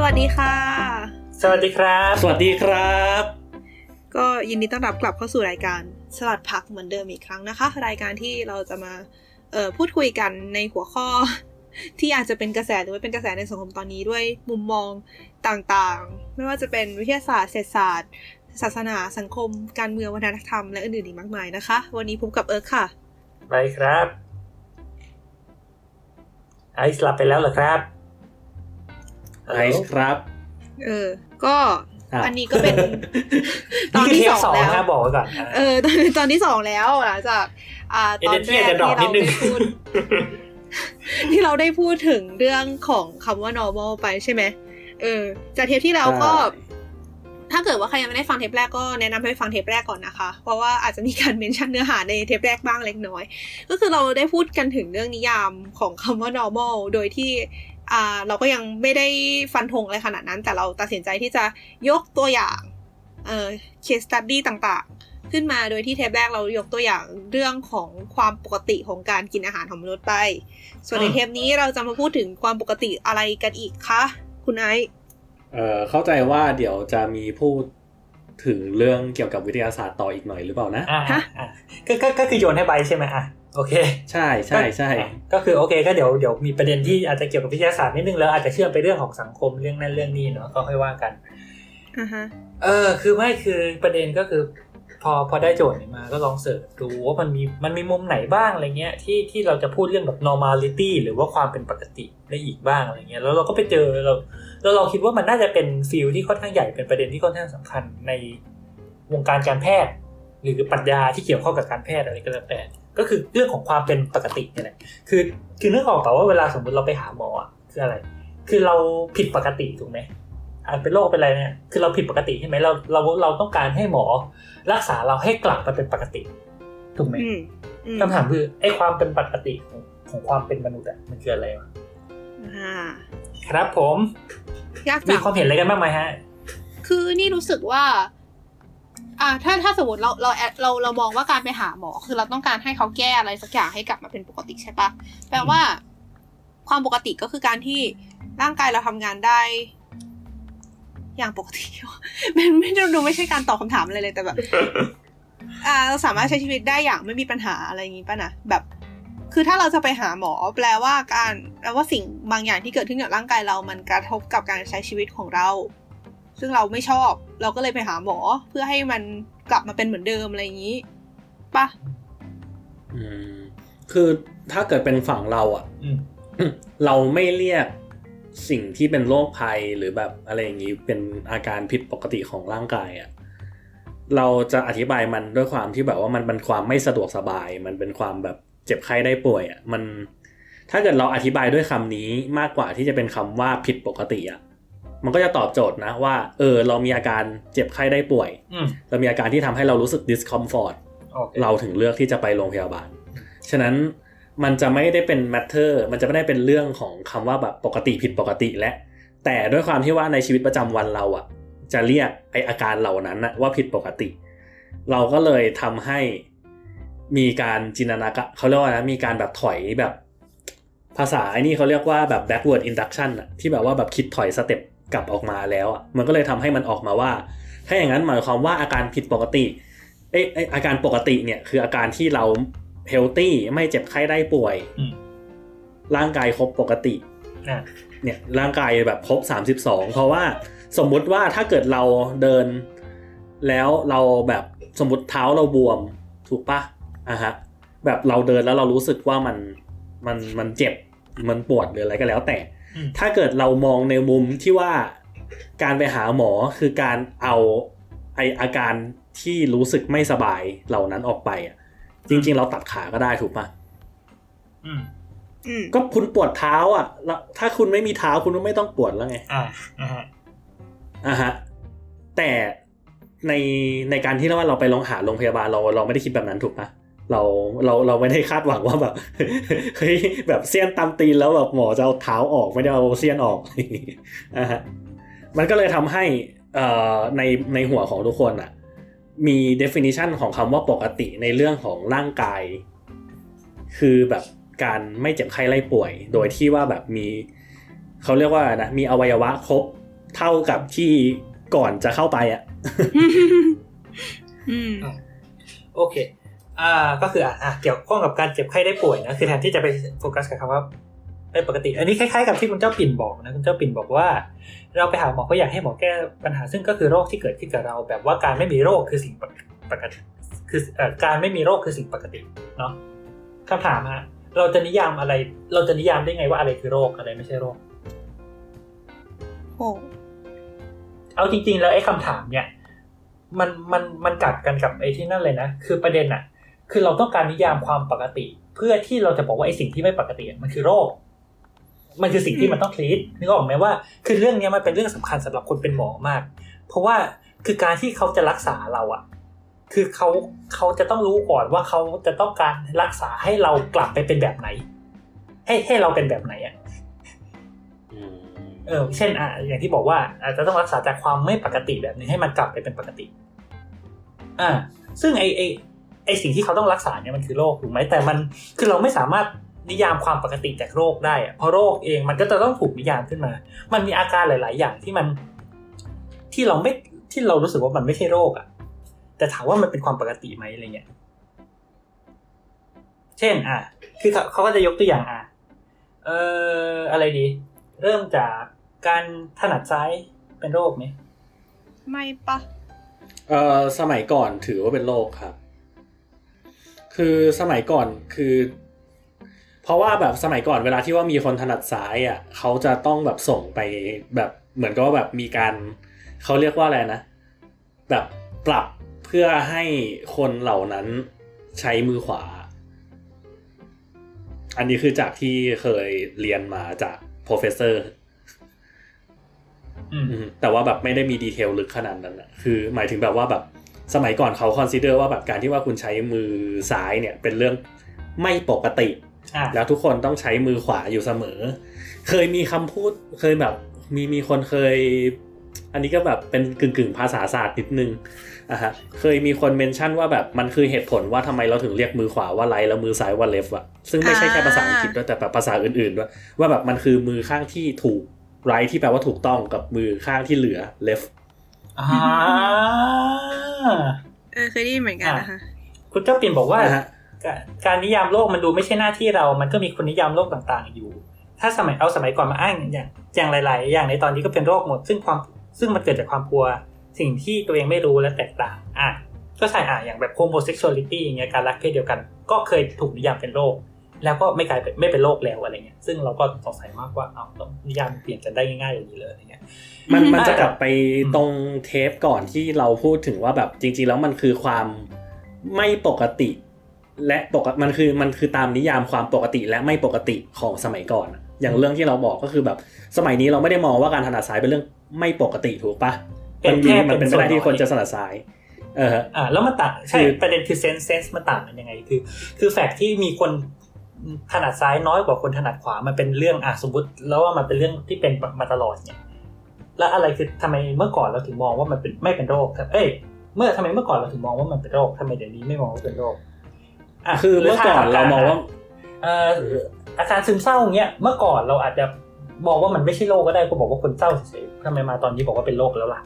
สวัสดีค่ะ สวัสดีครับ สวัสดีครับ ก็ยินดีต้อนรับกลับเข้าสู่รายการสลัดผักเหมือนเดิมอีกครั้งนะคะ รายการที่เราจะมาเอ่อพูดคุยกันในหัวข้อ ที่อาจจะเป็นกระแสหรือไม่เป็นกระแสในสังคมตอนนี้ด้วยมุมมองต่างๆ ไม่ว่าจะเป็นวิทยาศาสตร์เศรษฐศาสตร์ ศาสนาสังคม การเมืองวัฒนธรรมและอื่นๆอีกมากมายนะคะ วันนี้พบกับเอิร์กค่ะไปครับ ไอซ์หลับไปแล้วเหรอครับ ไอซ์ครับ เออ ก็อะอันนี้ก็เป็นตนี่อนคือที่เทสปองสองแล้วนะบอกไว้ก่อนนะเออตอนตอนที่สองแล้วหลังจาก อ่าตอน Energy แรกอาจจะ drop ที่นิเราดนึงได้พูดที่เราได้พูดถึงเรื่องของคำว่า normal ไปใช่ไหมเออ จากเทปที่แล้วก็ใช่ถ้าเกิดว่าใครยังไม่ได้ฟังเทปแรกก็แนะนำให้ฟังเทปแรกก่อนนะคะ เพราะว่าอาจจะมีการ mention เนื้อหาในเทปแรกบ้างเล็กน้อย ก็คือเราได้พูดกันถึงเรื่องนิยามของคำว่า normal โดยที่อ่า เราก็ยังไม่ได้ฟันธงอะไรขนาดนั้น แต่เราตัดสินใจที่จะยกตัวอย่างเอ่อ case study ต่างๆ ขึ้นมาโดยที่เทปแรกเรายกตัวอย่างเรื่องของความปกติของการกินอาหารของมนุษย์ไป ส่วนในเทปนี้เราจะมาพูดถึงความปกติอะไรกันอีกคะ คุณไอซ์เอ่อเข้าใจว่าเดี๋ยวจะมีพูด ถึงเรื่องเกี่ยวกับวิทยาศาสตร์ต่ออีกหน่อยหรือเปล่านะอ่าอ่าก็ก็ก็คือโยนให้ใบใช่ไหมอะโอเค ใช่ใช่ใช่ก็ก็คือโอเคก็เดี๋ยวเดี๋ยวมีประเด็นที่อาจจะเกี่ยวกับวิทยาศาสตร์นิดนึงแล้วอาจจะเชื่อมไปเรื่องของสังคมเรื่องนั้นเรื่องนี้เนาะก็ค่อยว่ากันอ่าฮะเออ คือไม่คือประเด็นก็คือ พอพอได้โจทย์นี้มาก็ลองเสิร์ชดูว่ามันมีมันมีมุมไหนบ้างอะไรเงี้ยที่ที่เราจะพูดเรื่องแบบ normality หรือว่าความเป็นปกติได้อีกบ้างอะไรเงี้ยแล้วเราก็ไปเจอเรา แล้วเราคิดว่ามันน่าจะเป็นฟิลที่ค่อนข้างใหญ่เป็นประเด็นที่ค่อนข้างสำคัญในวงการการแพทย์ หรือปรัชญาที่เกี่ยวข้องกับการแพทย์อะไรก็แล้วแต่ก็คือเรื่องของความเป็นปกติเนี่ยแหละคือคือนึกออกเปล่าว่าเวลาสมมติเราไปหาหมออะคืออะไร คือเราผิดปกติถูกไหมอาจเป็นโรคเป็นอะไรเนี่ยคือเราผิดปกติใช่ไหมเราเราเราต้องการให้หมอ รักษาเราให้กลับมาเป็นปกติถูกไหมอืมอืมคำถามคือไอ้ความเป็นปกติของของความเป็นมนุษย์อะมันคืออะไรวะอ่า ครับผมยากมีจังความเห็นอะไรกันบ้างไหมฮะ คือนี่รู้สึกว่า อ่า ถ้าถ้าสมมติเราเราเราเรามองว่าการไปหาหมอ คือเราต้องการให้เขาแก้อะไรสักอย่างให้กลับมาเป็นปกติใช่ปะแปลว่า ความปกติก็คือการที่ร่างกายเราทำงานได้ อย่างปกติมันไม่ดูดูไม่ใช่การตอบคำถามอะไรเลยแต่แบบอ่าเราสามารถใช้ชีวิตได้อย่างไม่มีปัญหาอะไรอย่างนี้ป่ะนะแบบ คือถ้าเราจะไปหาหมอแปลว่าการแปลว่าสิ่งบางอย่างที่เกิดขึ้นกับร่างกายเรามันกระทบกับการใช้ชีวิตของเรา ซึ่งเราไม่ชอบ เราก็เลยไปหาหมอเพื่อให้มันกลับมาเป็นเหมือนเดิมอะไรอย่างนี้ปะอืมคือถ้าเกิดเป็นฝั่งเราอะอืมเราไม่เรียกสิ่งที่เป็นโรคภัยหรือแบบอะไรอย่างนี้เป็นอาการผิดปกติของร่างกายอะ่ะเราจะอธิบายมันด้วยความที่แบบว่ามันเป็นความไม่สะดวกสบาย มันเป็นความแบบ เจ็บไข้ได้ป่วยอะ่ะมันถ้าเกิดเราอธิบายด้วยคำนี้มากกว่าที่จะเป็นคำว่าผิดปกติอะ่ะมันก็จะตอบโจทย์นะว่า เออ เรามีอาการเจ็บไข้ได้ป่วยอืมเรามีอาการที่ทำให้เรารู้สึก discomfort โอเคเราถึงเลือกที่จะไปโรงพยาบาล ฉะนั้นมันจะไม่ได้เป็น matter มันจะไม่ได้เป็นเรื่องของคำว่าแบบปกติผิดปกติและ แต่ด้วยความที่ว่าในชีวิตประจำวันเราอะจะเรียกไออาการเหล่านั้นนะว่าผิดปกติ เราก็เลยทำให้ มีการจินตนาการเขาเรียกว่านะมีการแบบถอยแบบภาษาไอ้นี่เขาเรียกว่าแบบ backward induction อะที่แบบว่าแบบคิดถอยสเต็ปกลับออกมาแล้วอะมันก็เลยทำให้มันออกมาว่า ถ้าอย่างนั้นหมายความว่าอาการผิดปกติเอ้ยเอ้ยอาการปกติเนี่ยคืออาการที่เราเฮลตี้ไม่เจ็บไข้ได้ป่วยอืมร่างกายครบปกติอะเนี่ยร่างกายแบบครบ32เพราะว่าสมมุติว่าถ้าเกิดเราเดิน แล้วเราแบบสมมติเท้าเราบวมถูกปะ อะฮะแบบเราเดินแล้วเรารู้สึกว่ามันมันมันเจ็บมันปวดหรืออะไรก็แล้ว แต่อืมถ้าเกิดเรามองในมุมที่ว่าการไปหาหมอคือการเอาไออาการที่รู้สึกไม่สบายเหล่านั้นออกไปอะ จริง ๆ เราตัดขาก็ได้ถูกปะอืมอืมก็คุณปวดเท้า อะ แล้วถ้าคุณไม่มีเท้าคุณก็ไม่ต้องปวดแล้วไง อ่าอ่าฮะอะฮะ แต่ในในการที่ว่าเราไปลองหาโรงพยาบาลเราเราไม่ได้คิดแบบนั้นถูกปะ เราเราเราไม่ได้คาดหวังว่าแบบเฮ้ยแบบเสี้ยนตามตีนแล้วแบบหมอจะเอาเท้าออกไม่ได้เอาเสี้ยนออกอะฮะมันก็เลยทำให้เอ่อในในหัวของทุกคนอะมี definition ของคำว่าปกติในเรื่องของร่างกาย คือแบบการไม่เจ็บไข้ไข้ป่วย โดยที่ว่าแบบมีเขาเรียกว่าอะไรนะมีอวัยวะครบเท่ากับที่ก่อนจะเข้าไปอะอืมโอเค อ่าก็คืออะอะเกี่ยวข้องกับการเจ็บไข้ได้ป่วยนะคือแทนที่จะไปโฟกัสกับคำว่าไม่ปกติ อันนี้คล้ายๆกับที่คุณเจ้าปิ่นบอกนะคุณเจ้าปิ่นบอกว่า เราไปหาหมอก็อยากให้หมอแก้ปัญหาซึ่งก็คือโรคที่เกิดขึ้นกับเรา แบบว่าการไม่มีโรคคือสิ่งปกติ คือเอ่อการไม่มีโรคคือสิ่งปกติเนาะคำถามฮะเราจะนิยามอะไร เราจะนิยามได้ไงว่าอะไรคือโรคอะไรไม่ใช่โรคโอ้เอาจริง ๆ แล้วไอ้คำถามเนี่ย มันมันมันกัดกันกับไอ้ที่นั่นเลยนะคือประเด็นอะ คือเราต้องการนิยามความปกติ เพื่อที่เราจะบอกว่าไอ้สิ่งที่ไม่ปกติอะมันคือโรค มันคือสิ่งที่มันต้องทรีตนึกออกไหมว่า คือเรื่องเนี้ยมันเป็นเรื่องสำคัญสำหรับคนเป็นหมอมาก เพราะว่าคือการที่เขาจะรักษาเราอะคือเขาเขาจะต้องรู้ก่อนว่าเขาจะต้องการรักษาให้เรากลับไปเป็นแบบไหน ให้ให้เราเป็นแบบไหนอะเออเช่นอะอย่างที่บอกว่า อาจจะต้องรักษาจากความไม่ปกติแบบนี้ให้มันกลับไปเป็นปกติ อ่า ซึ่งไอไอ ไอสิ่งที่เขาต้องรักษาเนี่ยมันคือโรคถูกไหมแต่มันคือเราไม่สามารถนิยามความปกติจากโรคได้อะเพราะโรคเองมันก็จะต้องถูกนิยามขึ้นมา มันมีอาการหลาย ๆ อย่างที่มันที่เราไม่ที่เรารู้สึกว่ามันไม่ใช่โรคอะแต่ถามว่ามันเป็นความปกติไหมอะไรเงี้ย เช่น อะ คือเขาเขาก็จะยกตัวอย่างอะ เอ่ออะไรดี เริ่มจากการถนัดซ้ายเป็นโรคไหม ไม่ปะเอ่อสมัยก่อนถือว่าเป็นโรคครับ คือสมัยก่อนคือ เพราะว่าแบบสมัยก่อนเวลาที่ว่ามีคนถนัดซ้ายอะเขาจะต้องแบบส่งไปแบบเหมือนกับว่าแบบมีการเขาเรียกว่าอะไรนะ แบบปรับเพื่อให้คนเหล่านั้นใช้มือขวา อันนี้คือจากที่เคยเรียนมาจาก professor อืมอืมแต่ว่าแบบไม่ได้มี detail ลึกขนาดนั้นอะคือ หมายถึงแบบว่าแบบ สมัยก่อนเขา consider ว่าแบบการที่ว่าคุณใช้มือซ้ายเนี่ยเป็นเรื่องไม่ปกติอะแล้วทุกคนต้องใช้มือขวาอยู่เสมอ เคยมีคำพูดเคยแบบมีมีคนเคย อันนี้ก็แบบเป็นกึ่งกึ่งๆภาษาศาสตร์นิดนึงอะฮะเคยมีคนเมนชั่นว่าแบบมันคือเหตุผลว่าทำไมเราถึงเรียกมือขวาว่าไลท์แล้วมือซ้ายว่าเลฟอะซึ่งไม่ใช่แค่ภาษาอังกฤษด้วยแต่แบบภาษาอื่นๆด้วยว่าแบบมันคือมือข้างที่ถูกไรที่แปลว่าถูกต้องกับมือข้างที่เหลือเลฟ อ่าเออเคยได้ยินเหมือนกันนะคะคุณเจ้าปิ่นบอกว่าอ่าฮะการการนิยามโลกมันดูไม่ใช่หน้าที่เรา มันก็มีคนนิยามโลกต่างๆ อยู่ ถ้าสมัยเอาสมัยก่อนมาอ้างอย่างอย่างหลาย ๆ อย่างในตอนนี้ก็เป็นโรคหมด ซึ่งความซึ่งมันเกิดจากความกลัว สิ่งที่ตัวเองไม่รู้และแตกต่าง อะ ก็ใช่อะอย่างแบบ homosexuality อย่างเงี้ยการรักเพศเดียวกัน ก็เคยถูกนิยามเป็นโรค แล้วก็ไม่กลายเป็นไม่เป็นโรคแล้วอะไรเงี้ยซึ่งเราก็สงสัยมากว่าเอาแล้วนิยามเปลี่ยนกันได้ง่ายๆอย่างนี้เลยอะไรเงี้ยมันอืมมันจะกลับไปตรงเทปก่อนที่เราพูดถึงว่าแบบจริง ๆ แล้วมันคือความไม่ปกติ และปกติมันคือมันคือตามนิยามความปกติและไม่ปกติของสมัยก่อนอะอย่างเรื่องที่เราบอกก็คือแบบสมัยนี้เราไม่ได้มองว่าการถนัดซ้ายเป็นเรื่องไม่ปกติถูกปะเป็นมันมีแค่มันเป็นเป็นไปได้ที่ส่วนน้อยคนจะถนัดซ้ายเออฮะอ่าแล้วมันต่างใช่คือประเด็นคือเซนส์เซนส์มันต่างกันยังไงคือ คือแฟกต์ที่มีคน ถนัดซ้ายน้อยกว่าคนถนัดขวามันเป็นเรื่องอะสมมติ แล้วว่ามันเป็นเรื่องที่เป็นมาตลอดเนี่ยแล้วอะไรคือทำไมเมื่อก่อนเราถึงมองว่ามันเป็นไม่เป็นโรคครับเอ้ยเมื่อทำไมเมื่อก่อนเราถึงมองว่ามันเป็นโรคทำไมเดี๋ยวนี้ไม่มองว่าเป็นโรคอะคือเมื่อก่อนหเรามองว่าเอ่ออาการซึมเศร้าเงี้ยเมื่อก่อนเราอาจจะมองว่ามันไม่ใช่โรคก็ได้ก็บอกว่าคนเศร้าเฉยๆทำไมมาตอนนี้บอกว่าเป็นโรคแล้วล่ะ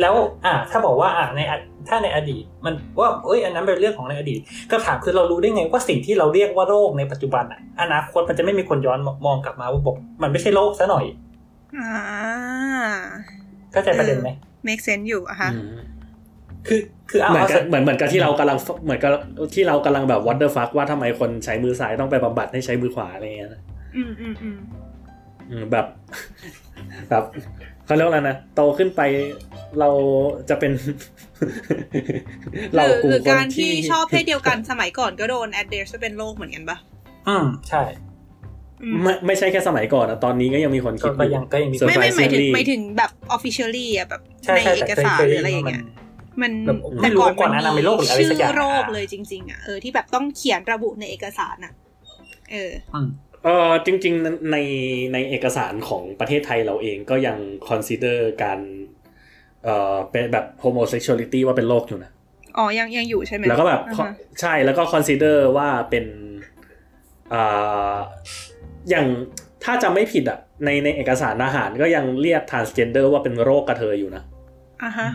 แล้วอ่าถ้าบอกว่าอ่าในอถ้าในอดีต มันว่าเอ้ยอันนั้นเป็นเรื่องของในอดีตก็ถามคือเรารู้ได้ไงว่าสิ่งที่เราเรียกว่าโรคในปัจจุบันอะอนาคตมันจะไม่มีคนย้อนมองกลับมาว่าบอกมันไม่ใช่โรคซะหน่อยอ่าเข้าใจประเด็นไหม make sense อยู่อะค่ะอืมคือคือเอาเหมือนเอากับเหมือนเหมือนกับที่เรากำลังเหมือนกับที่เรากำลังแบบ what the fuck ว่าทำไมคนใช้มือซ้ายต้องไปบำบัดให้ใช้มือขวาอะไรเงี้ยนะอืมอืมอืมอืมแบบแบบ เขาเรียกว่าอะไรนะโตขึ้นไปเราจะเป็นหเรารือกลุ่หมรือคนการที่ที่ชอบเพศเดียวกันสมัยก่อนก็โดน address ว่าเป็นโรคเหมือนกันปะอืมใช่อืมไม่ไม่ใช่แค่สมัยก่อนนะตอนนี้ก็ยังมีคนคิก็ดก็อยังก็ยังมี Surprisingly ไม่ไม่หมายถึงหมายถึงแบบ officially อะแบบใช่ในใช่เอแต่กเคยสารเคยหได้รืออะไรยิอนย่างว่ามัเงี้นยมันแบบไม่รู้ว่าก่อนหน้านั้นเป็นโรคหรืออะไรสักอย่างชื่โรคเลยจริง ๆอะเออที่แบบต้องเขียนระบุในเอกสารอะเอออืม เออจริงๆในในเอกสารของประเทศไทยเราเองก็ยัง consider การเอ่อเป็นแบบ homosexuality ว่าเป็นโรคอยู่นะ อ๋อ ยังยังอยู่ใช่ไหมแล้วก็แบบอ่าฮะใช่แล้วก็ consider ว่าเป็นอ่าอย่างถ้าจำไม่ผิดอะในในเอกสารอาหารก็ยังเรียก transgender ว่าเป็นโรคกระเทยอยู่นะอะฮะ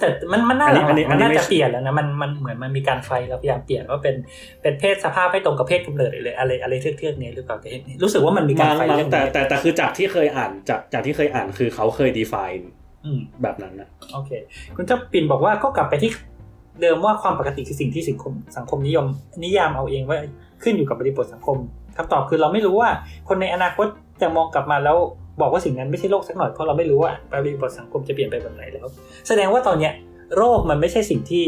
แต่มันมันน่าอันนี้หลังอันนี้มันน่าอันนี้จะเปลี่ยนแล้วนะมันมันเหมือนมันมีการไฟแล้วพยายามเปลี่ยนว่าเป็นเป็นเพศสภาพให้ตรงกับเพศกำเนิดเลยอะไรอะไรเทือกเทือกๆนี้หรือเปล่าแต่รู้สึกว่ามันมีการมั้งไฟมั้งเรื่องแต่นี้แต่แต่คือจากที่เคยอ่านจากจากที่เคยอ่านคือเขาเคย define อืมแบบนั้นนะโอเค คุณเจ้าปิ่นบอกว่าก็กลับไปที่เดิมว่าความปกติคือสิ่งที่สังคมสังคมนิยม นิยามเอาเองว่าขึ้นอยู่กับบริบทสังคมคำตอบคือเราไม่รู้ว่าคนในอนาคตจะมองกลับมาแล้ว บอกว่าสิ่งนั้นไม่ใช่โรคสักหน่อยเพราะเราไม่รู้ว่าบริบทสังคมจะเปลี่ยนไปแบบไหนแล้ว แสดงว่าตอนเนี้ยโรคมันไม่ใช่สิ่งที่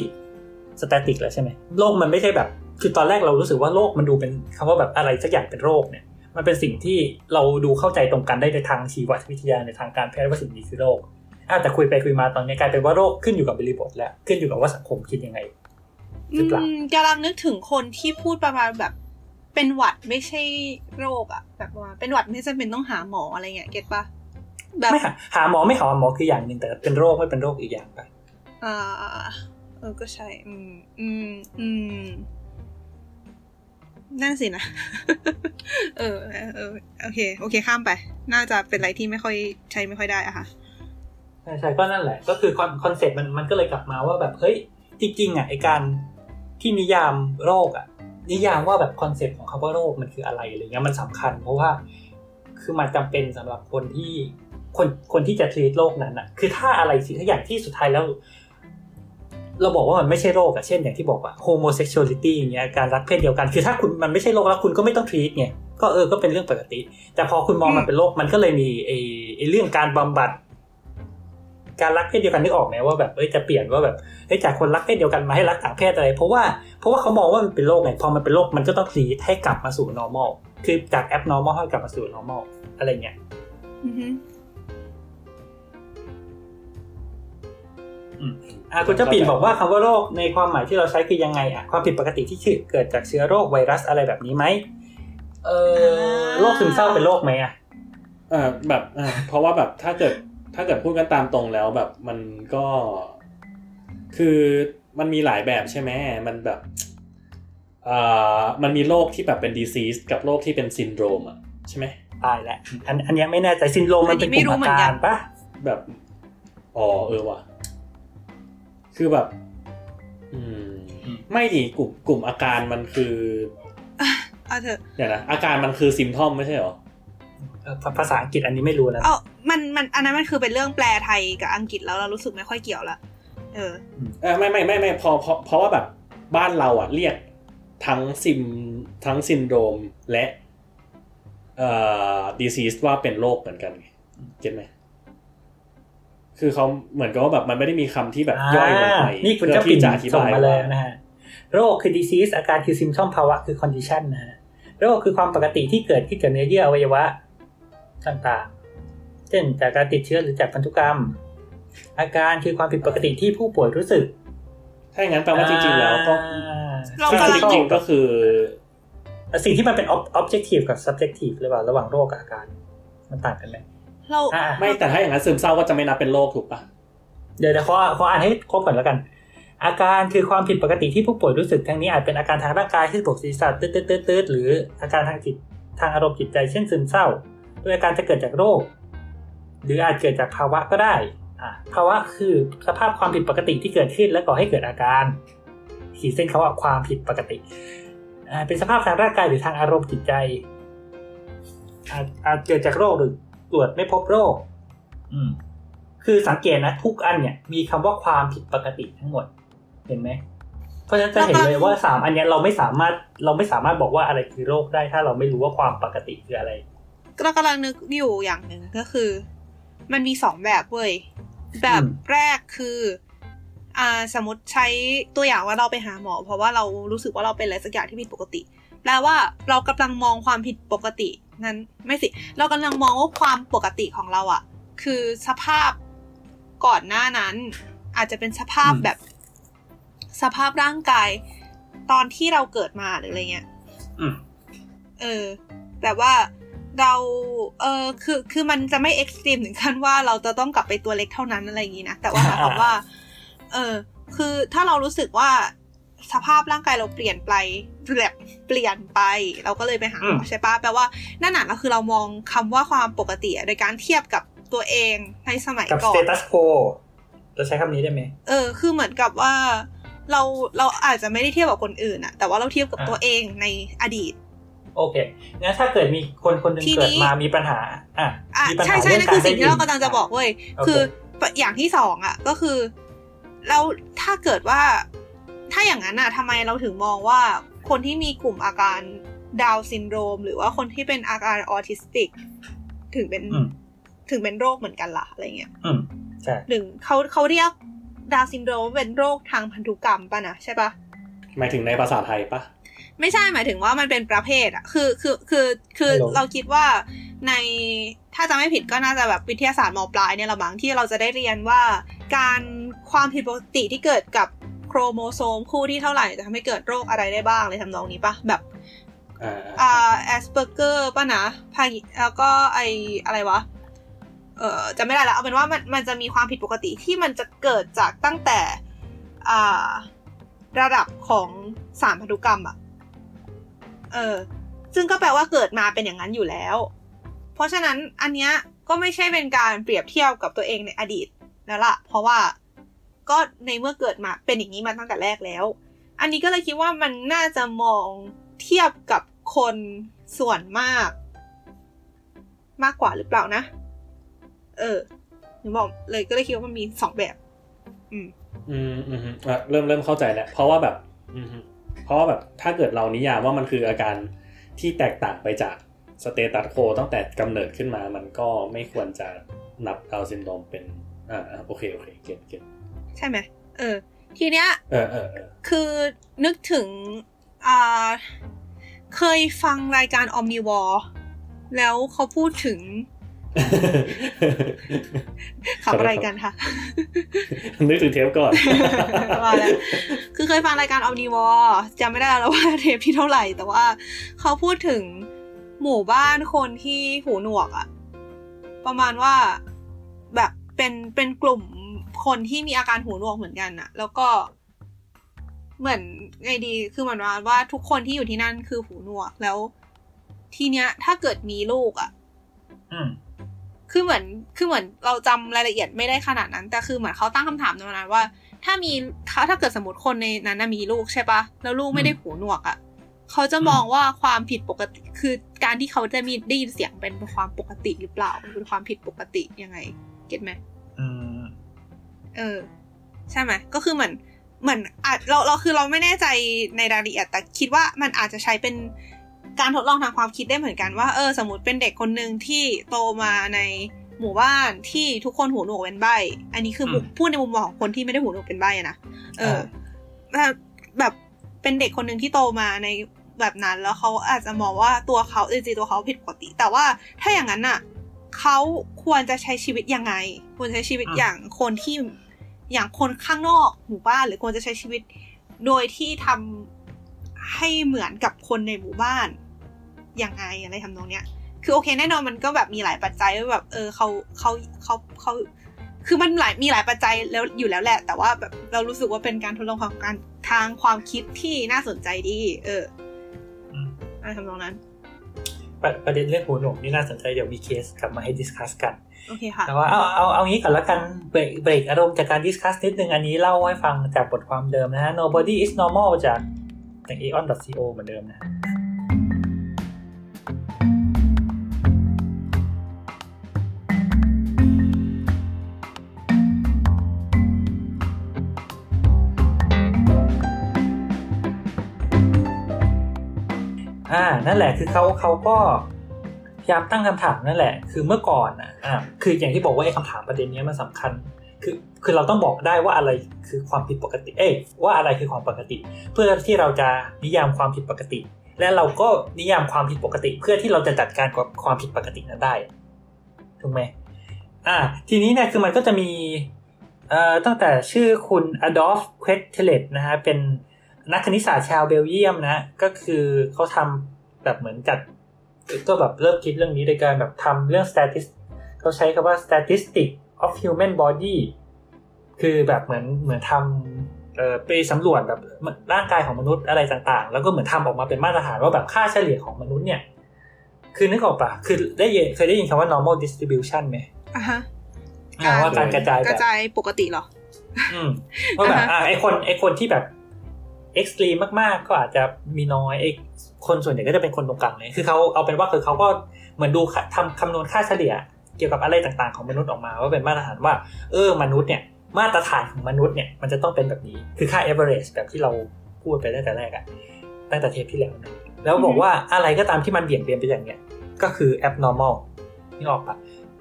สแตติกแล้วใช่ไหมโรคมันไม่ใช่แบบ คือตอนแรกเรารู้สึกว่าโรคมันดูเป็นคำว่าแบบอะไรสักอย่างเป็นโรคเนี่ย มันเป็นสิ่งที่เราดูเข้าใจตรงกันได้ในทางชีววิทยาในทางการแพทย์ว่าสิ่งนี้คือโรคอะแต่คุยไปคุยมาตอนนี้กลายเป็นว่าโรคขึ้นอยู่กับบริบทแล้วขึ้นอยู่กับว่าสังคมคิดยังไงหรือเปล่ากำลังนึกถึงคนที่พูดประมาณแบบ เป็นหวัดไม่ใช่โรคอะแบบว่าเป็นหวัดไม่จำเป็นต้องหาหมออะไรเงี้ยเก็ตปะแบบไม่หาหาหมอไม่หาหมอคืออย่างหนึ่งแต่เป็นโรคไม่เป็นโรคอีกอย่างไปอ่าเออก็ใช่ อืม อืม อืม นั่นสินะ เออ เออ โอเค โอเค ข้ามไป น่าจะเป็นอะไรที่ไม่ค่อยใช้ไม่ค่อยได้อะค่ะ ใช่ใช่ก็นั่นแหละ ก็คือ concept มันมันก็เลยกลับมาว่าแบบ เฮ้ย จริงๆอะไอการที่นิยามโรคอะ นิยามว่าแบบ concept ของคำว่าโรคมันคืออะไรอะไรเงี้ยมันสำคัญ เพราะว่าคือมันจำเป็นสำหรับคนที่คนคนที่จะ treat โรคนั้นอะคือถ้าอะไรสิถ้าอย่างที่สุดท้ายแล้ว เราบอกว่ามันไม่ใช่โรคอะเช่นอย่างที่บอกว่า homosexuality อย่างเงี้ยการรักเพศเดียวกัน คือถ้าคุณมันไม่ใช่โรคแล้วคุณก็ไม่ต้องทรีตไงก็เออก็เป็นเรื่องปกติ แต่พอคุณมองมันเป็นโรคมันก็เลยมีไอ้ไอ้เรื่องการบำบัด การรักเพศเดียวกันนึกออกไหมว่าแบบเอ้ยจะเปลี่ยนว่าแบบเอ้ยจากคนรักเพศเดียวกันมาให้รักต่างเพศอะไร เพราะว่าเพราะว่าเขามองว่ามันเป็นโรคไงพอมันเป็นโรคมันก็ต้องทรีตให้กลับมาสู่ normal คือจาก abnormal ให้กลับมาสู่ normal อะไรเงี้ยอือฮึอะคุณเจ้าปิ่นบอกว่าคำว่าโรคในความหมายที่เราใช้คือยังไงอะความผิดปกติที่เกิดจากเชื้อโรคไวรัสอะไรแบบนี้ไหมเออโรคซึมเศร้าเป็นโรคไหมอะอ่าแบบอ่าเพราะว่าแบบถ้าเกิด ถ้าเกิดพูดกันตามตรงแล้วแบบมันก็คือมันมีหลายแบบใช่ไหมมันแบบอ่ามันมีโรคที่แบบเป็น disease กับโรคที่เป็นซินโดรมอะใช่ไหมตายแล้วอันอันเนี้ยไม่แน่ใจซินโดรมมันเป็นกลุ่มอาการปะแบบอ๋อเออว่ะคือแบบ อืม ไม่ดิกลุ่มกลุ่มอาการมันคือเอาเถอะเดี๋ยวนะอาการมันคือซิมทอมไม่ใช่เหรอเออ ภาภาษาอังกฤษอันนี้ไม่รู้นะเอามันมันอันนั้นมันคือเป็นเรื่องแปลไทยกับอังกฤษแล้วเรารู้สึกไม่ค่อยเกี่ยวละเออเออไม่ไม่ไม่ไม่พอเพราะเพราะว่าแบบบ้านเราอะเรียกทั้งซิมทั้งซินโดรมและเอ่อดีซีสว่าเป็นโรคเหมือนกันไงเก็ตไหมคือเขาเหมือนกับว่าแบบมันไม่ได้มีคำที่แบบย่อยลงไปอ่านี่คุณเพื่เจ้าอปิ่ที่นจะอธิส่งบายมาแล้วว่านะฮะโรคคือ disease อาการคือ symptom ภาวะคือ condition นะฮะโรคคือความปกติที่เกิดที่เกิดเนื้อเยื่ออวัยวะ ต่างๆ เช่นจากการติดเชื้อหรือจากพันธุกรรม อาการคือความผิดปกติที่ผู้ป่วยรู้สึก ถ้าอย่างนั้นแปลว่าจริงๆแล้วก็เราซึ่งกำลังจริงๆก็คืออ่าสิ่งที่มันเป็น ob- objective กับ subjective หรือเปล่าระหว่างโรคกับอาการมันต่างกันไหมเราอ่าไม่แต่ถ้าอย่างนั้นซึมเศร้าก็จะไม่นับเป็นโรคถูกปะเดี๋ยวเดี๋ยวขอขออ่านให้ครบก่อนแล้วกัน อาการคือความผิดปกติที่ผู้ป่วยรู้สึกทั้งนี้อาจเป็นอาการทางร่างกายที่ปวดศีรษะตืดตืดตืดตืดหรืออาการทางจิตทางอารมณ์จิตใจเช่นซึมเศร้า โดยอาการจะเกิดจากโรค หรืออาจเกิดจากภาวะก็ได้ภาวะคือสภาพความผิดปกติที่เกิดขึ้นและก่อให้เกิดอาการ ขีดเส้นเขาว่าความผิดปกติ เป็นสภาพทางร่างกายหรือทางอารมณ์จิตใจอาจอาจเกิดจากโรคหรือตรวจไม่พบโรค อืมคือสังเกตนะทุกอันเนี่ยมีคำว่าความผิดปกติทั้งหมด เห็นไหม เพราะฉะนั้นจะเห็นเลยว่าสามอันเนี้ยเราไม่สามารถเราไม่สามารถบอกว่าอะไรคือโรคได้ถ้าเราไม่รู้ว่าความปกติคืออะไร เรากำลังนึกอยู่อย่างหนึ่งก็คือ มันมีสองแบบเว้ยแบบอืมแรกคืออ่าสมมติใช้ตัวอย่างว่าเราไปหาหมอ เพราะว่าเรารู้สึกว่าเราเป็นอะไรสักอย่างที่ผิดปกติแปลว่าเรากำลังมองความผิดปกตินั้นไม่สิ เรากำลังมองว่าความปกติของเราอะ่ะ คือสภาพก่อนหน้านั้น อาจจะเป็นสภาพอืมแบบ สภาพร่างกาย ตอนที่เราเกิดมาหรืออะไรเงี้ยอืมเออ แบบว่า เราเออคือคือมันจะไม่เอ็กซ์ตรีมถึงขั้นว่าเราจะต้องกลับไปตัวเล็กเท่านั้นอะไรอย่างนี้นะแต่ว่าหมายความว่า เออคือถ้าเรารู้สึกว่าสภาพร่างกายเราเปลี่ยนไปเปลี่ยนเปลี่ยนไป เราก็เลยไปหาหมอมใช่ปะแปลว่านั่นน่ะก็คือเรามองคำว่าความปกติอะโดยการเทียบกับตัวเองในสมัยกับก่อสเตนตัสโคจะใช้คำนี้ได้ไหมเออ คือเหมือนกับว่าเราเราอาจจะไม่ได้เทียบกับคนอื่นอะแต่ว่าเราเทียบกับอ่าตัวเองในอดีต โอเคงั้นถ้าเกิดมีคนคนหนึ่งทีนี้เกิดมามีปัญหา อะอะมีปัญใช่หาใช่เรื่องนั่นการคือสิ่งที่เราได้ยินกำลังจะบอกเว้ยโอเคคืออย่างที่สองอะ ก็คือเราถ้าเกิดว่า ถ้าอย่างนั้นอะทำไมเราถึงมองว่าคนที่มีกลุ่มอาการดาวน์ซินโดรม หรือว่าคนที่เป็นอาการออทิสติก ถึงเป็นอืมถึงเป็นโรคเหมือนกันล่ะอะไรเงี้ยอืมใช่หรือเขาเขาเรียกดาวน์ซินโดรมเป็นโรคทางพันธุกรรมป่ะนะใช่ปะหมายถึงในภาษาไทยปะ ไม่ใช่หมายถึงว่ามันเป็นประเภทอะคือคือคือคือฮัลโหลเราคิดว่าในถ้าจำไม่ผิดก็น่าจะแบบวิทยาศาสตร์มปลายเนี่ยแหละมั้งที่เราจะได้เรียนว่า การความผิดปกติที่เกิดกับโครโมโซมคู่ที่เท่าไหร่จะทำให้เกิดโรคอะไรได้บ้างเลยทำนองนี้ปะแบบอ่าอ่าแอสเปอร์เกอร์ป่ะนะพาแล้วก็ไออะไรวะเออจะไม่ได้แล้วเอาเป็นว่ามันมันจะมีความผิดปกติที่มันจะเกิดจากตั้งแต่อ่าระดับของสารพันธุกรรมอะ เออ ซึ่งก็แปลว่าเกิดมาเป็นอย่างนั้นอยู่แล้ว เพราะฉะนั้นอันเนี้ยก็ไม่ใช่เป็นการเปรียบเทียบกับตัวเองในอดีตแล้วล่ะ เพราะว่าก็ในเมื่อเกิดมาเป็นอย่างนี้มาตั้งแต่แรกแล้ว อันนี้ก็เลยคิดว่ามันน่าจะมองเทียบกับคนส่วนมาก มากกว่าหรือเปล่านะ เออหนูบอกเลยก็เลยคิดว่ามันมีสองแบบ อืม อืมอืมอะเริ่มเริ่มเข้าใจแล้ว เพราะว่าแบบ อืม เพราะว่าแบบถ้าเกิดเรานิยามว่ามันคืออาการที่แตกต่างไปจาก status quo ตั้งแต่กำเนิดขึ้นมา มันก็ไม่ควรจะนับดาวน์ซินโดรมเป็นอ่าอ่าโอเคโอเค get getใช่ไหมเออ ทีเนี้ยเออเออเออคือนึกถึงอ่าเคยฟังรายการ Omnivore แล้วเขาพูดถึง ขับอะไรกันคะนึกถึงเทปก่อนว่าแล้วคือเคยฟังรายการ Omnivore จำไม่ได้แล้วว่าเทปที่เท่าไหร่ แต่ว่าเขาพูดถึงหมู่บ้านคนที่หูหนวกอะประมาณว่าแบบเป็นเป็นกลุ่มคนที่มีอาการหูหนวกเหมือนกันอะแล้วก็เหมือนไงดีคือเหมือนว่าว่าทุกคนที่อยู่ที่นั่นคือหูหนวกแล้ว ทีเนี้ย ถ้าเกิดมีลูกอะอืม คือเหมือนคือเหมือนเราจำรายละเอียดไม่ได้ขนาดนั้น แต่คือเหมือนเขาตั้งคำถามในวันนั้นว่า ถ้ามีเขาถ้าเกิดสมมติคนในนั้นนะมีลูกใช่ปะแล้วลูกไม่ได้หูหนวกอะ่ะเขาจะมองว่าความผิดปกติ คือการที่เขาจะมีได้ยินเสียงเป็นความปกติหรือเปล่าเป็นความผิดปกติยังไง เก็ตไหมอืมเออ ใช่ไหมก็คือเหมือนเหมือนอาจเราเราคือเราไม่แน่ใจในรายละเอียดแต่คิดว่ามันอาจจะใช้เป็น การทดลองทางความคิดได้เหมือนกันว่าเออสมมติเป็นเด็กคนหนึ่งที่โตมาในหมู่บ้านที่ทุกคนหูหนวกเป็นใบ อันนี้คือมุมอืมพูดในมุมมองของคนที่ไม่ได้หูหนวกเป็นใบอะนะเออแบบแบบเป็นเด็กคนหนึ่งที่โตมาในแบบนั้น แล้วเขาอาจจะมองว่าตัวเขาจริงๆตัวเขาผิดปกติ แต่ว่าถ้าอย่างนั้นน่ะเขาควรจะใช้ชีวิตยังไง ควรใช้ชีวิตอย่างคนที่อย่างคนข้างนอกหมู่บ้านหรือควรจะใช้ชีวิต โดยที่ทำให้เหมือนกับคนในหมู่บ้าน ยังไงอะไรทำนองเนี้ย คือโอเค แน่นอนมันก็แบบมีหลายปัจจัยว่าแบบเออเขาเขาเขาเขาคือมันหลายมีหลายปัจจัยแล้วอยู่แล้วแหละ แต่ว่าแบบเรารู้สึกว่าเป็นการทดลองความการทางความคิดที่น่าสนใจดี เอออืมอะไรทำนองนั้นประประเด็นเรื่องหูหนวกนี่น่าสนใจเดี๋ยวมีเคสกลับมาให้ discuss กันโอเคค่ะแต่ว่าเอาเอาเอางี้ก่อนละกันเบรกเบรกอารมณ์จากการ discuss นิดนึงอันนี้เล่าให้ฟังจากบทความเดิมนะฮะ nobody is normal จากจาก aeon.co เหมือนเดิมนะ อ่านั่นแหละคือเขาเขาก็พยายามตั้งคำถามนั่นแหละ คือเมื่อก่อนอะอ่าคืออย่างที่บอกว่าไอ้คำถามประเด็นนี้มันสำคัญ คือคือเราต้องบอกได้ว่าอะไรคือความผิดปกติ เอ้ยว่าอะไรคือความปกติ เพื่อที่เราจะนิยามความผิดปกติ และเราก็นิยามความผิดปกติ เพื่อที่เราจะจัดการกับความผิดปกตินั้นได้ถูกไหมอ่า ทีนี้เนี่ยคือมันก็จะมีเอ่อตั้งแต่ชื่อคุณอดอล์ฟเควตเทเลตนะฮะเป็น นักคณิตศาสตร์ชาวเบลเยียมนะ ก็คือเขาทำแบบเหมือนจัด ก็แบบเริ่มคิดเรื่องนี้โดยการแบบทำเรื่อง statis เขาใช้คำว่า statistic of human body คือแบบเหมือนเหมือนทเออไปสำรวจแบบร่างกายของมนุษย์อะไรต่างๆ แล้วก็เหมือนทำออกมาเป็นมาตรฐานว่าแบบค่าเฉลี่ยของมนุษย์เนี่ย คือนึกออกปะคือได้ยินเคยได้ยินคำว่า normal distribution ไหมอะฮะอ่าว่าการกระจายกแบบระจายปกติเหรอ อืมว่าแบบอ่าฮะอ่าไอคนไอคนที่แบบ เอ็กซ์ตรีมมากๆ ก็อาจจะมีน้อยไอคนส่วนใหญ่ก็จะเป็นคนตรงกลางเลยคือเขาเอาเป็นว่าคือเขาก็เหมือนดูค่าทำคำนวณค่าเฉลี่ย เกี่ยวกับอะไรต่างๆของมนุษย์ออกมาว่าเป็นมาตรฐานว่าเออมนุษย์เนี่ยมาตรฐานของมนุษย์เนี่ยมันจะต้องเป็นแบบนี้คือค่า average แบบที่เราพูดไปตั้งแต่แรกอะตั้งแต่เทปที่แล้วนะแล้วบอกว่าอะไรก็ตามที่มันเบี่ยงเบนไปอย่างเนี้ยก็คือ abnormal นี่ออกปะ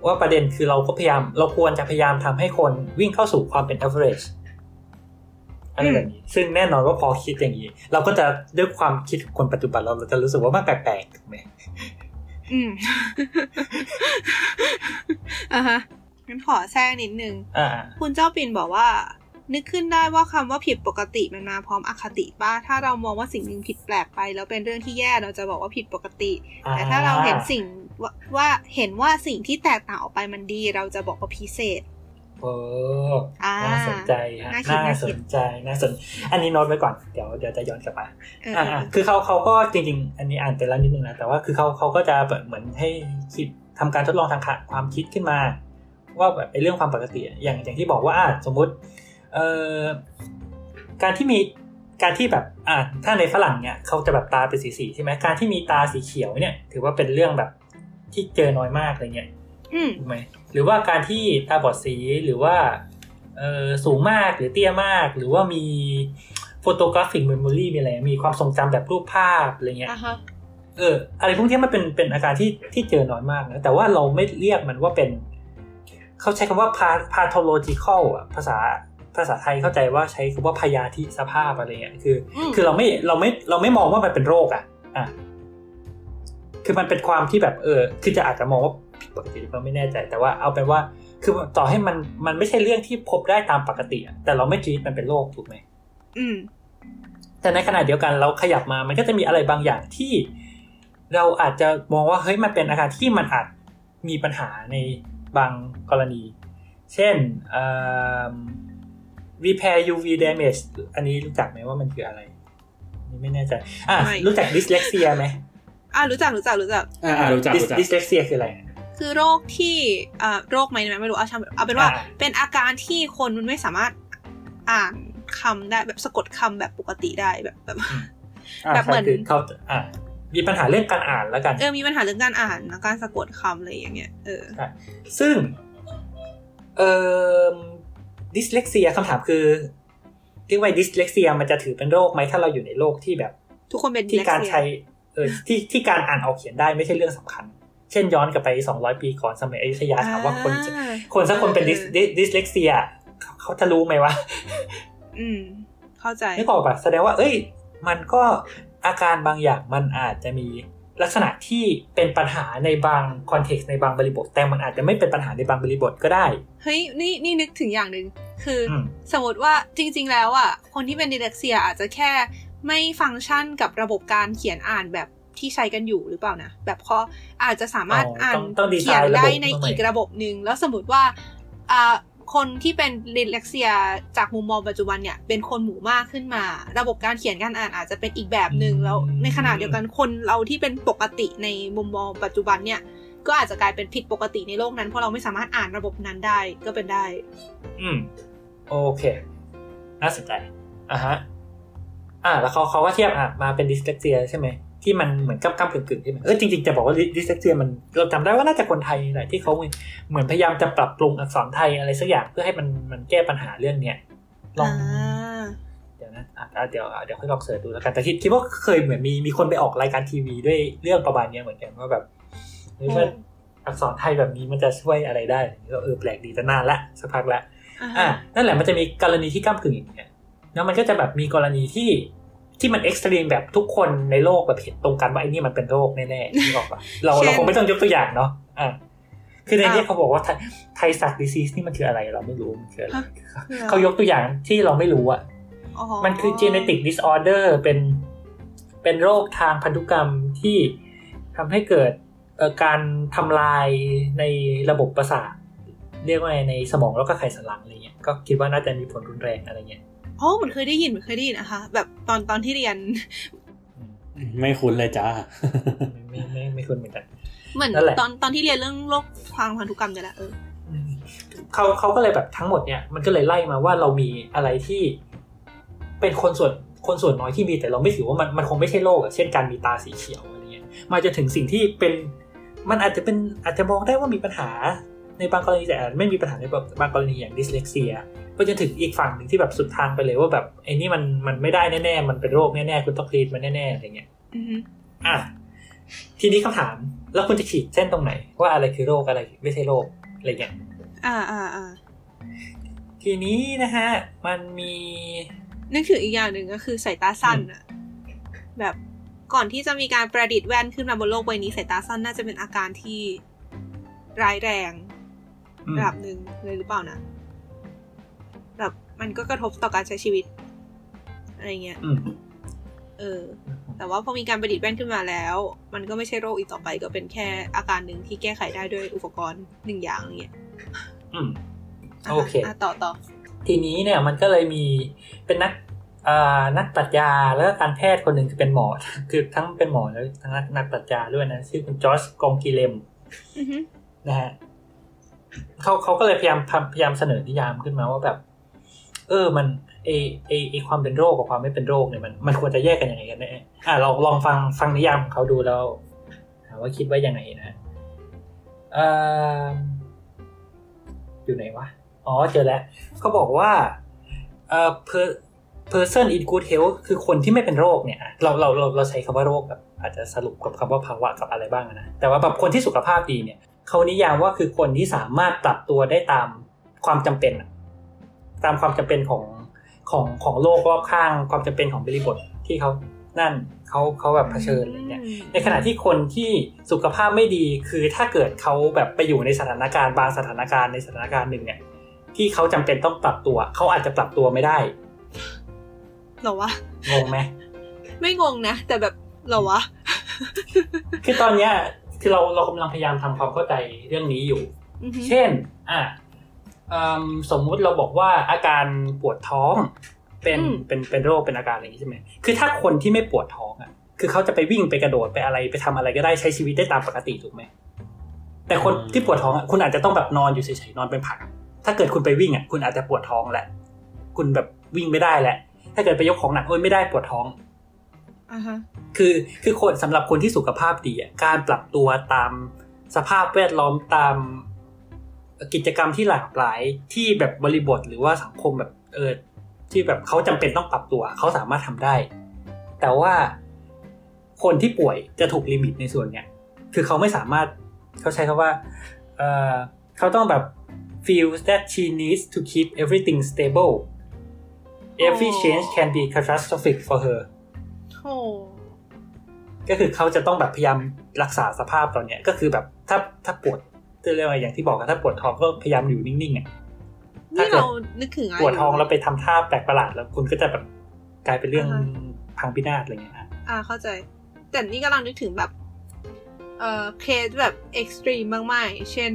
ว่าประเด็นคือเราก็พยายามเราควรจะพยายามทำให้คนวิ่งเข้าสู่ความเป็น average อะไรแบบนี้ ซึ่งแน่นอนว่าพอคิดอย่างนี้ เราก็จะด้วยความคิดของคนปัจจุบันเราเราจะรู้สึกว่ามันแปลกๆถูกไหมอืมอะฮะงั้นขอแทรกนิดนึงอ่าคุณเจ้าปิ่นบอกว่า นึกขึ้นได้ว่าคำว่าผิดปกติมันมาพร้อมอคติป้าถ้าเรามองว่าสิ่งหนึ่งผิดแปลกไป แล้วเป็นเรื่องที่แย่เราจะบอกว่าผิดปกติ แต่ถ้าเราเห็นสิ่งว่าว่าเห็นว่าสิ่งที่แตกต่างออกไปมันดี เราจะบอกว่าพิเศษ โอ้อ่าน่าสนใจฮะน่าคิดน่าน่าสคิดนใจน่าสน อันนี้โน้ตไว้ก่อนเดี๋ยวเดี๋ยวจะย้อนกลับมาเอออ่าเออคือเขาเขาก็จริง ๆ อันนี้อ่านไปแล้วนิดนึงนะแต่ว่าคือเขาเขาก็จะแบบเหมือนให้คิดทำการทดลองทางความคิดขึ้นมา ว่าแบบไอ้เรื่องความปกติอะอย่างอย่างที่บอกว่าอะสมมุติเอ่อการที่มีการที่แบบอะถ้าในฝรั่งเนี่ยเขาจะแบบตาเป็นสีสีๆใช่ไหมการที่มีตาสีเขียวเนี่ย ถือว่าเป็นเรื่องแบบที่เจอน้อยมากอะไรเงี้ยอืมถูกไหม หรือว่าการที่ตาบอดสีหรือว่าเออสูงมากหรือเตี้ยมาก หรือว่ามี photographic memory มีอะไรมีความทรงจำแบบรูปภาพอะไรเงี้ยอะฮะเออ อะไรพวกนี้มันเป็นเป็นอาการที่ที่เจอน้อยมากนะแต่ว่าเราไม่เรียกมันว่าเป็น เขาใช้คำว่า pa- pathological อะภาษาภาษาไทยเข้าใจว่าใช้คำว่าพยาธิสภาพอะไรเงี้ยคืออืมคือเราไม่เราไม่เราไม่มองว่ามันเป็นโรคอะอะคือมันเป็นความที่แบบเออ คือจะอาจจะมองว่า ผิดปกติเราไม่แน่ใจ แต่ว่าเอาเป็นว่า คือต่อให้มันมันไม่ใช่เรื่องที่พบได้ตามปกติอะแต่เราไม่จีดมันเป็นโรคถูกไหมอืม แต่ในขณะเดียวกันเราขยับมามันก็จะมีอะไรบางอย่างที่ เราอาจจะมองว่าเฮ้ยมันเป็นอาการที่มันอาจมีปัญหาในบางกรณี เช่นเอิ่ม repair UV damage อันนี้รู้จักไหมว่ามันคืออะไรนี่ไม่แน่ใจ อะไม่รู้จัก dyslexia ไหมอะรู้จักรู้จักรู้จักอ่าอ่ารู้จัก Dys- รู้จัก dyslexia คืออะไร คือโรคที่อ่าโรคไหมไม่รู้เอาช่างเอาเป็นว่าอ่าเป็นอาการที่คนมันไม่สามารถอ่านคำได้แบบสะกดคำแบบปกติได้แบบแบบอ่าแบบเหมือนใช่คือเขาอ่ามีปัญหาเรื่องการอ่านแล้วกันเออมีปัญหาเรื่องการอ่านและการสะกดคำอะไรอย่างเงี้ยเออซึ่งเอ่อ dyslexia คำถามคือเรียกว่า dyslexia มันจะถือเป็นโรคไหมถ้าเราอยู่ในโลกที่แบบ ทุกคนเป็นที่การ dyslexia ใช้เออที่ที่การอ่านออกเขียนได้ไม่ใช่เรื่องสำคัญ เช่นย้อนกลับไป 200 ปีก่อนสมัยอยุธยาถามว่าคนจะอ่าคนสักคนเป็น dys- dys- dyslexia เขาเขาจะรู้ไหมว่าอืม เข้าใจไม่พอกปะแสดงว่า เอ้ย มันก็อาการบางอย่างมันอาจจะมีลักษณะที่เป็นปัญหาในบาง context ในบางบริบท แต่มันอาจจะไม่เป็นปัญหาในบางบริบทก็ได้ เฮ้ยนี่นี่นึกถึงอย่างหนึ่งคืออมสมมติว่าจริง ๆ แล้วอะคนที่เป็น dyslexia อาจจะแค่ไม่ฟังก์ชันกับระบบการเขียนอ่านแบบ ที่ใช้กันอยู่หรือเปล่านะ แบบเขาอาจจะสามารถอ๋ออ่านต้องต้องดีไซน์เขียนได้ระบบในมาใหม่อีกระบบหนึ่งแล้วสมมติว่าอ่าคนที่เป็นดิเลกเซียจากมุมมองปัจจุบันเนี่ย เป็นคนหมู่มากขึ้นมา ระบบการเขียนการอ่านอาจจะเป็นอีกแบบหนึ่งแล้วในขณะเดียวกันคนเราที่เป็นปกติในมุมมองปัจจุบันเนี่ยก็อาจจะกลายเป็นผิดปกติในโลกนั้นเพราะเราไม่สามารถอ่านระบบนั้นได้ก็เป็นได้ อืม โอเค น่าสนใจอะฮะ อ่า แล้วเขาเขาก็เทียบอะมาเป็น dyslexia ใช่ไหม ที่มันเหมือนก้ำก้ำกึ่งกึ่งๆใช่ไหมเออจริงๆจะบอกว่า dyslexia มันเราจำได้ว่าน่าจะคนไทยแหละที่เขาเหมือนพยายามจะปรับปรุงอักษรไทยอะไรสักอย่างเพื่อให้มันมันแก้ปัญหาเรื่องเนี้ยลองอ่าเดี๋ยวนะอะอะเดี๋ยวอะเดี๋ยวค่อยลอง search ดูแล้วกันแต่คิดคิดว่าเคยเหมือนมีมีคนไปออกรายการทีวีด้วยเรื่องประมาณเนี้ยเหมือนกันว่าแบบเฮ้ยว่าอักษรไทยแบบนี้มันจะช่วยอะไรได้ก็เออแปลกดีแต่นานละสักพักละอ่าอะฮะนั่นแหละมันจะมีกรณีที่ก้ำกึ่งอย่างเงี้ยแล้วมันก็จะแบบมีกรณีที่ ที่มัน extreme แบบทุกคนในโลกแบบเห็นตรงกันว่าไอ้นี่มันเป็นโรคแน่ๆนี่บอกว่าเราเราคงไม่ต้องยกตัวอย่างเนาะอะคือในนี้เขาบอกว่าไทสักดิซีสนี่มันคืออะไรเราไม่รู้มันคืออะไรเขายกตัวอย่างที่เราไม่รู้อะอ๋อมันคือ genetic disorder เป็นเป็นโรคทางพันธุกรรมที่ทำให้เกิดเอ่อการทำลายในระบบประสาทเรียกว่าไงในสมองแล้วก็ไขสันหลังอะไรเงี้ยก็คิดว่าน่าจะมีผลรุนแรงอะไรเงี้ย อ๋อเหมือนเคยได้ยินเหมือนเคยได้ยินนะคะ แบบตอนตอนที่เรียน ไม่คุ้นเลยจ้าไม่ไม่ไม่ไม่คุ้นเหมือนกันเหมือนนั่นแหละตอนตอนที่เรียนเรื่องโรคความพันธุกรรมเนี่ยแหละเออเขาเขาก็เลยแบบทั้งหมดเนี่ยมันก็เลยไล่มาว่าเรามีอะไรที่เป็นคนส่วนคนส่วนน้อยที่มีแต่เราไม่ถือว่ามันมันคงไม่ใช่โรคอะเช่นการมีตาสีเขียวอะไรเงี้ยมาจะถึงสิ่งที่เป็นมันอาจจะเป็นอาจจะมองได้ว่ามีปัญหาในบางกรณีแต่อาจไม่มีปัญหาในแบบบางกรณีอย่างดิสเลกเซียก็ จะถึงอีกฝั่งหนึ่งที่แบบสุดทางไปเลยว่าแบบไอ้นี่มันมันไม่ได้แน่ๆ มันเป็นโรคแน่ๆ คุณต้องคลีนมันแน่ๆอะไรเงี้ยอือฮึอะทีนี้คำถามแล้วคุณจะขีดเส้นตรงไหน ว่าอะไรคือโรคอะไรไม่ใช่โรคอะไรเงี้ยอ่าอ่าอ่าทีนี้นะฮะ มันมีนึกถึงอีกอย่างหนึ่งก็คือสายตาสั้นอะแบบก่อนที่จะมีการประดิษฐ์แว่นขึ้นมาบนโลกใบนี้สายตาสั้นน่าจะเป็นอาการที่ร้ายแรงอืมระดับหนึ่งเลยหรือเปล่านะ แบบมันก็กระทบต่อการใช้ชีวิต อะไรเงี้ยอืมเออ แต่ว่าพอมีการประดิษฐ์แว่นขึ้นมาแล้ว มันก็ไม่ใช่โรคอีกต่อไป ก็เป็นแค่อาการหนึ่งที่แก้ไขได้ด้วยอุปกรณ์หนึ่งอย่างอะไรเงี้ยอืมโอเคะต่อต่อ ทีนี้เนี่ยมันก็เลยมีเป็นนักอ่านักปรัชญาแล้วก็การแพทย์คนหนึ่งคือเป็นหมอ คือทั้งเป็นหมอแล้วทั้งนักนักปรัชญาด้วยนะ ชื่อคุณจอร์จกองกิเลมอือฮึนะฮะเขาเขาก็เลยพยายามพยายามเสนอนิยามขึ้นมาว่าแบบ เออมันเอเอเอความเป็นโรคกับความไม่เป็นโรคเนี่ยมันมันควรจะแยกกันยังไงกันแน่อ่าลองลองฟังฟังนิยามของเขาดูแล้วว่าคิดว่ายังไงนะอ่ออยู่ไหนวะ อ๋อเจอแล้วเขาบอกว่าเอ่อ per- person in good health คือคนที่ไม่เป็นโรคเนี่ยเราเราเราเราใช้คำว่าโรคแบบอาจจะสรุปกับคำว่าภาวะกับอะไรบ้างนะแต่ว่าแบบคนที่สุขภาพดีเนี่ยเขานิยามว่าคือคนที่สามารถปรับตัวได้ตามความจำเป็นอะ ตามความจำเป็นของของของโลกรอบข้างความจำเป็นของบริบทที่เขานั่นเขาเขาแบบเผชิญอะไรเงี้ยในขณะที่คนที่สุขภาพไม่ดีคือถ้าเกิดเขาแบบไปอยู่ในสถานการณ์บางสถานการณ์ในสถานการณ์หนึ่งเนี่ยที่เขาจำเป็นต้องปรับตัว เขาอาจจะปรับตัวไม่ได้เหรอวะงงไหมไม่งงนะ แต่แบบเหรอวะคือตอนเนี้ยคือเราเรากำลังพยายามทำความเข้าใจเรื่องนี้อยู่อือฮึเช่น อะเอิ่ม สมมุติเราบอกว่าอาการปวดท้องเป็นเป็นเป็นโรคเป็นอาการอะไรอย่างนี้ใช่ไหมคือถ้าคนที่ไม่ปวดท้องอะ คือเขาจะไปวิ่งไปกระโดดไปอะไรไปทำอะไรก็ได้ใช้ชีวิตได้ตามปกติถูกไหมแต่คนอืมที่ปวดท้องอะคุณอาจจะต้องแบบนอนอยู่เฉยๆนอนเป็นผัก ถ้าเกิดคุณไปวิ่งอะคุณอาจจะปวดท้องแหละ คุณแบบวิ่งไม่ได้แหละ ถ้าเกิดไปยกของหนักโอ้ยไม่ได้ปวดท้องอ่าฮะคือคือคนสำหรับคนที่สุขภาพดีอะการปรับตัวตามสภาพแวดล้อมตาม กิจกรรมที่หลากหลายที่แบบบริบทหรือว่าสังคมแบบเออที่แบบเขาจำเป็นต้องปรับตัวเขาสามารถทำได้ แต่ว่าคนที่ป่วยจะถูกลิมิตในส่วนเนี้ยคือเขาไม่สามารถเขาใช้คำว่าเออเขาต้องแบบ feels that she needs to keep everything stable every change can be catastrophic for her โอ้ก็คือเขาจะต้องแบบพยายามรักษาสภาพตอนเนี้ยก็คือแบบถ้าถ้าปวดจะ เรียกว่าอย่างที่บอกอะถ้าปวดท้องก็พยายามอยู่นิ่งๆอะถ้านี่เกิดเรานึกถึงอะไรปวดท้องแล้วไปทำท่าแปลกประหลาดแล้วคุณก็จะแบบกลายเป็นเรื่องอ่าฮะพังพินาศอะไรเงี้ยอะอ่าเข้าใจ แต่นี่กำลังนึกถึงแบบ เอ่อเคสแบบ extreme มากๆ เช่น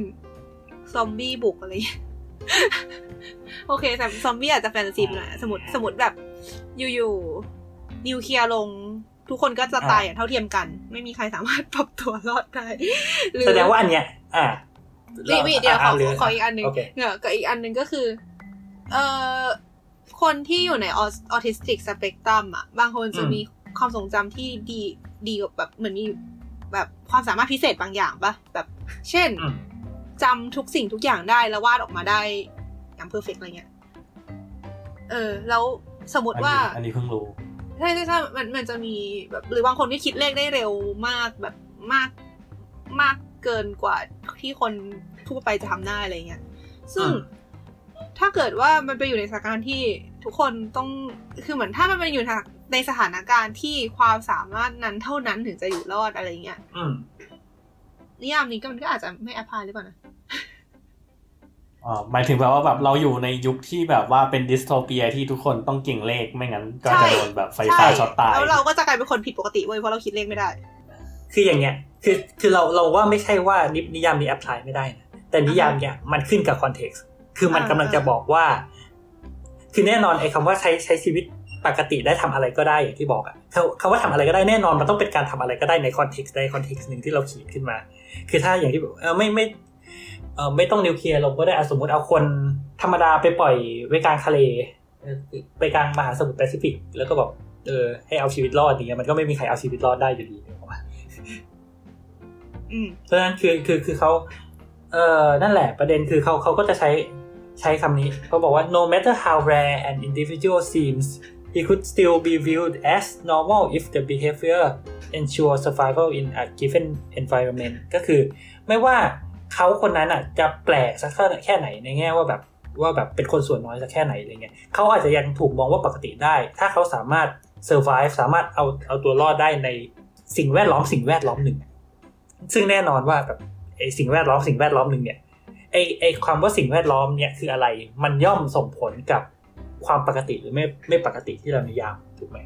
ซอมบี้บุกอะไรอย่างเงี้ยโอเคแต่ซอมบี้อาจจะแฟนตาซีไปหน่อยสมมติสมมติแบบ อยู่ๆนิวเคลียร์ลง ทุกคนก็จะตายอย่างเท่าเทียมกัน ไม่มีใครสามารถปรับตัวรอดได้หรือแสดงว่าอันเนี้ย อะ นี่มีเดี๋ยวขอหรืขออีกอันหนึ่งโอเคเนี่ยกับอีกอันหนึ่งก็คือ เอ่อคนที่อยู่ใน autistic spectrum อะ บางคนจะมีความทรงจำที่ดีดีกว่าแบบเหมือนมีแบบความสามารถพิเศษบางอย่างปะแบบ เช่นอืมจำทุกสิ่งทุกอย่างได้แล้ววาดออกมาได้อย่างเพอร์เฟกอะไรเงี้ยเออ แล้วสมมติว่า อันนี้เพิ่งรู้ใช่ใช่ใช่มันมันจะมีแบบ หรือบางคนที่คิดเลขได้เร็วมากแบบมากมาก เกินกว่าที่คนทั่วไปจะทำได้อะไรเงี้ย ซึ่งอืมถ้าเกิดว่ามันไปอยู่ในสถานการณ์ที่ทุกคนต้องคือเหมือนถ้ามันไปอยู่ในสถานการณ์ที่ความสามารถนั้นเท่านั้นถึงจะอยู่รอดอะไรเงี้ยอืมนิยามนี้ก็มันก็อาจจะไม่ apply หรือเปล่านะอ่าหมายถึงแบบว่าแบบเราอยู่ในยุคที่แบบว่าเป็น dystopia ที่ทุกคนต้องเก่งเลขไม่งั้น ก็จะโดนแบบไฟฟ้าช็อตตายแล้วเราก็จะกลายเป็นคนผิดปกติเว้ยเพราะเราคิดเลขไม่ได้ คืออย่างเงี้ยคือคือเราเราว่าไม่ใช่ว่านินิยามนี้ apply ไม่ได้นะแต่นิยามเนี่ยมันขึ้นกับ contextคือมันอ่ากำลังจะบอกว่า คือแน่นอนไอ้คำว่าใช้ใช้ชีวิตปกติได้ทำอะไรก็ได้อย่างที่บอกอะคำคำว่าทำอะไรก็ได้แน่นอนมันต้องเป็นการทำอะไรก็ได้ใน context ใด context หนึ่งที่เราขีดขึ้นมา คือถ้าอย่างที่บอกเออไม่ไม่เออไม่ต้องนิวเคลียร์ลงก็ได้อะสมมติเอาคนธรรมดาไปปล่อยไว้กลางทะเลเออไปกลางมหาสมุทรแปซิฟิก แล้วก็บอกเออให้เอาชีวิตรอดอย่างเงี้ยมันก็ไม่มีใครเอาชีวิตรอดได้อยู่ดีถูกปะอืม เพราะฉะนั้นคือคือคือเขาเออนั่นแหละประเด็นคือเขาเขาก็จะใช้ใช้คำนี้เขาบอกว่า no matter how rare an individual seems he could still be viewed as normal if the behavior ensure survival in a given environment ก็คือไม่ว่าเขาคนนั้นอะจะแปลกสักแค่ไหนในแง่ว่าแบบว่าแบบเป็นคนส่วนน้อยสักแค่ไหนอะไรเงี้ยเขาอาจจะยังถูกมองว่าปกติได้ ถ้าเขาสามารถ survive สามารถเอาเอาตัวรอดได้ในสิ่งแวดล้อมสิ่งแวดล้อมหนึ่ง ซึ่งแน่นอนว่าแบบไอสิ่งแวดล้อมสิ่งแวดล้อมหนึ่งเนี่ยไอไอความว่าสิ่งแวดล้อมเนี่ยคืออะไร มันย่อมส่งผลกับความปกติหรือไม่ไม่ปกติที่เรานิยามถูกไหม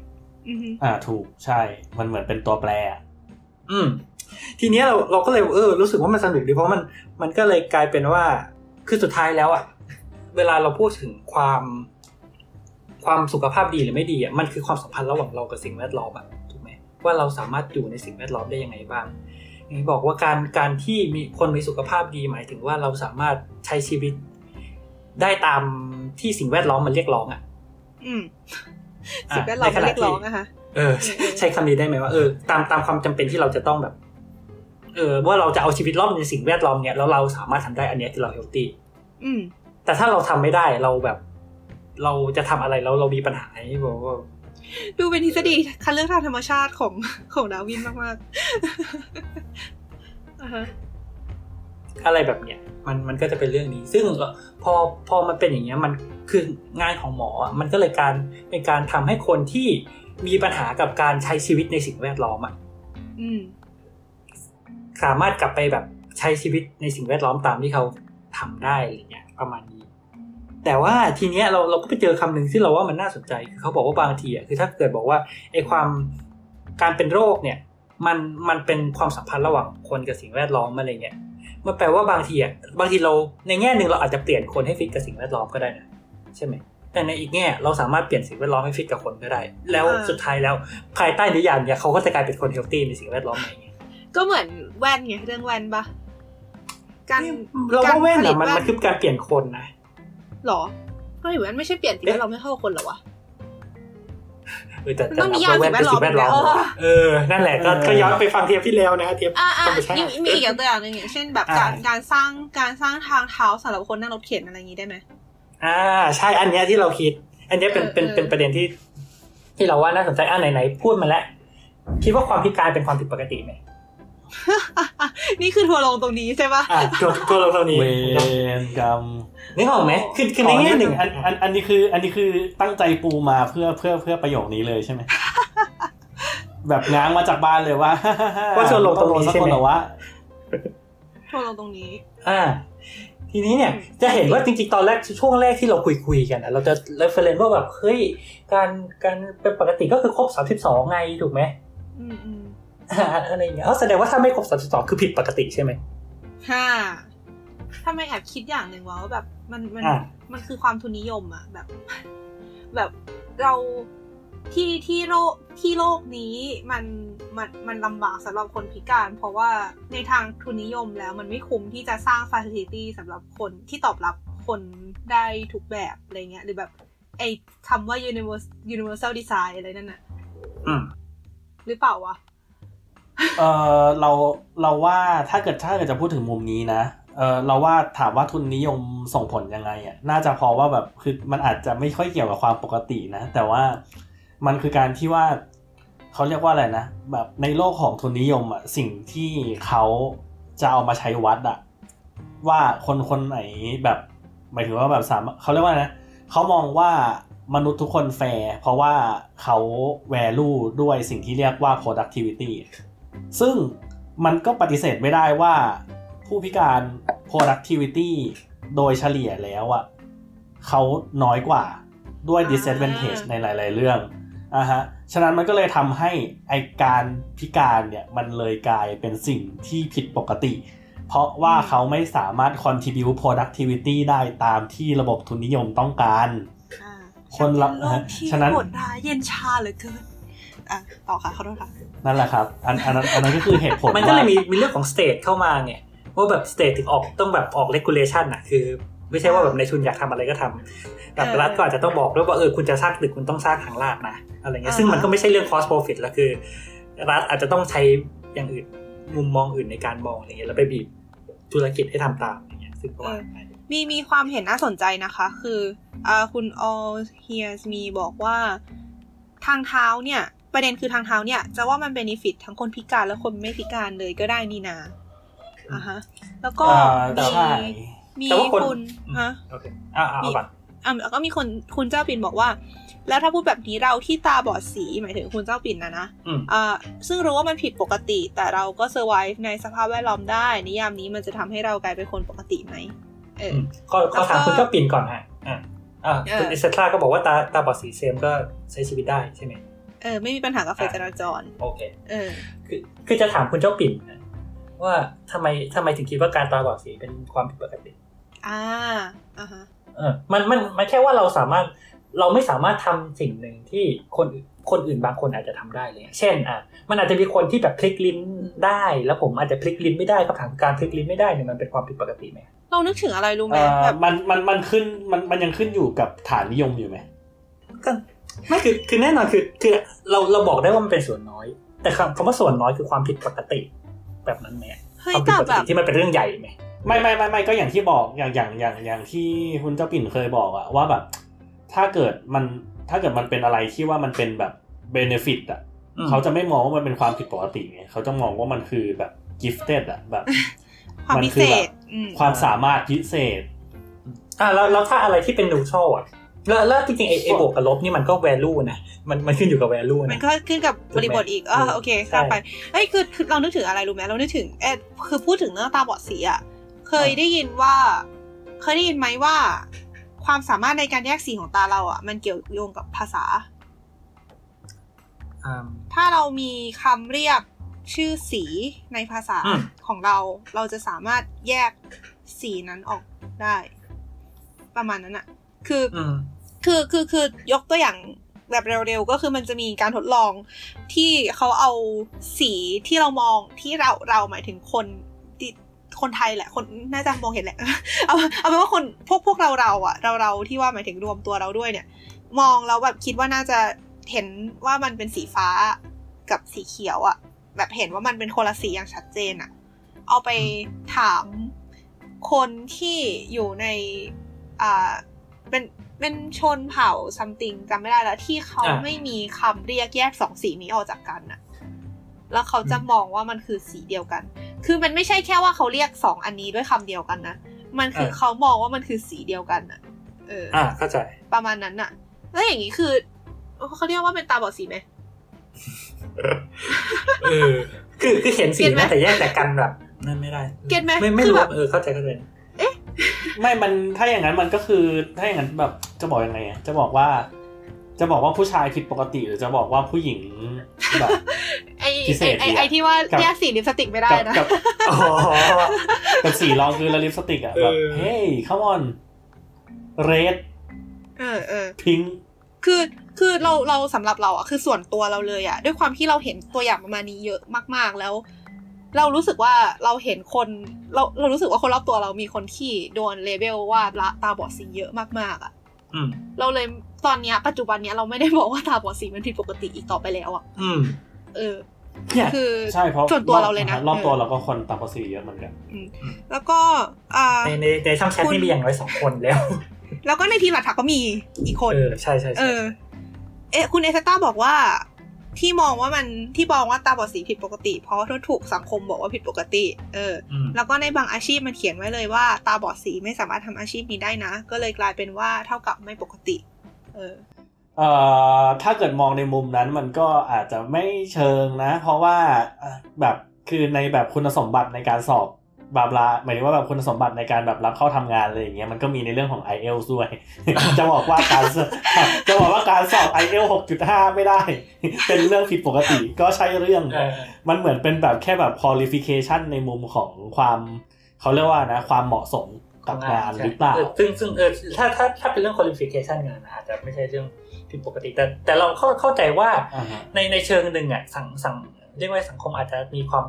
อืมอ่าถูกใช่ มันเหมือนเป็นตัวแปรอะอืม ทีเนี้ยเราเราก็เลยเออรู้สึกว่ามันสนุกดีเพราะมันมันก็เลยกลายเป็นว่า คือสุดท้ายแล้วอะเวลาเราพูดถึงความความสุขภาพดีหรือไม่ดีอะมันคือความสัมพันธ์ระหว่างเรากับสิ่งแวดล้อมอะถูกไหมว่าเราสามารถอยู่ในสิ่งแวดล้อมได้ยังไงบ้างอย่างที่ บอกว่าการการที่มีคนมีสุขภาพดีหมายถึงว่าเราสามารถใช้ชีวิตได้ตามที่สิ่งแวดล้อมมันเรียกร้องอะอืมอะสิ่งแวดล้อมในขมันณะเรียกที่ร้องอะค่ะเออเออ ใช้คำนี้ได้ไหมว่าเออตามตามความจำเป็นที่เราจะต้องแบบ เออว่าเราจะเอาชีวิตรอดในสิ่งแวดล้อมเนี่ยแล้วเราสามารถทำได้อันเนี้ยที่เราเฮลตี้อืมแต่ถ้าเราทำไม่ได้เราแบบ เราจะทำอะไรแล้วเรามีปัญหาที่บอกว่า ดูเป็นทฤษฎีคัดเลือกทางธรรมชาติของของดาวินมากๆอ่าฮะอะไรแบบเนี้ยมันมันก็จะเป็นเรื่องนี้ ซึ่งพอพอมันเป็นอย่างเงี้ยมันคืองานของหมออะมันก็เลยการเป็นการทำให้คนที่มีปัญหากับการใช้ชีวิตในสิ่งแวดล้อมอะอืมสามารถกลับไปแบบใช้ชีวิตในสิ่งแวดล้อมตามที่เขาทำได้อะไรเงี้ย ประมาณนี้ แต่ว่าทีเนี้ยเราเราก็ไปเจอคำหนึ่งที่เราว่ามันน่าสนใจคือเขาบอกว่าบางทีอะคือถ้าเกิดบอกว่าไอ้ความการเป็นโรคเนี่ยมันมันเป็นความสัมพันธ์ระหว่างคนกับสิ่งแวดล้อมอะไรเงี้ยมันแปลว่าบางทีอะบางทีเราในแง่หนึ่งเราอาจจะเปลี่ยนคนให้ฟิตกับสิ่งแวดล้อมก็ได้นะใช่ไหมแต่ในอีกแง่เราสามารถเปลี่ยนสิ่งแวดล้อมให้ฟิตกับคนก็ได้ แล้วอ่าสุดท้ายแล้วภายใต้นิยามเนี่ยเขาก็จะกลายเป็นคนเฮลตี้ในสิ่งแวดล้อมใหม่ไงก็เหมือนแว่นไงเรื่องแว่นปะการเราว่าแว่นกรผลิอะตมันมันคือการเปลี่ยนคนนะ หรอก็ถือแว่นไม่ใช่เปลี่ยนสิ่งแวดล้อมไม่เข้ากับคนเหรอวะเออแต่มันแต่ต้องนินับยามว่าแว่นเป็นสิ่งแวดล้อมสิ่งแวดล้อมเออ นั่นแหละก็ก็ย้อนไปฟังเทปที่แล้วนะเทปอ่าอ่าธรรมชาติมีมีอีกตัวอย่างหนึ่งอย่างเช่นแบบอ่าการการสร้างการสร้างทางเท้าสำหรับคนนั่งรถเข็นอะไรอย่างนี้ได้ไหมอ่า ใช่อันเนี้ยที่เราคิด อันเนี้ยเป็นเออเป็นเออเป็นประเด็นที่ ที่เราว่าน่าสนใจอ่าไหนๆพูดมาแล้วคิดว่าความพิการเป็นความผิดปกติไหม นี่คือทัวร์ลงตรงนี้ใช่ปะอ่าตัวตัวเราเท่านี้เวรกรรมนึกออกไหมคือคือในแง่หนึ่งอันอันอันนี้คือ อันนี้คือตั้งใจปูมาเพื่อเพื่อเพื่อประโยคนี้เลยใช่ไหมแบบง้างมาจากบ้านเลยว่าว่าชวนลงตรงนี้สักใช่คไหนมเหรอวะทัวร์ลงตรงนี้ อ่าทีนี้เนี่ยจะเห็นว่าจริงๆ ตอนแรกช่วงแรกที่เราคุยคุยๆกันอะเราจะเรฟเฟรนว่าแบบเฮ้ยการการเป็นปกติก็คือครบสามสิบสองไงถูกไหม อืมอืมอ่าอะไรอย่างเงี้ยเอาแสดงว่าถ้าไม่ครบสามสิบสองคือผิดปกติใช่ไหมฮ่าถ้าไม่แอบคิดอย่างหนึ่งว่าแบบมันมันอ่ามันคือความทุนนิยมอะแบบ แบบเราที่ที่โลกที่โลกนี้มันมันมันลำบากสำหรับคนพิการ เพราะว่าในทางทุนนิยมแล้วมันไม่คุ้มที่จะสร้างฟ a c i ลิตี้สำหรับคนที่ตอบรับคนได้ทุกแบบอะไรเงี้ยหรือแบบ ไอ้คำว่า universal universal design อะไรนั่นน่ะอืมหรือเปล่าวะ เออเราเราว่าถ้าเกิดถ้าเกิดจะพูดถึงมุมนี้นะเออเราว่าถามว่าทุนนิยมส่งผลยังไงอะน่าจะพราะว่าแบบคือมันอาจจะไม่ค่อยเกี่ยวกับความปกตินะ แต่ว่ามันคือการที่ว่าเขาเรียกว่าอะไรนะ แบบในโลกของทุนนิยมอะสิ่งที่เขาจะเอามาใช้วัดอะว่าคนคนไหนแบบหมายถึงว่าแบบสามเขาเรียกว่านะเขามองว่ามนุษย์ทุกคนแฟร์เพราะว่าเขา value ด้วยสิ่งที่เรียกว่า productivity ซึ่งมันก็ปฏิเสธไม่ได้ว่าผู้พิการ productivity โดยเฉลี่ยแล้วอะเขาน้อยกว่าด้วย disadvantage ในหลาย ๆ เรื่องอะฮะ ฉะนั้นมันก็เลยทำให้ไอการพิการเนี่ยมันเลยกลายเป็นสิ่งที่ผิดปกติ เพราะว่าเขาไม่สามารถ contribute productivity ได้ตามที่ระบบทุนนิยมต้องการอ่าคนละโลกที่ฉะนั้นโหดร้ายเย็นชาเหลือเกิน อะต่อค่ะขอโทษค่ะนั่นแหละครับอันอันนั้นอันนั้นก็คือเหตุผลมันก็เลยว่ามีมีเรื่องของสเตทเข้ามาไงว่าแบบสเตทถึงออกต้องแบบออกเลกูเลชันอะคือ ไม่ใช่ว่าแบบในทุนอยากทำอะไรก็ทำแบบเออรัฐก็อาจจะต้องบอกด้วยว่าเออคุณจะสร้างตึกคุณต้องสร้างทางลาดนะอะไรเงี้ยอ่าซึ่งมันก็ไม่ใช่เรื่อง cost profit แล้วคือ รัฐอาจจะต้องใช้อย่างอื่นมุมมองอื่นในการมองอะไรเงี้ยแล้วไปบีบธุรกิจให้ทำตามอะไรเงี้ยซึ่งก็ว่าไปมีมีความเห็นน่าสนใจนะคะ คืออ่าคุณ all hears me บอกว่าทางเท้าเนี่ย ประเด็นคือทางเท้าเนี่ย จะว่ามันเบนฟิตทั้งคนพิการและคนไม่พิการเลยก็ได้นี่นาอะฮะ แล้วก็อ่ามีใช่มีแต่ว่าคนคุณอืมฮะโอเคอ่าเอาก่อนอะแล้วก็มีคนคุณเจ้าปิ่นบอกว่า แล้วถ้าพูดแบบนี้เราที่ตาบอดสีหมายถึงคุณเจ้าปิ่นนะนะอืมอ่าซึ่งรู้ว่ามันผิดปกติ แต่เราก็เซอร์ไวในสภาพแวดล้อมได้ นิยามนี้มันจะทำให้เรากลายเป็นคนปกติไหมเอออืมขอขอถามคุณเจ้าปิ่นก่อนฮะอ่าอ่าเออคุณอิสตราก็บอกว่าตาตาบอดสีเซมก็ใช้ชีวิตได้ใช่ไหม เออ ไม่มีปัญหากับไฟจราจร โอเค เออ คือคือจะถามคุณเจ้าปิ่นนะว่าทำไมทำไมถึงคิดว่าการตาบอดสีเป็นความผิดปกติ อ่า อ่าฮะ เออ มันมันมันแค่ว่าเราสามารถเราไม่สามารถทำสิ่งหนึ่งที่คนอื่นคนอื่นบางคนอาจจะทำได้เลยเช่น อะ มันอาจจะมีคนที่แบบพลิกลิ้นได้ แล้วผมอาจจะพลิกลิ้นไม่ได้คำถามการพลิกลิ้นไม่ได้เนี่ยมันเป็นความผิดปกติไหมเรานึกถึงอะไรรู้ไหมเอ่อแบบมันมันมันขึ้นมันมันยังขึ้นอยู่กับฐานนิยมอยู่ไหมก็ ไม่คือคือแน่นอนคือคือเราเราบอกได้ว่ามันเป็นส่วนน้อย แต่คำคำว่าส่วนน้อยคือความผิดปกติแบบนั้นไหมเฮ้ยความผิดแต่ปกแบติบที่มันเป็นเรื่องใหญ่ไหมไม่ไม่ไม่ไม่ก็อย่างที่บอกอย่างอย่างอย่างอย่างที่คุณเจ้าปิ่นเคยบอกอะว่าแบบ ถ้าเกิดมันถ้าเกิดมันเป็นอะไรที่ว่ามันเป็นแบบเบเนฟิตอะอืมเขาจะไม่มองว่ามันเป็นความผิดปกติไงเขาจะมองว่ามันคือแบบกิฟเต็ดอะแบบความมันพิคืเศอแบบษอืมความสามารถพิเศษอ่าแล้วแล้วถ้าอะไรที่เป็นนูทรัลอะ แล้วแล้วจริงๆไอ้ไอ้บวกกับลบนี่มันก็ value นะมันมันขึ้นอยู่กับ value มันนะก็ขึ้นกับบริบทอีกอ่าโอเคใช่ข้ามไปเอ้ยคือคือเรานึกถึงอะไรรู้ไหมเรานึกถึงเออคือพูดถึงเรื่องตาบอดสีอะเคยได้ยินว่า เคยได้ยินไหมว่า ความสามารถในการแยกสีของตาเราอะ มันเกี่ยวโยงกับภาษาอ่าถ้าเรามีคำเรียกชื่อสีในภาษาอืมของเรา เราจะสามารถแยกสีนั้นออกได้ ประมาณนั้นอะ คืออืมคือคือคือยกตัวอย่างแบบเร็วๆก็คือมันจะมีการทดลองที่เขาเอาสีที่เรามองที่เราเราหมายถึงคนที่คนไทยแหละ คนน่าจะมองเห็นแหละ เอาเอาเป็นว่าคนพวกพวกเราเราอะเราเราที่ว่าหมายถึงรวมตัวเราด้วยเนี่ย มองแล้วแบบคิดว่าน่าจะเห็นว่ามันเป็นสีฟ้ากับสีเขียวอะแบบเห็นว่ามันเป็นคนละสีอย่างชัดเจนอะเอาไปถามคนที่อยู่ในอ่า เป็นเป็นชนเผ่าซัมติงจำไม่ได้แล้ว ที่เขาอะไม่มีคำเรียกแยกสองสีนี้ออกจากกันอะแล้วเขาจะมองว่ามันคือสีเดียวกัน คือมันไม่ใช่แค่ว่าเขาเรียกสองอันนี้ด้วยคำเดียวกันนะ มันคือเขามองว่ามันคือสีเดียวกันอะเออออ่าเข้าใจ ประมาณนั้นน่ะแล้วอย่างนี้คือเขาเรียกว่าเป็นตาบอดสีไหมเออ คือคือเห็นสีเก็ตไหมนะแต่แยกจากกันแบบนั่นไม่ได้ เก็ตไหมไม่ไม่คือรู้แบบเออเข้าใจเข้าใจ ไม่มันถ้าอย่างนั้นมันก็คือถ้าอย่างนั้นแบบจะบอกยังไงอะจะบอกว่า จะบอกว่าผู้ชายผิดปกติหรือจะบอกว่าผู้หญิงแบบไอ้พิเศษไอ้ดีอะไอ้ที่ว่ากับแยกสีลิปสติกไม่ได้กับนะกับอ๋อกับสีรองคือละลิปสติกอะแบบเออเฮ้ย come on red เออเออ pink คือคือเราเราสำหรับเราอะคือส่วนตัวเราเลยอะด้วยความที่เราเห็นตัวอย่างประมาณนี้เยอะมาก ๆ แล้ว เรารู้สึกว่าเราเห็นคนเราเรารู้สึกว่าคนรอบตัวเรามีคนที่โดนเลเบลว่าละตาบอดสีเยอะมากๆอะอืมเราเลยตอนเนี้ยปัจจุบันเนี้ยเราไม่ได้บอกว่าตาบอดสีมันผิดปกติอีกต่อไปแล้วอะอืมเออเนี่ยคือใช่เพราะส่วนตัวเราเลยนะรอบตัวเออเราก็คนตาบอดสีเยอะเหมือนกันแล้วก็อ่าในในในช่องแชทคุณนี่มีอย่างน้อยสองคนแล้ว แล้วก็ในทีมหลักถักก็มีอีกคนเออใช่ใช่เอใช่อเอะคุณเอสต้าบอกว่า ที่มองว่ามันที่มองว่าตาบอดสีผิดปกติ เพราะว่าถูกสังคมบอกว่าผิดปกติ เอออืมแล้วก็ในบางอาชีพมันเขียนไว้เลยว่า ตาบอดสีไม่สามารถทำอาชีพนี้ได้นะ ก็เลยกลายเป็นว่าเท่ากับไม่ปกติ เออเอ่อถ้าเกิดมองในมุมนั้นมันก็อาจจะไม่เชิงนะ เพราะว่าอะแบบคือในแบบคุณสมบัติในการสอบ บาบลาหมายถึงว่าแบบคุณสมบัติในการแบบรับเข้าทำงานอะไรอย่างเงี้ยมันก็มีในเรื่องของ i อ l อด้วย จะบอกว่าการสจะบอกว่าการสอบ i อ l 6.5ไม่ได้ เป็นเรื่องผิดปกติก็ใช่เรื่องเออมันเหมือนเป็นแบบแค่แบบ qualification ในมุมของความเขาเรียกว่านะ ความเหมาะสมกับงานหรือเปล่าซึ่งซึ่งเออถ้าถ้าถ้าเป็นเรื่อง qualification งานอาจจะไม่ใช่เรื่องผิดปกติ แต่แต่เราเข้าเข้าใจว่าอ่าฮะในในเชิงหนึ่งอะสังสังเรียกว่าสังคมอาจจะมีความ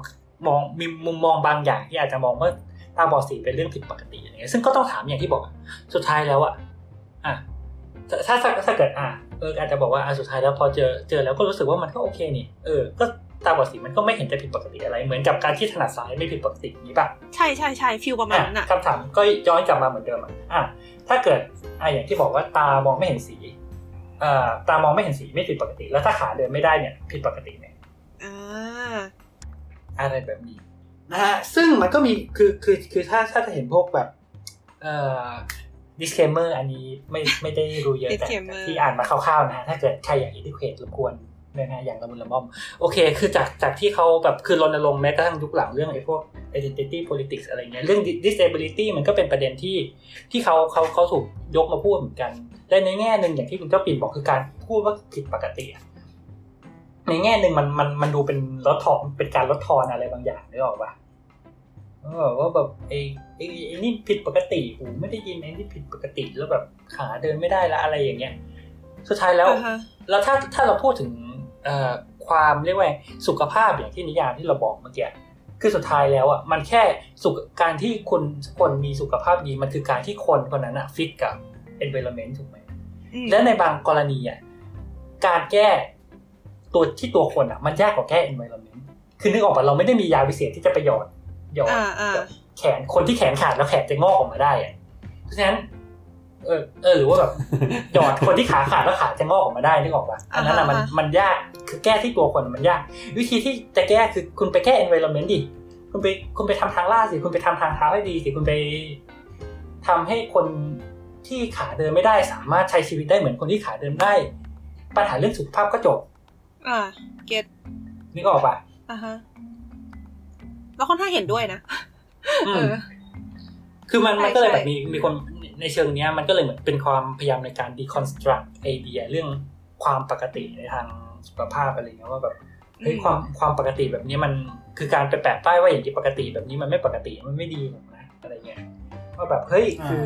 มองมีมุมมองบางอย่างที่อาจจะมองว่าตาบอดสีเป็นเรื่องผิดปกติอย่างเงี้ยซึ่งก็ต้องถามอย่างที่บอกอะสุดท้ายแล้วอะอะถ้าถ้าถ้าถ้าเกิดอะเอออาจจะบอกว่าอะสุดท้ายแล้วพอเจอเจอแล้วก็รู้สึกว่ามันก็โอเคนี่เออก็ตาบอดสีมันก็ไม่เห็นจะผิดปกติอะไร เหมือนกับการที่ถนัดซ้ายไม่ผิดปกติอย่างนี้ป่ะใช่ใช่ใช่ฟิลประมาณนั้นอะอะคำถามก็ย้อนกลับมาเหมือนเดิมอะอะถ้าเกิดอะอย่างที่บอกว่าตามองไม่เห็นสีอ่าตามองไม่เห็นสีไม่ผิดปกติ แล้วถ้าขาเดินไม่ได้เนี่ยผิดปกติไหมอ่า อะไรแบบนี้นะฮะซึ่งมันก็มีคือคือคือถ้าถ้าจะเห็นพวกแบบเอ่อ disclaimer อันนี้ไม่ไม่ได้รู้เยอะแต่แต่ที่อ่านมาคร่าวๆนะฮะถ้าเกิดใครอยาก educate รบกวนนะฮะอย่างละมุนละม่อม โอเค คือจากจากที่เขาแบบคือรณรงค์แม้กระทั่งยุคหลังเรื่องไอ้พวก identity politics อะไรเงี้ยเรื่อง disability มันก็เป็นประเด็นที่ที่เขาเขาเขาถูกยกมาพูดเหมือนกันและในแง่หนึ่งอย่างที่คุณเจ้าปิ่นบอกคือการพูดว่าผิดปกติอะ ในแง่หนึ่งมันมันมันดูเป็นลดทอนเป็นการลดทอนอะไรบางอย่างนึกออกปะเออว่าแบบไอ้ไอ้ไอ้นี่ผิดปกติหูไม่ได้ยินไอ้นี่ผิดปกติแล้วแบบขาเดินไม่ได้ละอะไรอย่างเงี้ย สุดท้ายแล้วอ่าฮะแล้วถ้าถ้าเราพูดถึงเอ่อความเรียกว่าไงสุขภาพอย่างที่นิยามที่เราบอกเมื่อกี้คือสุดท้ายแล้วอะมันแค่สุขการที่คนคนมีสุขภาพดีมันคือการที่คนคนนั้นอะฟิตกับ environment ถูกไหมอืมและในบางกรณีอะการแก้ ตัวที่ตัวคนอะมันยากกว่าแก้ environment คือนึกออกป่ะเราไม่ได้มียาวิเศษที่จะไปหยอดหยอดอ่าอ่าแบบแขนคนที่แขนขาดแล้วแขนจะงอกออกมาได้อะเพราะฉะนั้น เออเออหรือว่าแบบหยอดคนที่ขาขาดแล้วขาจะงอกออกมาได้นึกออกป่ะอันนั้นอะมันอ่าฮะมันยากคือแก้ที่ตัวคนมันยาก วิธีที่จะแก้คือคุณไปแก้ environment ดิคุณไปคุณไปทำทางลาดสิคุณไปทำทางเท้าให้ดีสิคุณไปทำให้คนที่ขาเดินไม่ได้สามารถใช้ชีวิตได้เหมือนคนที่ขาเดินได้ ปัญหาเรื่องสุขภาพก็จบ อ่า เก็ตนึกออกป่ะอ่าฮะแล้วค่อนข้างเห็นด้วยนะอืเอมอคือมันใช่มันก็เลยใช่แบบมีมีคนในเชิงเนี้ย มันก็เลยเหมือนเป็นความพยายามในการ deconstruct ไอเดียเรื่องความปกติในทางสุขภาพอะไรเงี้ยว่าแบบเฮ้ยความความปกติแบบนี้มันคือการไปแปะป้ายว่าอย่างที่ปกติแบบนี้มันไม่ปกติมันไม่ดีหรอกนะอะไรเงี้ยว่าแบบเฮ้ยคือ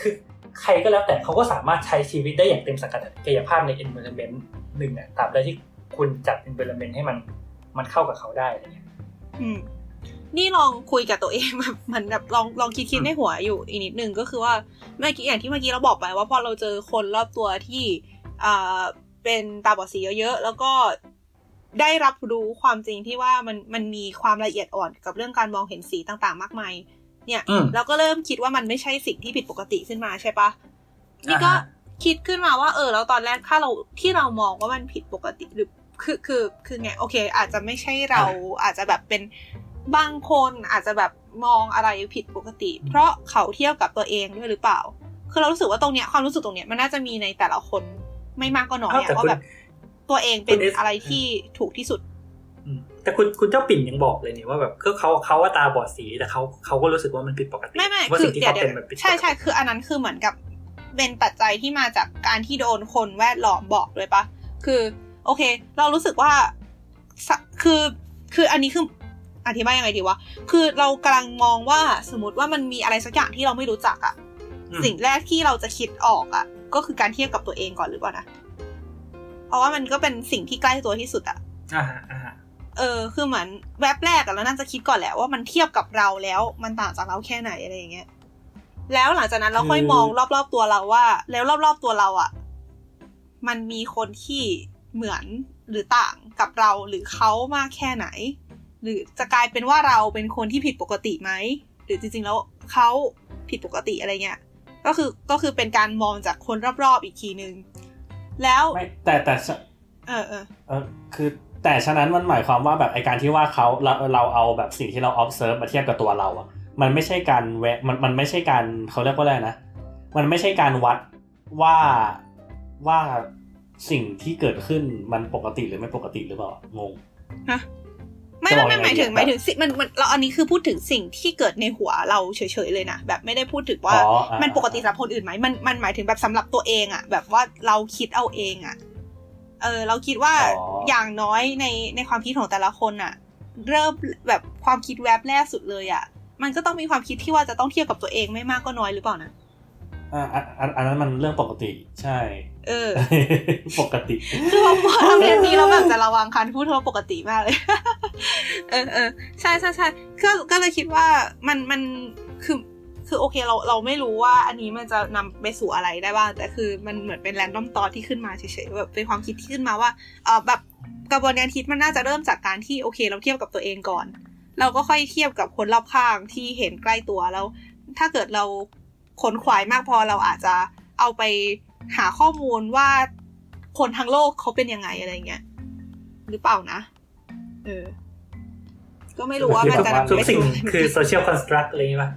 คือใครก็แล้วแต่เขาก็สามารถใช้ชีวิตได้อย่างเต็มศักยภาพใน environment หนึ่งอะตราบใดที่ คุณจัด environment ให้มันมันเข้ากับเขาได้อะไรเงี้ยอืมนี่ลองคุยกับตัวเองแบบเหมือนแบบลองลองคิดคิดในหัวอยู่อีกนิดนึงก็คือว่าเมื่อกี้อย่างที่เมื่อกี้เราบอกไปว่าพอเราเจอคนรอบตัวที่อ่าเป็นตาบอดสีเยอะๆแล้วก็ได้รับรู้ความจริงที่ว่ามันมันมีความละเอียดอ่อนกับเรื่องการมองเห็นสีต่างๆ มากมาย เนี่ยอืมเราก็เริ่มคิดว่ามันไม่ใช่สิ่งที่ผิดปกติขึ้นมาใช่ปะนี่ก็อ่าฮะคิดขึ้นมาว่า เออแล้วตอนแรกถ้าเราที่เรามองว่ามันผิดปกติหรือ คือคือคือไงโอเค อาจจะไม่ใช่เราอาจจะแบบเป็นบางคนอาจจะแบบมองอะไรผิดปกติ เพราะเขาเทียบกับตัวเองด้วยหรือเปล่า คือเรารู้สึกว่าตรงเนี้ยความรู้สึกตรงเนี้ยมันน่าจะมีในแต่ละคนไม่มากก็น้อยอ้าวแต่อะว่าคุณแบบตัวเองเป็นคุณเอสอะไรที่ถูกที่สุดอืมแต่คุณคุณเจ้าปิ่นยังบอกเลยนี่ว่าแบบคือเขาเขาว่าตาบอดสีแต่เขาเขาก็รู้สึกว่ามันผิดปกติไม่ไม่ว่าคืสิ่องที่เดี๋ยวเขาเดี๋เป็ยนมันผิดวใช่ใช่คืออันนั้นคือเหมือนกับเป็นปัจจัยที่มาจากการที่โดนคนแวดล้อมบอกด้วยปะคือ โอเค เรารู้สึกว่าสะคือคืออันนี้คืออธิบายยังไงดีวะ คือเรากำลังมองว่าสมมติว่ามันมีอะไรสักอย่างที่เราไม่รู้จักอะอืมสิ่งแรกที่เราจะคิดออกอะก็คือการเทียบกับตัวเองก่อนหรือเปล่านะ เพราะว่ามันก็เป็นสิ่งที่ใกล้ตัวที่สุดอะอ่าฮะอ่าฮะเออ คือเหมือนแว็บแรกอะเราน่าจะคิดก่อนแหละว่ามันเทียบกับเราแล้วมันต่างจากเราแค่ไหนอะไรอย่างเงี้ย แล้วหลังจากนั้นเราค่อยมองรอบๆตัวเราว่า แล้วรอบๆตัวเราอะมันมีคนที่ เหมือนหรือต่างกับเราหรือเขามากแค่ไหน หรือจะกลายเป็นว่าเราเป็นคนที่ผิดปกติไหมหรือจริงๆแล้วเขาผิดปกติอะไรเงี้ยก็คือก็คือเป็นการมองจากคนรอบๆอีกทีนึง แล้วไม่แต่แต่ฉะเออเออเออคือแต่ฉะนั้นมันหมายความว่าแบบไอการที่ว่าเขาเราเราเอาแบบสิ่งที่เรา observe มาเทียบกับตัวเราอะมันไม่ใช่การแวะมันมันไม่ใช่การเขาเรียกว่าอะไรนะ มันไม่ใช่การวัดว่าว่า สิ่งที่เกิดขึ้นมันปกติหรือไม่ปกติหรือเปล่างงฮะไม่จะบไม่อกไม่ยังไงหมายถึงดีหมายถึงสิมันมันเราอันนี้คือพูดถึงสิ่งที่เกิดในหัวเราเฉยๆเลยนะแบบไม่ได้พูดถึงว่าอ๋ออ่ามันปกติสำหรับคนอื่นไหมมันมันหมายถึงแบบสำหรับตัวเองอะแบบว่าเราคิดเอาเองอะเออเราคิดว่าอ๋อออย่างน้อยในในความคิดของแต่ละคนอะเริ่มแบบความคิดแวบแรกสุดเลยอะมันก็ต้องมีความคิดที่ว่าจะต้องเทียบกับตัวเองไม่มากก็น้อยหรือเปล่านะ อ่าอันอันอันนั้นมันเรื่องปกติใช่ เออ ปกติ คือพอพอทำเรื่องนี้เราแบบจะระวังคันพูดว่าปกติมากเลย เออเออใช่ใช่ใช่ก็ก็เลยคิดว่ามันมันคือคือโอเคเราเราไม่รู้ว่าอันนี้มันจะนำไปสู่อะไรได้บ้าง แต่คือมันเหมือนเป็นแรนดอมตอที่ขึ้นมาเฉยๆแบบเป็นความคิดที่ขึ้นมาว่าเออแบบกระบวนการคิดมันน่าจะเริ่มจากการที่โอเค เราเทียบกับตัวเองก่อน เราก็ค่อยเทียบกับคนรอบข้างที่เห็นใกล้ตัวแล้ว ถ้าเกิดเรา ขนขวายมากพอเราอาจจะเอาไปหาข้อมูลว่าคนทั้งโลกเขาเป็นยังไงอะไรเงี้ยหรือเปล่านะ เออ ก็ไม่รู้ว่ามันจะนำทุกไปสิ่งสู่คือ social construct อะไรอย่างงี้ป่ะ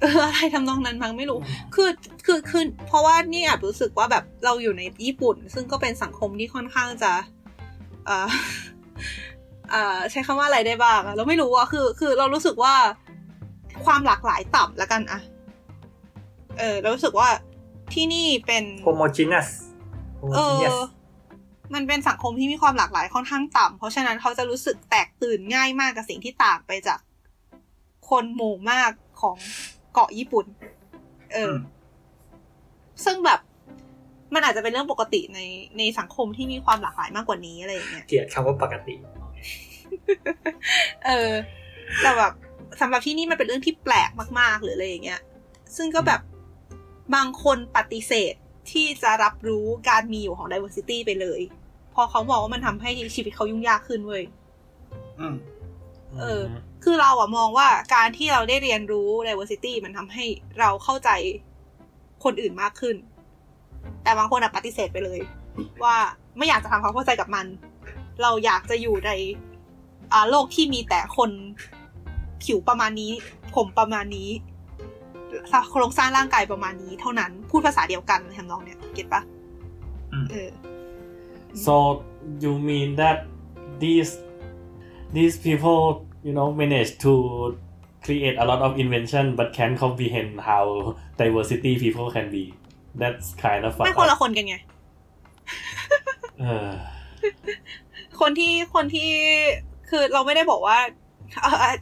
เอออะไรทำนองนั้นมั้งไม่รู้ คือ คือ คือ เพราะว่านี่แอบรู้สึกว่าแบบเราอยู่ในญี่ปุ่น ซึ่งก็เป็นสังคมที่ค่อนข้างจะ เอ่อเอ่อใช้คำว่าอะไรได้บ้างอะเราไม่รู้อะคือ คือเรารู้สึกว่าความหลากหลายต่ำละกันอะ เออเรารู้สึกว่าที่นี่เป็น homogeneous เออ homogeneous มันเป็นสังคมที่มีความหลากหลายค่อนข้างต่ำเพราะฉะนั้นเขาจะรู้สึกแตกตื่นง่ายมากกับสิ่งที่ต่างไปจากคนหมู่มากของเกาะญี่ปุ่น เอออมซึ่งแบบมันอาจจะเป็นเรื่องปกติในในสังคมที่มีความหลากหลายมากกว่านี้อะไรอย่างเงี้ยเกลียดคำว่าปกติ เออ แต่แบบสำหรับที่นี่มันเป็นเรื่องที่แปลกมาก ๆ หรืออะไรอย่างเงี้ย ซึ่งก็แบบ บางคนปฏิเสธที่จะรับรู้การมีอยู่ของ diversity ไปเลย พอเขามองว่ามันทำให้ชีวิตเขายุ่งยากขึ้นเว้ยอืมเออ คือเราอะมองว่าการที่เราได้เรียนรู้ diversity มันทำให้เราเข้าใจคนอื่นมากขึ้น แต่บางคนอะปฏิเสธไปเลย ว่าไม่อยากจะทำความเข้าใจกับมัน เราอยากจะอยู่ในอ่าโลกที่มีแต่คนผิวประมาณนี้ ผมประมาณนี้ โครงสร้างร่างกายประมาณนี้ เท่านั้นพูดภาษาเดียวกันทำนองเนี้ยเก็ตปะอืมเออ so you mean that these these people you know manage to create a lot of invention but can't comprehend how diversity people can be that's kind of ไม่ fucked คนละ up คนกันไงเออคนที่คนที่คือเราไม่ได้บอกว่าเอ่อ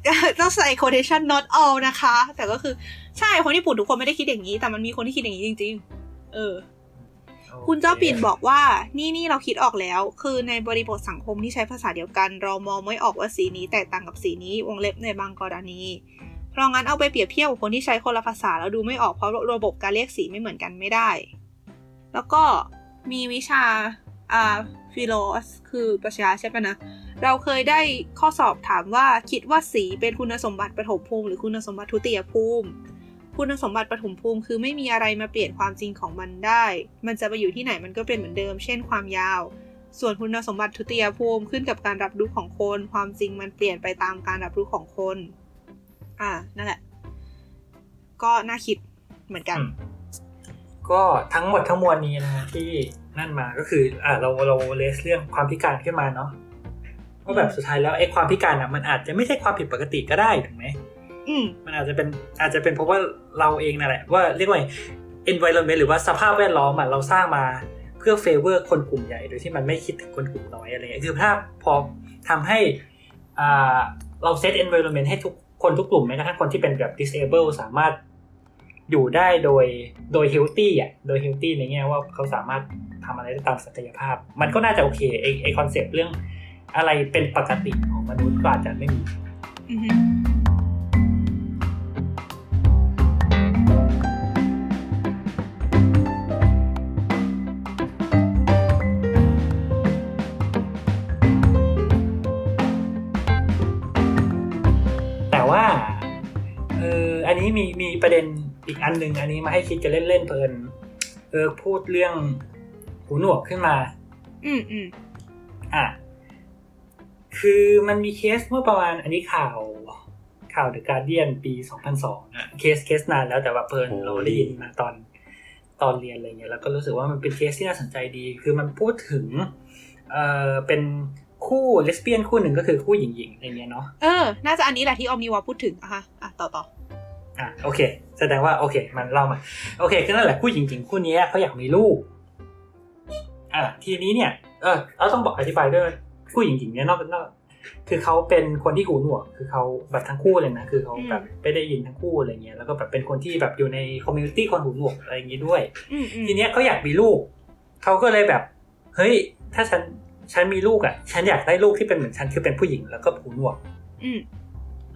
ต้องใส่ quotation not all นะคะ แต่ก็คือ ใช่คนญี่ปุ่นทุกคนไม่ได้คิดอย่างนี้ แต่มันมีคนที่คิดอย่างนี้จริง ๆ เออ คุณเจ้าปิ่นบอกว่า นี่นี่เราคิดออกแล้ว คือในบริบทสังคมที่ใช้ภาษาเดียวกัน เรามองไม่ออกว่าสีนี้แตกต่างกับสีนี้ วงเล็บในบางกรณี เพราะงั้นเอาไปเปรียบเทียบกับคนที่ใช้คนละภาษาแล้วดูไม่ออกเพราะระบบการเรียกสีไม่เหมือนกันไม่ได้ แล้วก็มีวิชาอ่าฟิโลสคือปรัชญาใช่ปะนะเราเคยได้ข้อสอบถามว่าคิดว่าสีเป็นคุณสมบัติปฐมภูมิหรือคุณสมบัติทุติยภูมิ คุณสมบัติปฐมภูมิคือไม่มีอะไรมาเปลี่ยนความจริงของมันได้ มันจะไปอยู่ที่ไหนมันก็เป็นเหมือนเดิม เช่นความยาว ส่วนคุณสมบัติทุติยภูมิขึ้นกับการรับรู้ของคน ความจริงมันเปลี่ยนไปตามการรับรู้ของคน อ่า นั่นแหละ ก็น่าคิดเหมือนกัน ก็ทั้งหมดทั้งมวลนี้นะที่นั่นมาก็คือ อ่าเราเราเลสเรื่องความพิการขึ้นมาเนาะว่าแบบสุดท้ายแล้วไอ้ความพิการอะมันอาจจะไม่ใช่ความผิดปกติก็ได้ถูกไหม มันอาจจะเป็นอาจจะเป็นเพราะว่าเราเองนั่นแหละว่าเรียกว่า environment หรือว่าสภาพแวดล้อมอะเราสร้างมาเพื่อ favor คนกลุ่มใหญ่โดยที่มันไม่คิดถึงคนกลุ่มน้อยอะไรเงี้ยคือถ้าพอทำให้เราเซต environment ให้ทุกคนทุกกลุ่มแม้กระทั่งคนที่เป็นแบบ disable สามารถอยู่ได้โดยโดย healthy อะโดย healthy ในแง่ว่าเขาสามารถทำอะไรได้ตามศักยภาพ มันก็น่าจะโอเคไอไอคอนเซปต์เรื่องอะไรเป็นปกติของมนุษย์ก็อาจจะไม่มี ประเด็นอีกอันหนึ่งอันนี้มาให้คิดกันเล่นๆเพลินเออพูดเรื่องหูหนวกขึ้นมา อืมอืมอะคือมันมีเคสเมื่อประมาณอันนี้ข่าวข่าว The Guardian ปี2002อะ case case นานแล้วแต่ว่าเพลินโอ้ยเราได้ยินมาตอนตอนเรียนอะไรเงี้ยแล้วก็รู้สึกว่ามันเป็นเคสที่น่าสนใจดี คือมันพูดถึง เออเป็นคู่เลสเบี้ยนคู่หนึ่งก็คือคู่หญิงๆอะไรเงี้ยเนาะเออ น่าจะอันนี้แหละที่ออมนิวาพูดถึงอะค่ะอะต่อต่อ อะโอเค แสดงว่าโอเค มันเล่ามา โอเคก็นั่นแหละผู้หญิงหญิงคู่นี้เขาอยากมีลูก อะทีนี้เนี่ย เออเราต้องบอกอธิบายด้วยว่าผู้หญิงหญิงเนี่ยนอกนอกคือเขาเป็นคนที่หูหนวก คือเขาแบบทั้งคู่เลยนะ คือเขาอืมแบบไม่ได้ยินทั้งคู่อะไรเงี้ย แล้วก็แบบเป็นคนที่แบบอยู่ในคอมมูนิตี้คนหูหนวกอะไรอย่างงี้ด้วยอืมอืมทีเนี้ยเขาอยากมีลูก เขาก็เลยแบบ เฮ้ย ถ้าฉัน ฉันมีลูกอะ ฉันอยากได้ลูกที่เป็นเหมือนฉัน คือเป็นผู้หญิงแล้วก็หูหนวก อืม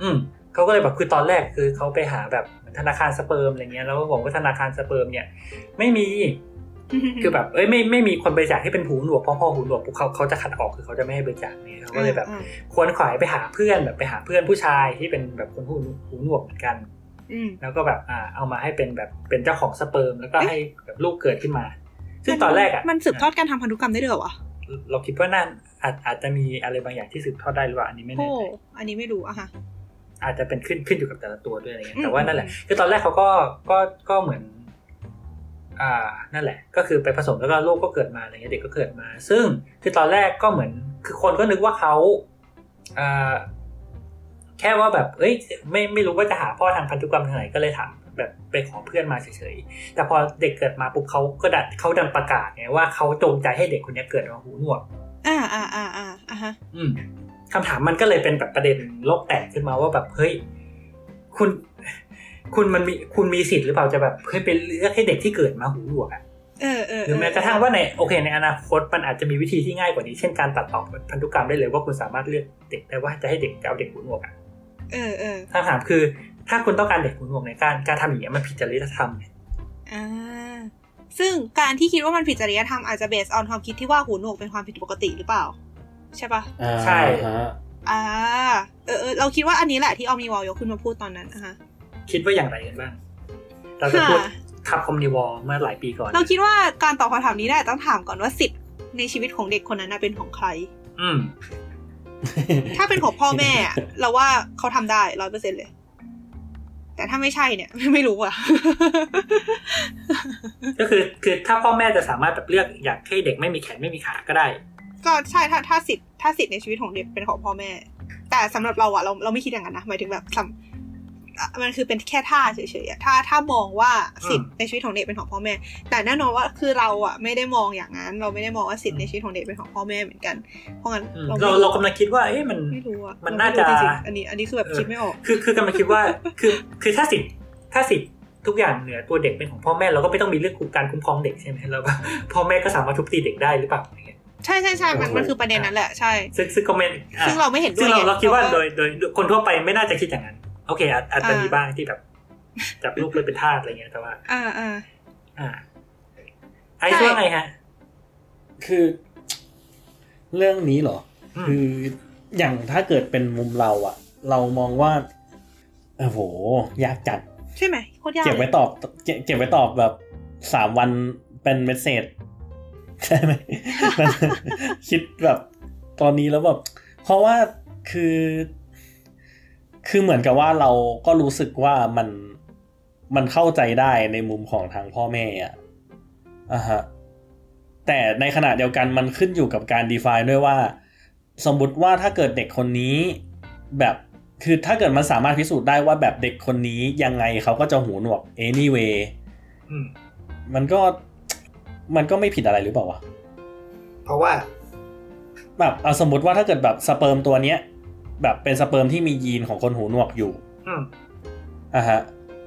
อืม เขาก็เลยแบบคือตอนแรกคือเขาไปหาแบบเหมือนธนาคารสเปิร์มอะไรเงี้ยแล้วก็บอกว่าธนาคารสเปิร์มเนี่ย ไม่มีคือแบบเอ้ยไม่ไม่มีคนบริจาคที่เป็นหูหนวกเพราะพอหูหนวกปุ๊บเขาเขาจะขัดออกคือเขาจะไม่ให้บริจาคเนี่ยเขาก็เลยแบบอ่าขวนขวายไปหาเพื่อนแบบไปหาเพื่อนผู้ชายที่เป็นแบบคนหูหูหนวกเหมือนกันอืมแล้วก็แบบอ่าเอามาให้เป็นแบบเป็นเจ้าของสเปิร์มแล้วก็ให้แบบลูกเกิดขึ้นมา ซึ่งตอนแรกอะมันสืบทอดการทำพันธุกรรมได้ด้วยเหรอวะเราคิดว่านั่นอาจอาจจะมีอะไรบางอย่างที่สืบทอดได้หรือเปล่าอันนี้ไม่โอ้แน่ใจอันนี้ไม่รู้อะฮะ อาจจะเป็นขึ้นขึ้นอยู่กับแต่ละตัวด้วยอะไรเงี้ยอืมแต่ว่านั่นแหละคือตอนแรกเขาก็ก็ก็เหมือน อ่านั่นแหละ ก็คือไปผสมแล้วก็ลูกก็เกิดมาอะไรเงี้ยเด็กก็เกิดมา ซึ่งคือตอนแรกก็เหมือน คือคนก็นึกว่าเขาอ่าแค่ว่าแบบเอ้ยไม่ไม่รู้ว่าจะหาพ่อทางพันธุกรรมทางไหนก็เลยถามแบบไปขอเพื่อนมาเฉยๆ แต่พอเด็กเกิดมาปุ๊บเขาก็ดัดเขาดันประกาศไงว่าเขาจงใจให้เด็กคนนี้เกิดมาหูหนวก อ่าอ่าอ่าอ่าอ่าฮะ อืม คำถามมันก็เลยเป็นแบบประเด็นโลกแตกขึ้นมาว่าแบบเฮ้ยคุณ คุณมันมีคุณมีสิทธิ์หรือเปล่าจะแบบเฮ้ยไปเลือกให้เด็กที่เกิดมาหูหนวกอะเออเออหรือแม้กระทั่งว่าในโอเคในอนาคตมันอาจจะมีวิธีที่ง่ายกว่านี้ เช่นการตัดต่อพันธุกรรมได้เลยว่าคุณสามารถเลือกเด็กได้ว่าจะให้เด็กจะเอาเด็กหูหนวกอะเออเออคำถามคือ ถ้าคุณต้องการเด็กหูหนวกในการการทำอย่างนี้ยมันผิดจริยธรรมไงอ่าซึ่งการที่คิดว่ามันผิดจริยธรรมอาจจะเบสออนความคิดที่ว่าหูหนวกเป็นความผิดปกติหรือเปล่า ใช่ปะอ่าใช่ฮะอ่าเออเออเราคิดว่าอันนี้แหละที่ออมนิวอลยกขึ้นมาพูดตอนนั้นอะฮะคิดว่าอย่างไรกันบ้างเราจะพูดค่ะทับคอมนิวอลเมื่อหลายปีก่อน เราคิดว่าการตอบคำถามนี้ได้ต้องถามก่อนว่าสิทธิ์ในชีวิตของเด็กคนนั้นน่ะเป็นของใคร อืม ถ้าเป็นของพ่อแม่อะเราว่าเขาทำได้ร้อยเปอร์เซ็นเลย แต่ถ้าไม่ใช่เนี่ย ไม่รู้อะ ก็คือคือถ้าพ่อแม่จะสามารถแบบเลือกอยากให้เด็กไม่มีแขนไม่มีขาก็ได้ ก็ใช่ถ้าถ้าสิทธิ์ถ้าสิทธิ์ในชีวิตของเด็กเป็นของพ่อแม่ แต่สำหรับเราอะเราเราไม่คิดอย่างนั้นนะหมายถึงแบบสำอะมันคือเป็นแค่ท่าเฉยๆอะถ้าถ้ามองว่าสิทธิ์ในชีวิตของเด็กเป็นของพ่อแม่ แต่แน่นอนว่าคือเราอะไม่ได้มองอย่างนั้น เราไม่ได้มองว่าสิทธิ์ในชีวิตของเด็กเป็นของพ่อแม่เหมือนกัน เพราะงั้นอืมเราเราไม่เรากำลังคิดว่า เอ๊ะมันไม่รู้อะมันเรน่าไรู้จะริงๆอันนี้ อันนี้คือแบบคิดไม่ออก คือคือกำลังคิดว่าคือคือถ้าสิทธิ์ถ้าสิทธิ์ทุกอย่างเหนือตัวเด็กเป็นของพ่อแม่เราก็ไม่ต้องมีเรื่องการคุ้มครองเด็กใช่ไหมแล้วแบบพ่อแม่ก็สามารถทุบตีเด็กได้หรือเปล่าอย่างเงี้ย ใช่ใช่ใช่มันมันคือประเด็นนั้นแหละใช่ ซึ่งซึ่งก็ไม่อะซึ่งเราไม่เห็นด้ซึ่วงยเราไงเราคิดว่าก็โดยโดยโดยคนทั่วไปไม่น่าจะคิดอย่างนั้น โอเคอาจอาจจะอ่ามีมีบ้างที่แบบ จับลูกไปเป็นทาสอะไรเงี้ยแต่ว่า อ่าอ่าอ่าไอ้ช่ว่าไงฮะ คือ เรื่องนี้เหรออืมคืออย่างถ้าเกิดเป็นมุมเราอะเรามองว่าโอ้โหยากจัด ใช่ไหมโคตรยากเก็บไว้เลยตอบเก็บเก็บไว้ตอบแบบสามวันเป็นเมสเซจ ใช่ไหมมันคิดแบบตอนนี้แล้วแบบเพราะว่าคือ คือเหมือนกับว่าเราก็รู้สึกว่ามันมันเข้าใจได้ในมุมของทางพ่อแม่อะอะฮะแต่ในขณะเดียวกันมันขึ้นอยู่กับการ define ด้วยว่า สมมติว่าถ้าเกิดเด็กคนนี้แบบคือถ้าเกิดมันสามารถพิสูจน์ได้ว่าแบบเด็กคนนี้ยังไงเขาก็จะหูหนวก anyway อืมมันก็ มันก็ไม่ผิดอะไรหรือเปล่าวะ เพราะว่าแบบเอาสมมติว่าถ้าเกิดแบบสเปิร์มตัวเนี้ย แบบเป็นสเปิร์มที่มียีนของคนหูหนวกอยู่อืมอะฮะ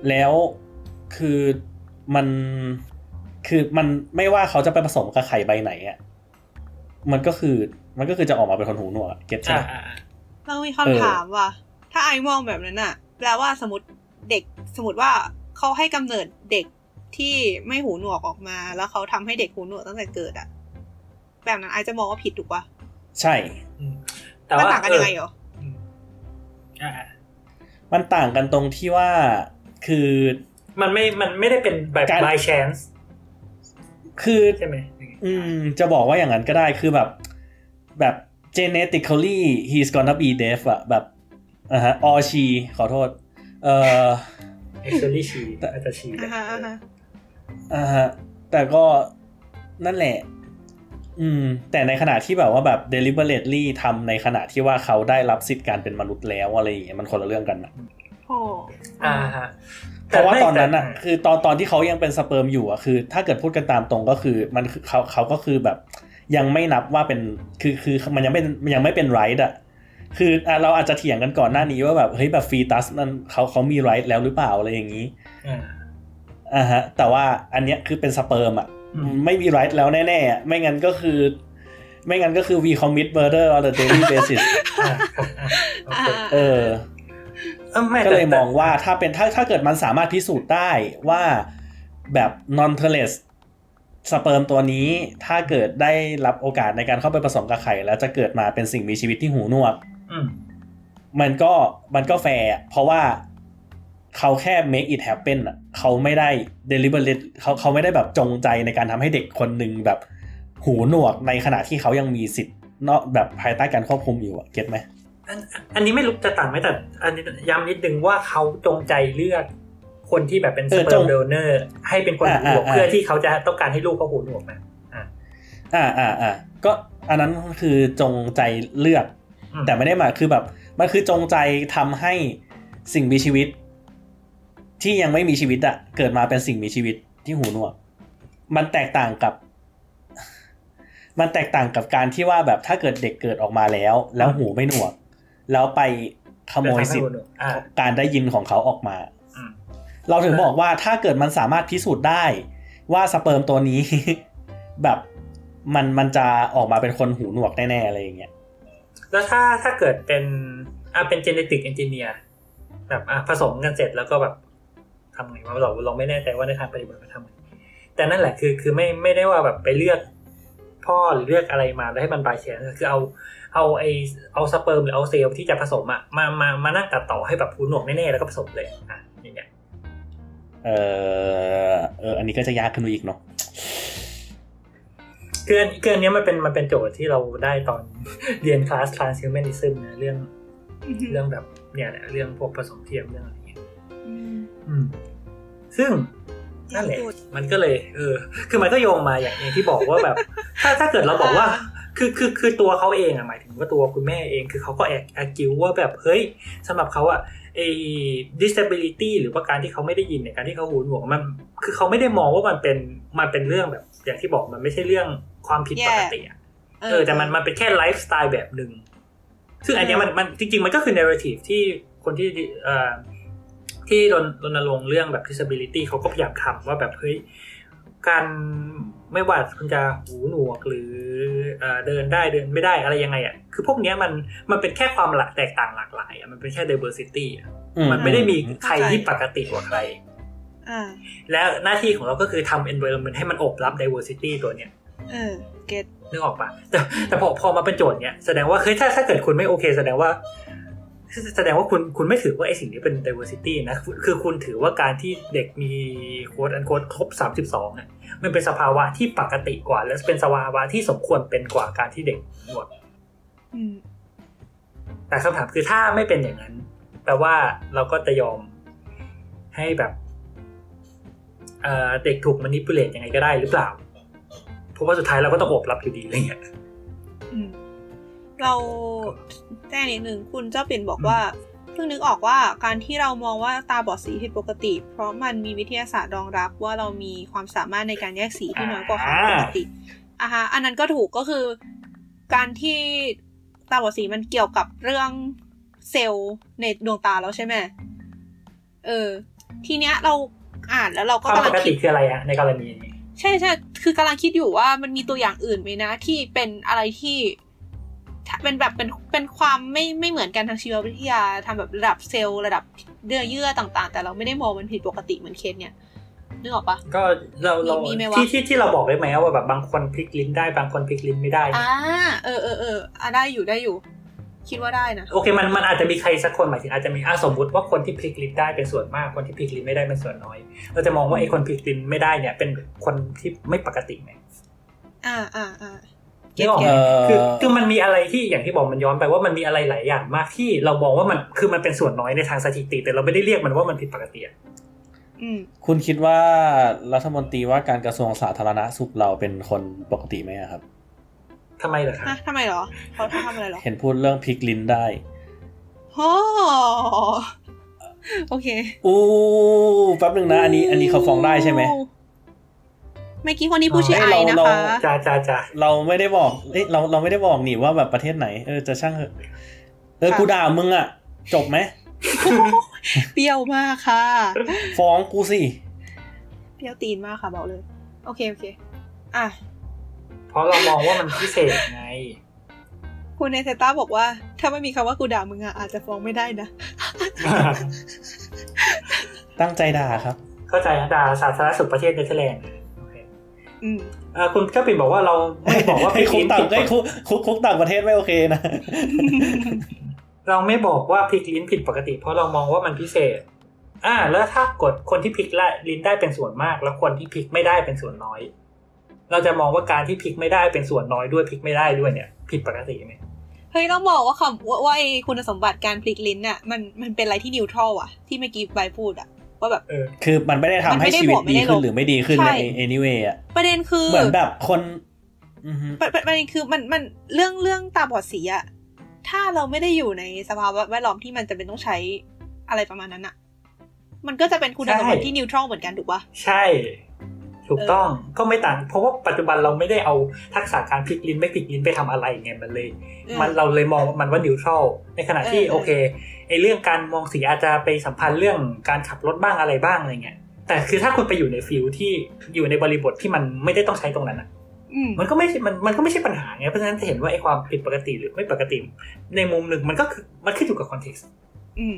แล้วคือมันคือมันไม่ว่าเขาจะไปผสมกับไข่ใบไหนอะมันก็คือมันก็คือจะออกมาเป็นคนหูหนวกอะเก็ตใช่อ่าไหมอ่าอ่าเรามีเออคำถามว่ะถ้าไอมองแบบนั้นอะแปลว่าสมมติเด็กสมมติว่าเขาให้กำเนิดเด็ก ที่ไม่หูหนวกออกมา แล้วเขาทำให้เด็กหูหนวกตั้งแต่เกิดอะแบบนั้นไอจะมองว่าผิดถูกปะใช่อืมแต่มันว่าต่างกันยังไงเหรอเอออืมอ่ามันต่างกันตรงที่ว่าคือมันไม่มันไม่ได้เป็นแบบการ by chance คือใช่ไหมอืม จะบอกว่าอย่างนั้นก็ได้คือแบบแบบ genetically he's gonna be deaf อะแบบอ่าฮะ or she ขอโทษ เอ่อ actually she อาจจะ she อ่าฮะอ่าฮะอ่าฮะ แต่ก็นั่นแหละ อืม แต่ในขณะที่แบบว่าแบบ deliberately ทำในขณะที่ว่าเขาได้รับสิทธิ์การเป็นมนุษย์แล้วอะไรอย่างเงี้ยมันคนละเรื่องกันนะโอ้อ่าฮะเพราะว่าไม่ตอนนั้นอะแต่คือตอนตอนที่เขายังเป็นสเปิร์มอยู่อะคือ ถ้าเกิดพูดกันตามตรงก็คือ มันคือเขาเขาก็คือแบบ ยังไม่นับว่าเป็นคือคือมันยังไม่มันยังไม่เป็นไรด์อะคืออะเราอาจจะเถียงกันก่อนหน้านี้ว่าแบบเฮ้ยแบบฟีตัสมันเขาเขามีไรท์แล้วหรือเปล่าอะไรอย่างนี้ อ่าอ่าฮะ แต่ว่าอันเนี้ยคือเป็นสเปิร์มอะอืมไม่มีไรท์แล้วแน่ๆอะไม่งั้นก็คือ ไม่งั้นก็คือ we commit murder on a daily basis อ่าครับอ่าโอเคเออเออไม่ก็เลยแต่มองว่าถ้าเป็นถ้าถ้าเกิดมันสามารถพิสูจน์ได้ว่าแบบ non t e r e s สเปิร์มตัวนี้ถ้าเกิดได้รับโอกาสในการเข้าไปผสมกับไข่แล้วจะเกิดมาเป็นสิ่งมีชีวิตที่หูหนวกอืมมันก็มันก็แฟร์อะเพราะว่า เขาแค่ make it happen อะเขาไม่ได้ deliberate เขาเขาไม่ได้แบบจงใจในการทำให้เด็กคนหนึ่งแบบหูหนวกในขณะที่เขายังมีสิทธิ์เนาะแบบภายใต้การควบคุมอยู่อะ get ไหมอันอันนี้ไม่รู้จะต่างไหมแต่อันนี้ย้ำนิดนึงว่าเขาจงใจเลือกคนที่แบบเป็น sperm donor ให้เป็นคนหูหนวกเพื่อที่เขาจะต้องการให้ลูกเขาหูหนวกนะอ่าอ่าอ่าอ่าก็อันนั้นคือจงใจเลือกอืมแต่ไม่ได้หมายคือแบบมันคือจงใจทำให้สิ่งมีชีวิต ที่ยังไม่มีชีวิตอะเกิดมาเป็นสิ่งมีชีวิตที่หูหนวก มันแตกต่างกับ มันแตกต่างกับการที่ว่าแบบถ้าเกิดเด็กเกิดออกมาแล้ว แล้วหูไม่หนวก แล้วไปขโมยสิทธิ์อ่าการได้ยินของเขาออกมาอืมเราถึงบอกว่าถ้าเกิดมันสามารถพิสูจน์ได้ ว่าสเปิร์มตัวนี้ แบบมันมันจะออกมาเป็นคนหูหนวกแน่ๆอะไรอย่างเงี้ยแล้วถ้าถ้าเกิดเป็นอ่าเป็น genetic engineer แบบอะผสมกันเสร็จแล้วก็แบบ ทำไงว่าเราเราไม่แน่ใจว่าในทางปฏิบัติมันทำไงแต่นั่นแหละคือคือไม่ไม่ได้ว่าแบบไปเลือกพ่อหรือเลือกอะไรมาแล้วให้มันบายเชนคือเอาเอาไอเอาสเปิร์มหรือเอาเซลล์ที่จะผสมอะมามามานั่งตัดต่อให้แบบหูหนวกแน่ๆแล้วก็ผสมเลยอะอย่างเงี้ยเออเอออันนี้ก็จะยากขึ้นไปอีกเนาะคืออันคืออันเนี้ยมันเป็นมันเป็นโจทย์ที่เราได้ตอนเรียนคลาส transhumanism นะเรื่อง เรื่องแบบเนี่ยแหละเรื่องพวกผสมเทียมเรื่องอะไรเงี้ยอืม ซึ่งนั่นแหละ มันก็เลย เออ คือมันก็โยงมาอย่างอย่างที่บอกว่าแบบ ถ้าถ้าเกิดเราบอกว่า คือคือคือตัวเขาเองอะหมายถึงว่าตัวคุณแม่เอง คือเขาก็แอบแอบกิวว่าแบบเฮ้ยสำหรับเขาอะไอ้ disability หรือว่าการที่เขาไม่ได้ยินเนี่ยการที่เขาหูหนวกมัน คือเขาไม่ได้มองว่ามันเป็นมันเป็นเรื่องแบบ อย่างที่บอกมันไม่ใช่เรื่องความผิดปกติอะเออแต่มันมันเป็นแค่ไลฟ์สไตล์แบบหนึ่งซึ่งอันเนี้ยมันมันจริง ๆ มันก็คือ narrative ที่คนที่เอ่อ ที่รณรณรงค์เรื่องแบบ disability เขาก็พยายามทำว่าแบบเฮ้ยการไม่ว่าคุณจะหูหนวกหรือเอ่อเดินได้เดินไม่ได้อะไรยังไงอะคือพวกเนี้ยมันมันเป็นแค่ความหลากแตกต่างหลากหลายอะมันเป็นแค่ diversity อะอืมันไม่ได้มีใครที่ปกติกว่าใครอ่าและหน้าที่ของเราก็คือทำ environment ให้มันอบรับ diversity ตัวเนี้ยเออเก็ตนึกออกปะแต่แต่พอพอมาเป็นโจทย์เนี้ยแสดงว่าเฮ้ยถ้าถ้าเกิดคุณไม่โอเค แสดงว่า แสดงว่าคุณคุณไม่ถือว่าไอสิ่งนี้เป็น diversity นะ คือคือคุณถือว่าการที่เด็กมีโค้ดอันโค้ดครบสามสิบสองเนี่ยมันเป็นสภาวะที่ปกติกว่า และเป็นสภาวะที่สมควรเป็นกว่าการที่เด็กหนวดอืมแต่คำถามคือถ้าไม่เป็นอย่างนั้น แปลว่าเราก็จะยอมให้แบบเอ่อเด็กถูกม a นิ p u l a t e ยังไงก็ได้หรือเปล่า เพราะว่าสุดท้ายเราก็ต้องอบรับอยู่ดีอะไรเงี้ยอืม เราแจ้งนิดหนึ่งคุณเจ้าปิ่นบอกว่าเพิ่งนึกออกว่าการที่เรามองว่าตาบอดสีผิดปกติ เพราะมันมีวิทยาศาสตร์รองรับว่าเรามีความสามารถในการแยกสีที่น้อยกว่าความปกติอะฮะอันนั้นก็ถูกก็คือ การที่ตาบอดสีมันเกี่ยวกับเรื่องเซลล์ในดวงตาแล้วใช่ไหมเออ ทีเนี้ยเราอ่านแล้วเราก็ความกำปลังกคิติดคืออะไรอะในกรณีนี้ใช่ใช่คือกำลังคิดอยู่ว่ามันมีตัวอย่างอื่นไหมนะ ที่เป็นอะไรที่ เป็นแบบเป็นเป็นความไม่ไม่เหมือนกันทางชีววิทยาทำแบบระดับเซลล์ระดับเนื้อเยื่อต่างๆ แต่เราไม่ได้มองมันผิดปกติเหมือนเคสเนี่ยนึกออกปะก็เราเรามีไหมวะที่ที่ที่เราบอกได้ไหมว่าแบบบางคนพลิกลิ้นได้บางคนพลิกลิ้นไม่ได้อ่าเออเออเอออะได้อยู่ได้อยู่ คิดว่าได้นะโอเคมันมันอาจจะมีใครสักคนหมายถึงอาจจะมีอะสมมติว่าคนที่พลิกลิ้นได้เป็นส่วนมากคนที่พลิกลิ้นไม่ได้เป็นส่วนน้อย เราจะมองว่าไอ้คนพลิกลิ้นไม่ได้เนี่ย เป็นคนที่ไม่ปกติไหมอ่าอ่าอ่า นึกออกไหมเอ่อคือคือมันมีอะไรที่อย่างที่บอกมันย้อนไปว่ามันมีอะไรหลายอย่างมากที่เรามองว่ามันคือมันเป็นส่วนน้อยในทางสถิติ แต่เราไม่ได้เรียกมันว่ามันผิดปกติอะอืมคุณคิดว่ารัฐมนตรีว่าการกระทรวงสาธารณสุขเราเป็นคนปกติไหมอะครับทำไมเหรอครับฮะทำไมเหรอเขาทำอะไรเหรอ เห็นพูดเรื่องพลิกลิ้นได้โอ้โอเค อู้แป๊บหนึ่งนะ อันนี้ อันนี้เขาฟ้องได้ใช่ไหม เมื่อกี้คนนี้พูดชื่อเอ้ไอยเรานะคะเราจ้าจ้าจ้าเราไม่ได้บอกเอ้ยเราเราไม่ได้บอกนี่ว่าแบบประเทศไหน เออจะช่างเถอะเออกูด่ามึงอะ จบไหมเปรี้ยวมากค่ะ ฟ้องกูสิเปรี้ยวตีนมากค่ะบอกเลย โอเคโอเค อะ เพราะเรามองว่ามันพิเศษไง คุณเนเซต้าบอกว่า ถ้าไม่มีคำว่ากูด่ามึงอะอาจจะฟ้องไม่ได้นะ ตั้งใจด่าครับ เข้าใจนะดาสาธารณสุขประเทศเนเธอร์แลนด์โอเคอืมเอ่อคุณก็ปิ่นบอกว่าเราไม่บอกว่าไอ้พลิกคุกลิ้นต่างผิดไอ้คุกคุกคุกต่างประเทศไม่โอเคนะ เราไม่บอกว่าพลิกลิ้นผิดปกติ เพราะเรามองว่ามันพิเศษ อ่า แล้วถ้ากดคนที่พลิกละลิ้นได้เป็นส่วนมาก แล้วคนที่พลิกไม่ได้เป็นส่วนน้อย เราจะมองว่าการที่พลิกไม่ได้เป็นส่วนน้อยด้วยพลิกไม่ได้ด้วยเนี่ย ผิดปกติไหมเฮ้ยต้องบอกว่าคำว่าว่าไอ้คุณสมบัติการพลิกลิ้นน่ะมันมันเป็นอะไรที่นิวทรัลอะที่เมื่อกี้ใบพูดอะ ว่าแบบเออคือมันไม่ได้ทำมันให้ไม่ได้ชีวิตบวกไม่ดีได้ขึ้ลนบหรือไม่ดีขึ้นใช่ใน anyway อะประเด็นคือเหมือนแบบคนอือฮึประประประเด็นคือมันมันเรื่องเรื่องตาบอดสีอะถ้าเราไม่ได้อยู่ในสภาวะแวดล้อมที่มันจะเป็นต้องใช้อะไรประมาณนั้นอะมันก็จะเป็นคุณสมบัติที่นิวทรัลเหมือนกันถูกปะใช่ ถูกต้องก็ไม่ต่าง เพราะว่าปัจจุบันเราไม่ได้เอาทักษะการพลิกลิ้นไม่พลิกลิ้นไปทำอะไรไงมันเลย มันเราเลยมองมันว่านิวทรัลในขณะที่เออเออโอเคไอเรื่องการมองสีอาจจะไปสัมพันธ์เรื่องการขับรถบ้างอะไรบ้างอะไรเงี้ยแต่คือถ้าคุณไปอยู่ใน field ที่อยู่ในบริบทที่มันไม่ได้ต้องใช้ตรงนั้นอะอืมมันก็ไม่ใช่มันมันก็ไม่ใช่ปัญหาไงเพราะฉะนั้นจะเห็นว่าไอความผิดปกติหรือไม่ปกติ ในมุมหนึ่งมันก็คือมันขึ้นอยู่กับ contextอืม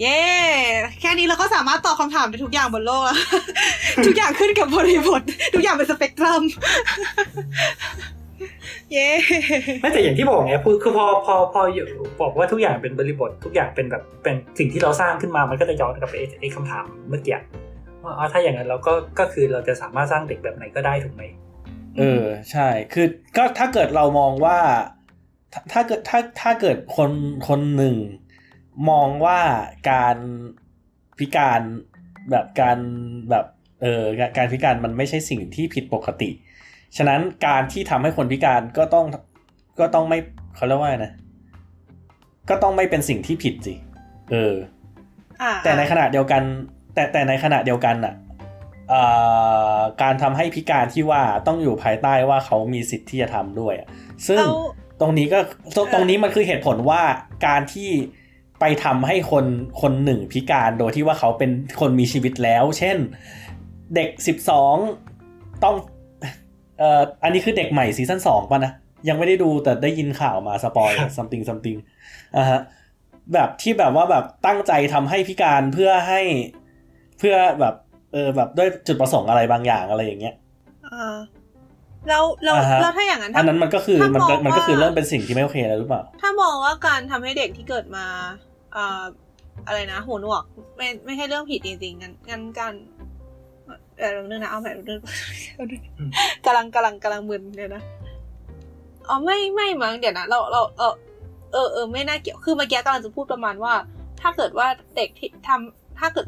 เย้แค่นี้เราก็สามารถตอบคำถามได้ทุกอย่างบนโลกแล้ว ทุกอย่างขึ้นกับบริบท ทุกอย่างเป็นสเปกตรัมเย้ไม่แต่อย่างที่บอกไงคือคือพอพอพออยู่บอกว่าทุกอย่างเป็นบริบท ทุกอย่างเป็นแบบเป็นสิ่งที่เราสร้างขึ้นมามันก็จะย้อนกลับไปไอ้ไอ้คำถามเมื่อกี้ว่าอ๋อถ้าอย่างนั้นเราก็ก็คือเราจะสามารถสร้างเด็กแบบไหนก็ได้ถูกไหมเออใช่คือก็ถ้าเกิดเรามองว่า ถ้าถ้าเกิดถ้าถ้าเกิดคนคนหนึ่ง มองว่าการพิการแบบการแบบเออการการพิการมันไม่ใช่สิ่งที่ผิดปกติ ฉะนั้นการที่ทำให้คนพิการก็ต้องก็ต้องไม่เขาเรียกว่าไงนะก็ต้องไม่เป็นสิ่งที่ผิดสิเอออ่าแต่ในขณะเดียวกัน แต่แต่ในขณะเดียวกันอะเอ่อการทำให้พิการที่ว่าต้องอยู่ภายใต้ว่าเขามีสิทธิ์ที่จะทำด้วยอะซึ่งเอาตรงนี้ก็ตรงตรงนี้มันคือเหตุผลว่าการที่ ไปทำให้คนคนหนึ่งพิการโดยที่ว่าเขาเป็นคนมีชีวิตแล้ว เช่น เด็กสิบสองต้องเอ่ออันนี้คือเด็กใหม่ season สองป่ะนะ ยังไม่ได้ดูแต่ได้ยินข่าวมา spoil ครับ something something อะฮะแบบที่แบบว่าแบบตั้งใจทำให้พิการเพื่อให้เพื่อแบบเออแบบด้วยจุดประสงค์อะไรบางอย่างอะไรอย่างเงี้ยอ่าแล้วแล้วอ่าฮะแล้วถ้าอย่างนั้นอัถ้านนั้นมันก็คือถ้ามันก็มองมันก็คือว่าเริ่มเป็นสิ่งที่ไม่โอเคแล้วหรือเปล่า ถ้ามองว่าการทำให้เด็กที่เกิดมา อ่าอะไรนะหูหนวก ไม่ไม่ใช่เรื่องผิดจริงๆงั้นงั้นการเออเรื่องนะเอาใหม่เรื่องอืมกำลังกำลังกำลังมึนเดี๋ยวนะอ๋อไม่ไม่มั้งเดี๋ยวนะเราเราเออเออเออไม่น่าเกี่ยวคือเมื่อกี้กำลังจะพูดประมาณว่า ถ้าเกิดว่าเด็กที่ทำถ้าเกิด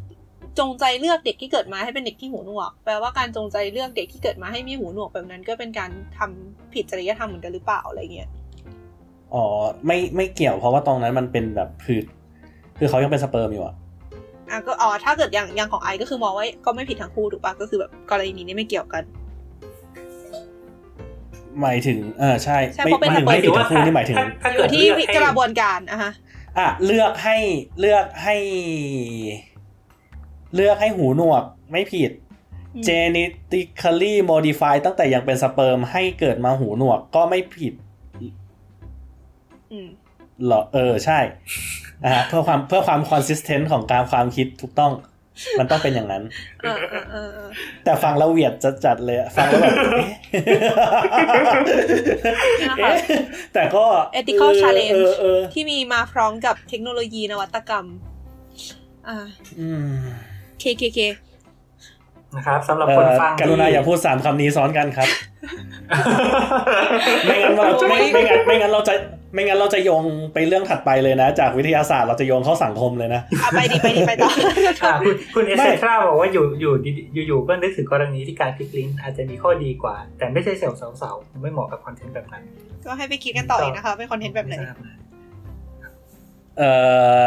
จงใจเลือกเด็กที่เกิดมาให้เป็นเด็กที่หูหนวก แปลว่าการจงใจเลือกเด็กที่เกิดมาให้มีหูหนวกแบบนั้น ก็เป็นการทำผิดจริยธรรมเหมือนกันหรือเปล่าอะไรเงี้ยอ๋อไม่ไม่เกี่ยวเพราะว่าตรงนั้นมันเป็นแบบคือ คือเขายังเป็นสเปิร์มอยู่อะอะก็อ๋อถ้าเกิดอย่างอย่างของไอก็คือมองว่าก็ไม่ผิดทั้งคู่ถูกปะก็คือแบบกรณีนี้ไม่เกี่ยวกันหมายถึงเออใช่ใช่ไม่เพราะเป็นหมายถึงสเปิร์มไม่ผิดทั้งคู่นี่หมายถึงถ้าอเกิยู่ดที่เลือกให้กระบวนการอะฮะอะเลือกให้เลือกให้ เลือกให้หูหนวกไม่ผิดอืม genetically modify ตั้งแต่ยังเป็นสเปิร์มให้เกิดมาหูหนวกก็ไม่ผิดอืมเหรอเออใช่ นะฮะเพื่อความเพื่อความ consistent ของการความคิดถูกต้อง มันต้องเป็นอย่างนั้นเออเออเออเออแต่ฟังแล้วเวียดจัดจัดๆเลยอะฟังแล้วแบบเอ๊ะนะคะเอ๊ะแต่ก็ ethical เออ challenge เออเออที่มีมาพร้อมกับเทคโนโลยีนวัตกรรม อ่าอืมเคเคเค นะครับสำหรับเอ่คนอฟังกรุณาอย่าพูดสามคำนี้ซ้อนกันครับ ไม่งั้นเราจะไม่ไม่งั้นไม่งั้นเราจะไม่งั้นเราจะโยงไปเรื่องถัดไปเลยนะ จากวิทยาศาสตร์เราจะโยงเข้าสังคมเลยนะอะไปดีไปดีไปต่ออ่าคุณคุณเอไม่สเซทราบอกว่าอยู่อยู่อยู่อยู่ๆก็นึกถึงกรณีที่การพลิกลิงก์อาจจะมีข้อดีกว่า แต่ไม่ใช่เซลล์สาวๆไม่เหมาะกับคอนเทนต์แบบนั้น ก็ให้ไปคิดกันต่ออีกนะคะเป็นคอนเทนต์แบบไหนม่ทรานะเอ่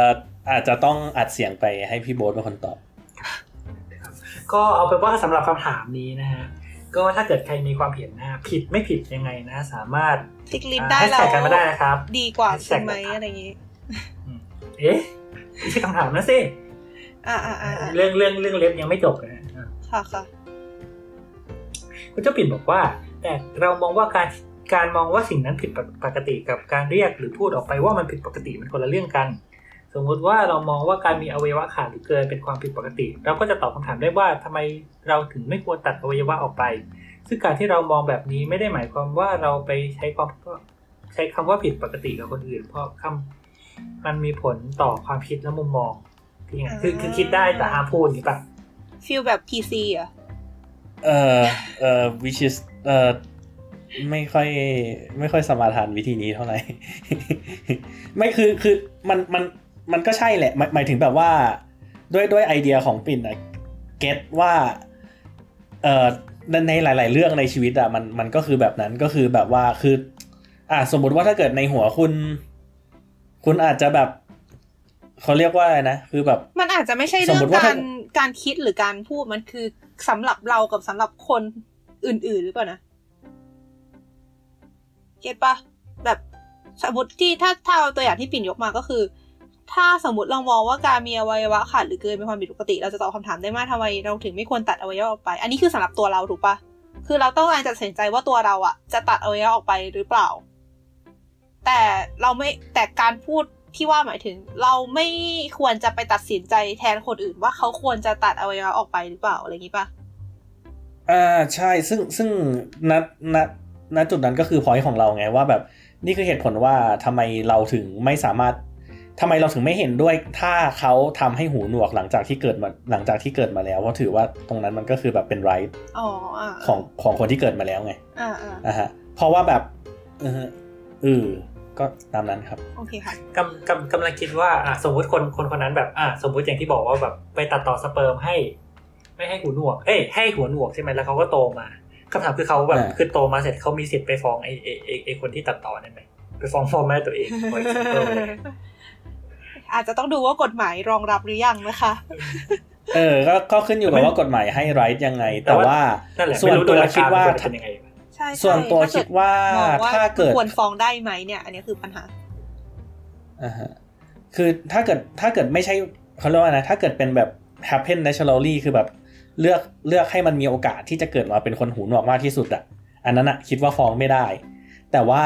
ออาจจะต้องอัดเสียงไปให้พี่โบ๊ทเป็นคนตอบ ก็เอาเป็นว่าสำหรับคำถามนี้นะฮะก็ถ้าเกิดใครมีความเห็นนะผิดไม่ผิดยังไงนะ สามารถติ๊กลิ้นได้แฮชแล้แท็วกกันมาได้นะครับ ดีกว่าใช่ไหมแฮชแท็กอะไรอย่างงี้เอ๊ะไม่ใช่คำถามนะสิอ่าอ่าอ่าอ่าเรื่องเรื่องเรื่องเล็บยังไม่จบนะฮะค่ะค่ะคุณเจ้าปิ่นบอกว่า แต่เรามองว่าการการมองว่าสิ่งนั้นผิดปกติกับการเรียกหรือพูดออกไปว่ามันผิดปกติมันคนละเรื่องกัน สมมุติว่าเรามองว่าการมีอวัยวะขาดหรือเกินเป็นความผิดปกติ เราก็จะตอบคำถามได้ว่าทำไมเราถึงไม่ควรตัดอวัยวะออกไป ซึ่งการที่เรามองแบบนี้ไม่ได้หมายความว่าเราไปใช้ความใช้คำว่าผิดปกติกับคนอื่น เพราะคำมันมีผลต่อความคิดและมุมมองที่ไงคือคือคิดได้แต่ห้ามพูดนี่ปะฟีลแบบ PC อะเอ่อเอ่อ which is เอ่อไม่ค่อยไม่ค่อยสมาทานวิธีนี้เท่าไหร่ ไม่คือคือมันมัน มันก็ใช่แหละหมายหมายถึงแบบว่า ด้วยด้วยไอเดียของปิ่นอะเก็ตว่าเอ่อในในหลาย ๆ เรื่องในชีวิตอะมันมันก็คือแบบนั้นก็คือแบบว่าคือ อะสมมุติว่าถ้าเกิดในหัวคุณ คุณอาจจะแบบเขาเรียกว่าอะไรนะคือแบบ มันอาจจะไม่ใช่สเรื่มอมุงติว่าการถ้าการคิดหรือการพูดมันคือสำหรับเรากับสำหรับคนอื่น ๆ หรือเปล่านะเก็ตปะแบบสมมติที่ถ้าถ้าเอาตัวอย่างที่ปิ่นยกมาก็คือ ถ้าสมมติเรามองว่าการมีอวัยวะขาดหรือเกินเป็นความผิดปกติ เราจะตอบคำถามได้มากทำไมเราถึงไม่ควรตัดอวัยวะออกไป อันนี้คือสำหรับตัวเราถูกปะคือเราต้องการจะตัดสินใจว่าตัวเราอะจะตัดอวัยวะออกไปหรือเปล่า แต่เราไม่แต่การพูดที่ว่าหมายถึง เราไม่ควรจะไปตัดสินใจแทนคนอื่นว่าเขาควรจะตัดอวัยวะออกไปหรือเปล่าอะไรอย่างนี้ปะอ่าใช่ซึ่งซึ่งณณณจุดนั้นก็คือพอยของเราไงว่าแบบนี่คือเหตุผลว่าทำไมเราถึงไม่สามารถ ทำไมเราถึงไม่เห็นด้วยถ้าเขาทำให้หูหนวกหลังจากที่เกิดมาหลังจากที่เกิดมาแล้วเพราะถือว่าตรงนั้นมันก็คือแบบเป็นไรท์อ๋ออ่าของของคนที่เกิดมาแล้วไงอ่าอ่าอะฮะเพราะว่าแบบเออเออก็ตามนั้นครับโอเคค่ะกำกำกำลังคิดว่าอะสมมุติคนคนคนนั้นแบบอะสมมุติอย่างที่บอกว่าแบบไปตัดต่อสเปิร์มให้ ไม่ให้หูหนวก เอ้ยให้หัวหนวกใช่ไหมแล้วเขาก็โตมาคำถามคือเขาแบบอ่าคือโตมาเสร็จเขามีสิทธิ์ไปฟ้องไอ้ไอ้ไอ้ไอ้คนที่ตัดต่อนั่นไหมไปฟ้องพ่อแม่ตัวเอง for example อะไรเงี้ยอาจจะต้องดูว่ากฎหมายรองรับหรือยังนะคะ เออ ก็ก็ขึ้นอยู่กับว่ากฎหมายให้ไรท์ยังไง แต่ว่านั่นแหละส่วนไม่รู้ตัโดวยหลักคิดการว่ามันเป็นยังไงใช่ใช่ส่วนตัวถ้คิดว่าเกิดมองถ้าเกิดควรฟ้องได้ไหมเนี่ย อันนี้คือปัญหาอ่าฮะคือถ้าเกิดถ้าเกิดไม่ใช่เขาเรียกว่านะถ้าเกิดเป็นแบบ happen naturally คือแบบเลือกเลือกให้มันมีโอกาสที่จะเกิดมาเป็นคนหูหนวกมากที่สุดอะอันนั้นอะคิดว่าฟ้องไม่ได้ แต่ว่า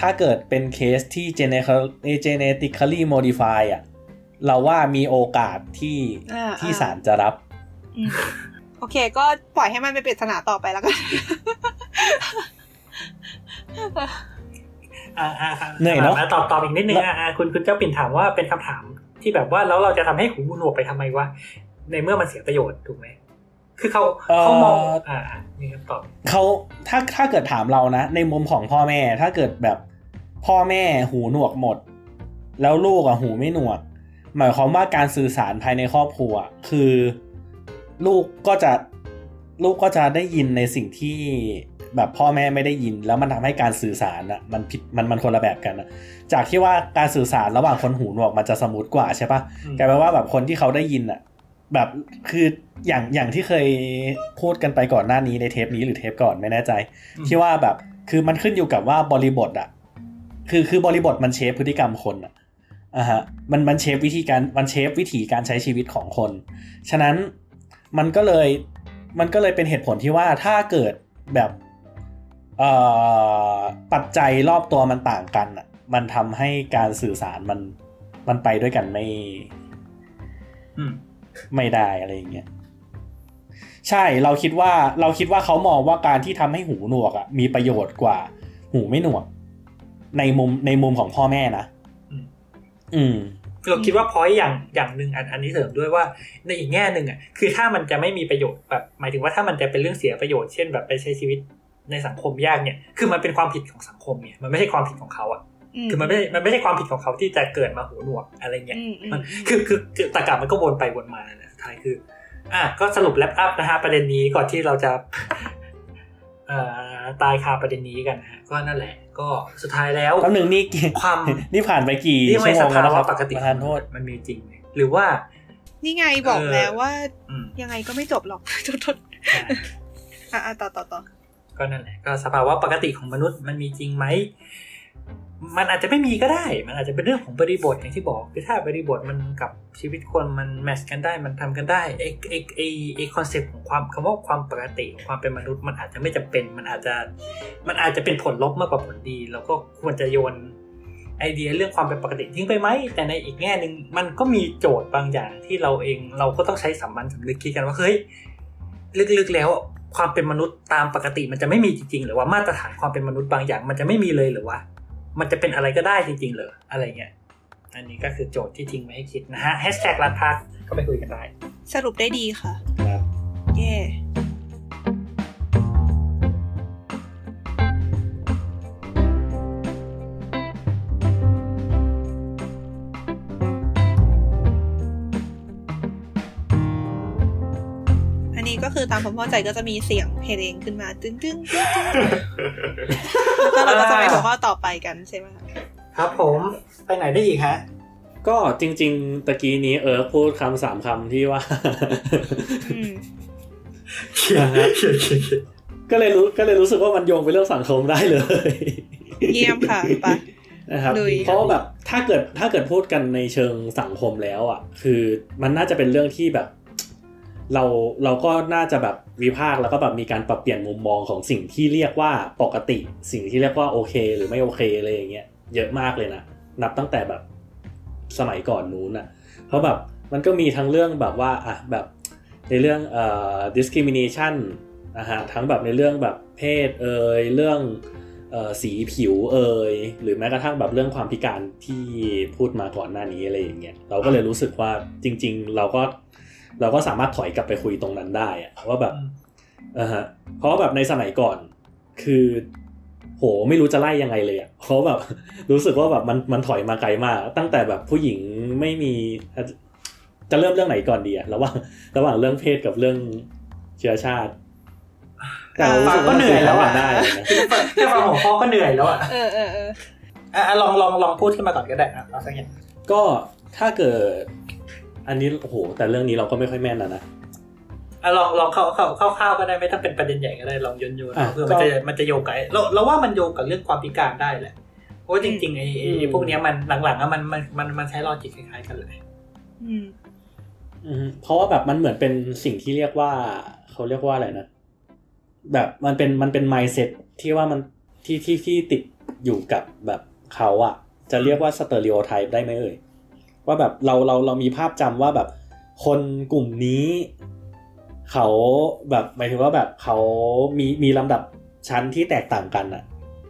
ถ้าเกิดเป็นเคสที่ genetically genetically modify อะเราว่ามีโอกาสที่อ่าที่อ่าศาลจะรับอืมโอเค ก็ปล่อยให้มันเป็นปริศนาต่อไปแล้วกันอ่าอ่าเหนื่อยเนอะอ่ตอบตอบอีกนิดนึงอ่าอ่าคุณคุณเจ้าปิ่นถามว่าเป็นคำถามที่แบบว่าแล้วเราจะทำให้หูหนวกไปทำไมวะในเมื่อมันเสียประโยชน์ถูกไหมคือเขาเขามองอ่าอ่านี่คำตอบเขาถ้าถ้าเกิดถามเรานะ ในมุมของพ่อแม่ ถ้าเกิดแบบ พ่อแม่หูหนวกหมด แล้วลูกอะหูไม่หนวก หมายความว่าการสื่อสารภายในครอบครัว คือ ลูกก็จะลูกก็จะได้ยินในสิ่งที่แบบพ่อแม่ไม่ได้ยิน แล้วมันทำให้การสื่อสารอะมันผิดมันมันคนละแบบกันอะจากที่ว่าการสื่อสารระหว่างคนหูหนวกมันจะสมูทกว่าใช่ปะอืมกลายเป็นว่าแบบคนที่เขาได้ยินอะแบบคืออย่างอย่างที่เคยพูดกันไปก่อนหน้านี้ในเทปนี้หรือเทปก่อนไม่แน่ใจอืมที่ว่าแบบคือมันขึ้นอยู่กับว่าบริบทอะ คือคือบริบทมันเชฟพฤติกรรมคนอะอะฮะมันมันเชฟวิธีการมันเชฟวิธีการใช้ชีวิตของคน ฉะนั้นมันก็เลยมันก็เลยเป็นเหตุผลที่ว่าถ้าเกิดแบบเอ่อปัจจัยรอบตัวมันต่างกันอะมันทำให้การสื่อสารมันมันไปด้วยกันไม่อืมไม่ได้อะไรอย่างเงี้ยใช่เราคิดว่าเราคิดว่าเขามองว่าการที่ทำให้หูหนวกอะมีประโยชน์กว่า หูไม่หนวก ในมุมในมุมของพ่อแม่นะอืมอืมเราคิดว่าพอยอย่างอย่างหนึ่งอันอันนี้เสริมด้วยว่าในอีกแง่หนึ่งอะคือถ้ามันจะไม่มีประโยชน์แบบหมายถึงว่าถ้ามันจะเป็นเรื่องเสียประโยชน์เช่นแบบไปใช้ชีวิตในสังคมยากเนี่ย คือมันเป็นความผิดของสังคมเนี่ยมันไม่ใช่ความผิดของเขาอะคือมันไม่ได้มันไม่ใช่ความผิดของเขาที่จะเกิดมาหูหนวกอะไรเงี้ยอืมอืมมันคือคือคือตะกามันก็วนไปวนมานะสุดท้ายคือ อะก็สรุปแลปอัพนะฮะประเด็นนี้ก่อนที่เราจะเอ่อตายคาประเด็นนี้กันนะฮะก็นั่นแหละ ก็สุดท้ายแล้วแป๊บหนึ่งนี่ความนี่ผ่านไปกี่ชั่วโมงแล้วนะครัวะบปกติประทานโทษมันมีจริงไหมหรือว่า นี่ไงบอกเออแล้วว่าอืมยังไงก็ไม่จบหรอกจดใช่อะอะต่อต่อต่อก็นั่นแหละก็สภาวะปกติของมนุษย์มันมีจริงไหม มันอาจจะไม่มีก็ได้ มันอาจจะเป็นเรื่องของบริบทอย่างที่บอกคือถ้าบริบทมันกับชีวิตคนมัน match กันได้ มันทำกันได้ไอไอไอไอ concept ของความคำว่าความปกติของความเป็นมนุษย์ มันอาจจะไม่จำเป็น มันอาจจะ มันอาจจะเป็นผลลบมากกว่าผลดี แล้วก็ควรจะโยนไอเดียเรื่องความเป็นปกติทิ้งไปไหม แต่ในอีกแง่หนึ่งมันก็มีโจทย์บางอย่างที่เราเองเราก็ต้องใช้สัมมันสำนึกคิดกันว่าเฮ้ยลึกๆแล้วความเป็นมนุษย์ตามปกติมันจะไม่มีจริงๆหรือว่ามาตรฐานความเป็นมนุษย์บางอย่างมันจะไม่มีเลยหรือว่า มันจะเป็นอะไรก็ได้จริงๆเหรออะไรเงี้ยอันนี้ก็คือโจทย์ที่ทิ้งไว้ให้คิดนะฮะแฮชแท็กลาทักก็ไปคุยกันได้ สรุปได้ดีค่ะครับเย่อั คือตามความเข้าใจก็จะมีเสียงเพลงขึ้นมาตึ้งตึ้งตึ้งแล้วก็เราก็จะไปหัวข้อต่อไปกันใช่ไหมคะครับผมไปไหนได้อีกฮะก็จริง ๆ ตะกี้นี้เอิร์กพูดคำสามคำที่ว่าก็เลยรู้ก็เลยรู้สึกว่ามันโยงไปเรื่องสังคมได้เลย เยี่ยมค่ะไปนะครับเพราะแบบถ้าเกิดถ้าเกิดพูดกันในเชิงสังคมแล้วอะ คือมันน่าจะเป็นเรื่องที่แบบ เราเราก็น่าจะแบบวิพากษ์แล้วก็แบบมีการปรับเปลี่ยนมุมมองของสิ่งที่เรียกว่าปกติ สิ่งที่เรียกว่าโอเค หรือไม่โอเคอะไรอย่างเงี้ยเยอะมากเลยนะนับตั้งแต่แบบสมัยก่อนนู้นอะเพราะแบบมันก็มีทั้งเรื่องแบบว่าอะแบบในเรื่องเอ่อ discrimination นะฮะทั้งแบบในเรื่องแบบเพศเอ่ยเรื่องออสีผิวเอ่ยหรือแม้กระทั่งแบบเรื่องความพิการที่พูดมาก่อนหน้านี้อะไรอย่างเงี้ยเราก็เลยรู้สึกว่าจริง ๆ เราก็ เราก็สามารถถอยกลับไปคุยตรงนั้นได้อะว่าแบบอ่าฮะเพราะว่าแบบในสมัยก่อน คือ โหไม่รู้จะไล่ยังไงเลยอะเพราะแบบรู้สึกว่าแบบมันมันถอยมาไกลมาก ตั้งแต่แบบผู้หญิงไม่มี จะเริ่มเรื่องไหนก่อนดีอะระหว่างระหว่างเรื่องเพศกับเรื่องเชื้อชาติแต่เรารู้สึกว่ามันคุยทั้งวันได้เลยนะแค่ฟังหัวข้อก็เหนื่อยแล้วอะเออเออเอออะลองลองลองพูดขึ้นมาก่อนก็ได้อะเอาสักอย่างก็ถ้าเกิด อันนี้โอ้โหแต่เรื่องนี้เราก็ไม่ค่อยแม่นนะนะอะลองลองเข้าเข้าเข้าเข้าวๆก็ได้ไม่ต้องเป็นประเด็นใหญ่ก็ได้ลองโยนโยนอะเพื่อก็มันจะมันจะโยงกับเราเราว่ามันโยงกับเรื่องความพิการได้แหละเพราะว่าจริงๆไอ้ไอ้อืมพวกเนี้ยมันหลังๆอะมันมันมันมันใช้ลอจิกคล้ายๆกันเลยอืมอืมเพราะว่าแบบมันเหมือนเป็นสิ่งที่เรียกว่าเขาเรียกว่าอะไรนะแบบมันเป็นมันเป็น mindset ที่ว่ามันที่ที่ที่ติดอยู่กับแบบเขาอะจะเรียกว่า stereotype ได้ไหมเอ่ย ว่าแบบเราเราเรามีภาพจำว่าแบบคนกลุ่มนี้ เขาแบบหมายถึงว่าแบบเขามีมีลำดับชั้นที่แตกต่างกันอะ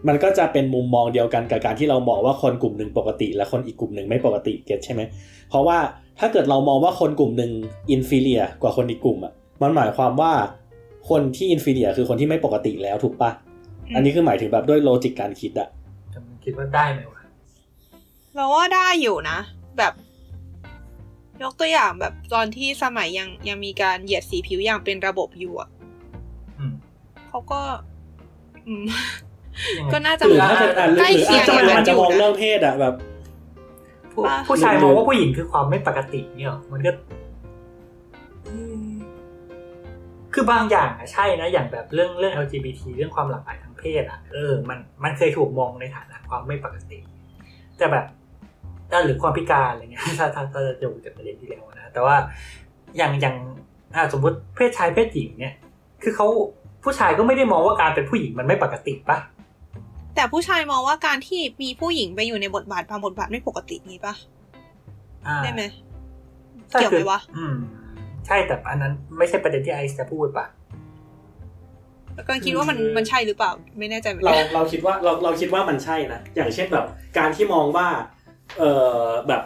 มันก็จะเป็นมุมมองเดียวกันกับการที่เรามองว่าคนกลุ่มหนึ่งปกติ และคนอีกกลุ่มหนึ่งไม่ปกติ get ใช่ไหมเพราะว่าถ้าเกิดเรามองว่าคนกลุ่มหนึ่ง inferior กว่าคนอีกกลุ่มอะมันหมายความว่าคนที่ inferior คือคนที่ไม่ปกติแล้วถูกปะอืมอันนี้คือหมายถึงแบบด้วย logic การคิดอะแต่มึงคิดว่าได้ไหมวะเราว่าได้อยู่นะ แบบยกตัวอย่างแบบตอนที่สมัยยังยังมีการเหยียดสีผิวอย่างเป็นระบบอยู่อะอืมเขาก็อืมยังไงก็น่าจะหรือถ้าเกิดอะหรือใกล้หรือเคียอาจงจะอย่างอานั้จนจะอยู่มองนะเรื่องเพศอะแบบผู้ป่ะผู้ชายมองว่าผู้หญิงคือความไม่ปกติเนี่ยหรอมันก็อืมคือบางอย่างอะใช่นะ อย่างแบบเรื่องเรื่อง LGBT เรื่องความหลากหลายทางเพศอะเออมันมันเคยถูกมองในฐานะความไม่ปกติ แต่แบบ เออหรือความพิการอะไรเงี้ยถ้าถ้าถ้าจะอยู่จากประเด็นที่แล้วนะแต่ว่าอย่างอย่างอ่าสมมติเพศชายเพศหญิงเนี่ย คือเขาผู้ชายก็ไม่ได้มองว่าการเป็นผู้หญิงมันไม่ปกติปะแต่ผู้ชายมองว่าการที่มีผู้หญิงไปอยู่ในบทบาทบางบทบาทไม่ปกตินี้ปะอ่าได้ไหมใช่เกี่ยวไหมคือวะอืม ใช่แต่อันนั้นไม่ใช่ประเด็นที่ไอซ์จะพูดปะแล้วก็คิดว่ามันคือมันใช่หรือเปล่า ไม่แน่ใจเหมือนเรากันเราคิดว่าเราเราคิดว่ามันใช่นะอย่างเช่นแบบ การที่มองว่า เออแบบ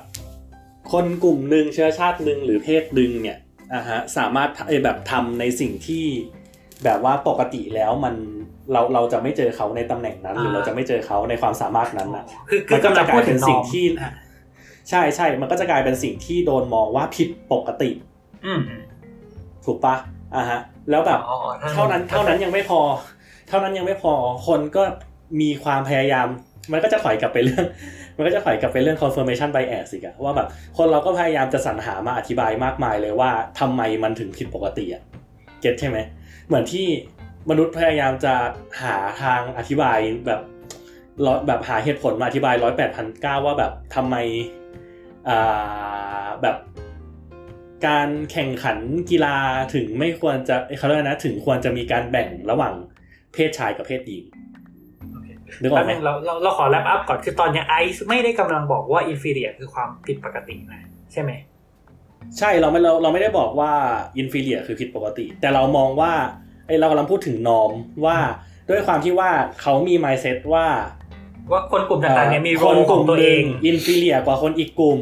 คนกลุ่มหนึ่งเชื้อชาติหนึ่งหรือเพศหนึ่งเนี่ยอ่าฮะสามารถเอ่อแบบทำในสิ่งที่แบบว่าปกติแล้วมันเราเราจะไม่เจอเขาในตำแหน่งนั้น หรือเราจะไม่เจอเขาในความสามารถนั้นอะคือคืมัอนก็จะกลายเป็นพูดถึสิ่งที่อะใช่ใช่มันก็จะกลายเป็นสิ่งที่โดนมองว่าผิดปกติ อืมถูกปะอ่าฮะ แล้วแบบอ๋ออ๋อเท่านั้นเท่านั้นยังไม่พอ เท่านั้นยังไม่พอคนก็มีความพยายาม มันก็จะถอยกลับไปเรื่อง มันก็จะถอยกลับไปเรื่อง confirmation bias อีกอะว่าแบบคนเราก็พยายามจะสรรหามาอธิบายมากมายเลยว่าทำไมมันถึงผิดปกติอะเก็ตใช่ไหมเหมือนที่มนุษย์พยายามจะหาทางอธิบายแบบร้อยแบบหาเหตุผลมาอธิบายร้อยแปดพันเก้าว่าแบบทำไมอ่าแบบการแข่งขันกีฬาถึงไม่ควรจะเขาเรียกนะถึงควรจะมีการแบ่งระหว่างเพศชายกับเพศหญิง นึกออแป๊บไหมนึงเราเราเราขอ wrap up ก่อนคือตอนเนี้ไอซ์ไม่ได้กำลังบอกว่า inferior คือความผิดปกตินะใช่ไหมใช่เราไม่เราเราไม่ได้บอกว่า inferior คือผิดปกติ แต่เรามองว่าไอเรากำลังพูดถึง norm ว่าด้วยความที่ว่าเขามี mindset ว่าว่าคนกลุ่มต่างๆเนี่ยของโลกตัวเอง มีคนกองลุ่มหนึ่ง inferior กว่าคนอีกกลุ่ม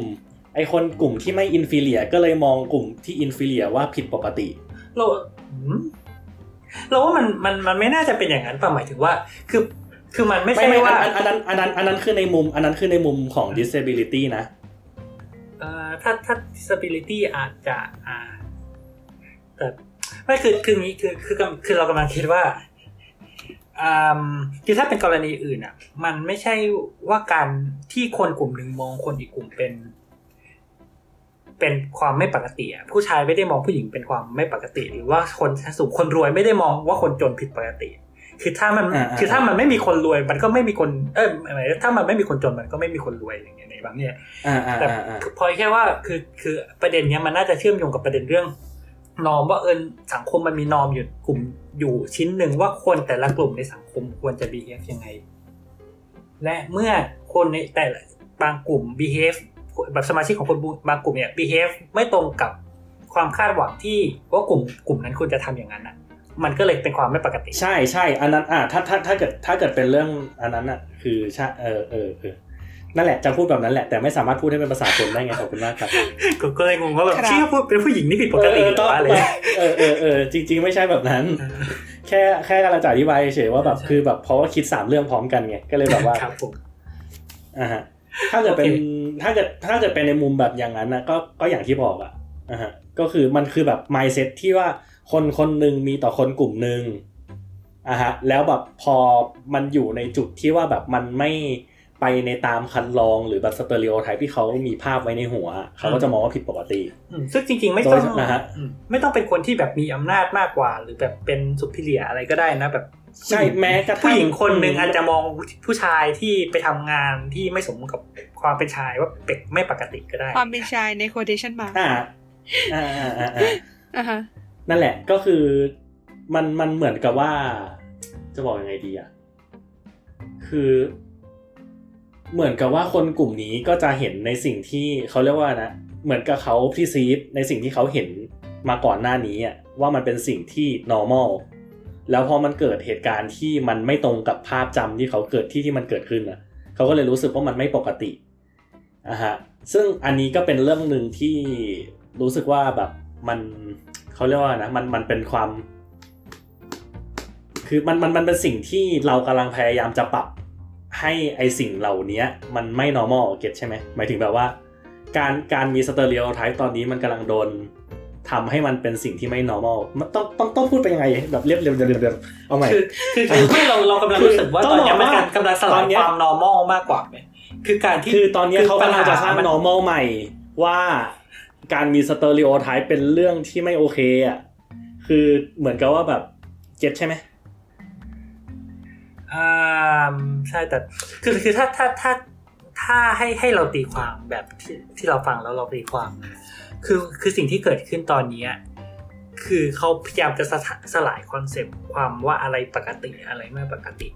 ไอคนกลุ่มที่ไม่ inferior ก็เลยมองกลุ่มที่ inferior ว่าผิดปกติ เราอืมเราว่ามันมันมันไม่น่าจะเป็นอย่างนั้นป่ะหมายถึงว่า คือ คือมันไม่ไม่ใช่ไม่ว่าอันอันนั้นอันนั้นอันนั้นคือในมุม อันนั้นคือในมุมของ disability นะเอ่อถ้าถ้า disability อาจจะอ่าแต่ไม่คือคืออย่างนี้คือคือคือเรากำลังคิดว่าอ่าคือถ้าเป็นกรณีอื่นอะ มันไม่ใช่ว่าการที่คนกลุ่มหนึ่งมองคนอีกกลุ่มเป็น เป็นความไม่ปกติอะผู้ชายไม่ได้มองผู้หญิงเป็นความไม่ปกติ หรือว่าคนชั้นสูงคนรวยไม่ได้มองว่าคนจนผิดปกติ คือถ้ามันอ่าอ่าคือถ้ามันไม่มีคนรวยมันก็ไม่มีคนเออหมายถึงถ้ามันไม่มีคนจนมันก็ไม่มีคนรวยอย่างเงี้ยในบางเนี่ยอ่าอ่าแต่อ่าอ่าพอแค่ว่าคือคือประเด็นเนี้ยมันน่าจะเชื่อมโยงกับประเด็นเรื่องนอมว่าเออสังคมมันมีนอมอยู่กลุ่มอยู่ชิ้นหนึ่งว่าคนแต่ละกลุ่มในสังคมควรจะ behave ยังไง และเมื่อคนในแต่ละบางกลุ่ม behave แบบสมาชิกของคนบางกลุ่มเนี่ย behave ไม่ตรงกับความคาดหวังที่ว่ากลุ่มกลุ่มนั้นควรจะทำอย่างนั้นอะ มันก็เลยเป็นความไม่ปกติ ใช่ใช่อันนั้นอ่าถ้าถ้าถ้าเกิดถ้าเกิดเป็นเรื่องอันนั้นอะคือใช่เออเออเออนั่นแหละจะพูดแบบนั้นแหละแต่ไม่สามารถพูดให้เป็นภาษาคนได้ไงขอบคุณมากครับก็ก็เลยงงว่าแบบครับเชี่ยพูดเป็นผู้หญิงนี่ผิดปกติเออหรือว่าอะไรเออเออเออจริง ๆ ไม่ใช่แบบนั้น แค่แค่กำลังจะอธิบายเฉยๆว่าแบบใช่คือแบบเพราะว่าคิดสามเรื่องพร้อมกันไงก็เลยแบบว่าครับผมอ่าฮะถ้าเกิดเป็นโอเคถ้าเกิดถ้าเกิดเป็นในมุมแบบอย่างนั้นนะก็ก็อย่างที่บอกอะอ่าฮะก็คือมันคือแบบ mindset ที่ว่า คนคนหนึ่งมีต่อคนกลุ่มหนึ่งอ่าฮะแล้วแบบพอมันอยู่ในจุดที่ว่าแบบมันไม่ไปในตามคันลองหรือแบบสเตอริโอไทป์ที่เขามีภาพไว้ในหัว เขาก็จะมองว่าผิดปกติอืมซึ่งจริงๆ ไม่ต้องโดยนะฮะอืมไม่ต้องเป็นคนที่แบบมีอำนาจมากกว่า หรือแบบเป็นสุพิเลียอะไรก็ได้นะแบบใช่แม้กระทั่งผู้หญิงคนหนึ่งอาจจะมองผู้ชายที่ไปทำงานที่ไม่สมกับความเป็นชายว่าเป็กไม่ปกติก็ได้ ความเป็นชายใน quotation mark อ่าอ่าอ่าอ่าอ่าอ่าฮะ นั่นแหละก็คือมันมันเหมือนกับว่า จะบอกยังไงดีอะคือ เหมือนกับว่าคนกลุ่มนี้ก็จะเห็นในสิ่งที่เขาเรียกว่านะเหมือนกับเขาพรีซีฟในสิ่งที่เขาเห็นมาก่อนหน้านี้อะว่ามันเป็นสิ่งที่ normal แล้วพอมันเกิดเหตุการณ์ที่มันไม่ตรงกับภาพจำที่เขาเกิดที่ที่มันเกิดขึ้นอะเขาก็เลยรู้สึกว่ามันไม่ปกติอะฮะซึ่งอันนี้ก็เป็นเรื่องหนึ่งที่รู้สึกว่าแบบมัน เขาเรียกว่านะมันมันเป็นความ คือมันมันมันเป็นสิ่งที่เรากำลังพยายามจะปรับให้ไอสิ่งเหล่านี้มันไม่ normal เก็ตใช่ไหมหมายถึงแบบว่า การการมีสเตอริโอไทป์ตอนนี้มันกำลังโดนทำให้มันเป็นสิ่งที่ไม่ normal มันต้องต้องต้องพูดไปยังไง แบบเรียบเรียบเรียบเรียบเรียบเอาใหม่คือคือคือไม่เราเรากำลังรู้สึกว่าคือตอนเนี้ยต้มัอนงบอกว่ากำลังสตลาอยนเนี้ยความ normal มากกว่าไหมคือการที่คือตอนนี้เขากำลังจะสร้างปัญห normal ใหม่ว่า การมีสเตอริโอไทป์เป็นเรื่องที่ไม่โอเคอะคือเหมือนกับว่าแบบเก็ตใช่ไหมอ่าใช่แต่คือคือถ้าถ้าถ้าถ้าให้ให้เราตีความแบบที่ที่เราฟังแล้วเราตีความ คือคือสิ่งที่เกิดขึ้นตอนเนี้ยคือเขาพยายามจะสะสลายคอนเซปต์ความว่าอะไรปกติอะไรไม่ปกติ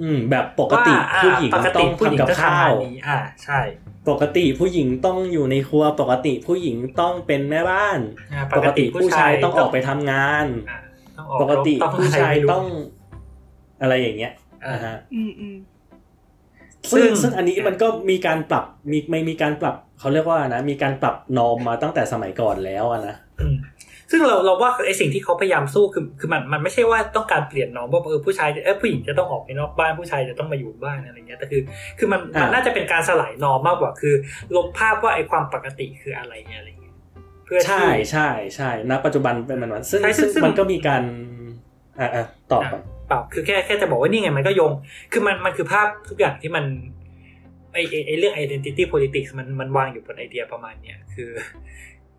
อืม แบบปกติว่าอ่าผู้หญิงปกต้ติองผู้หญิงทำกับก็ข้าทำงานวนี้อ่า ใช่ ปกติผู้หญิงต้องอยู่ในครัวปกติผู้หญิงต้องเป็นแม่บ้านอ่าปกติผู้ชายต้องออกไปทำงานอ่าต้องออกปกติต้องผู้ชายะไรไม่รู้ต้องอะไรอย่างเงี้ยอ่านะฮะอืมอืมซึ่งซึ่งซึ่งอันนี้มันก็มีการปรับมีไม่มีการปรับเขาเรียกว่านะมีการปรับนอมมาตั้งแต่สมัยก่อนแล้วอะนะอืม ซึ่งเราเราว่าไอสิ่งที่เขาพยายามสู้คือคือมันมันไม่ใช่ว่าต้องการเปลี่ยนน้องว่าเออผู้ชายเออผู้หญิงจะต้องออกไปนอกบ้านผู้ชายจะต้องมาอยู่บ้านอะไรเงี้ยแต่คือ คือมันอ่ามัมันน่าจะเป็นการสลายนอมมากกว่าคือ ลบภาพว่าไอความปกติคืออะไรเงี้ยอะไรเงี้ยเพื่อใช่ที่ใช่ใช่ณปัจจุบันเป็นมันนั้นซึ่งใช่ซึ่ซึ่งงมันก็มีการอะอะตอบก่อนเปล่าคือแค่แค่จะบอกว่านี่ไงมันก็โยง คือมันมันคือภาพทุกอย่างที่มันไอไอไอเรื่อง identity politics มันมันวางอยู่บนไอเดียประมาณเนี้ยคือ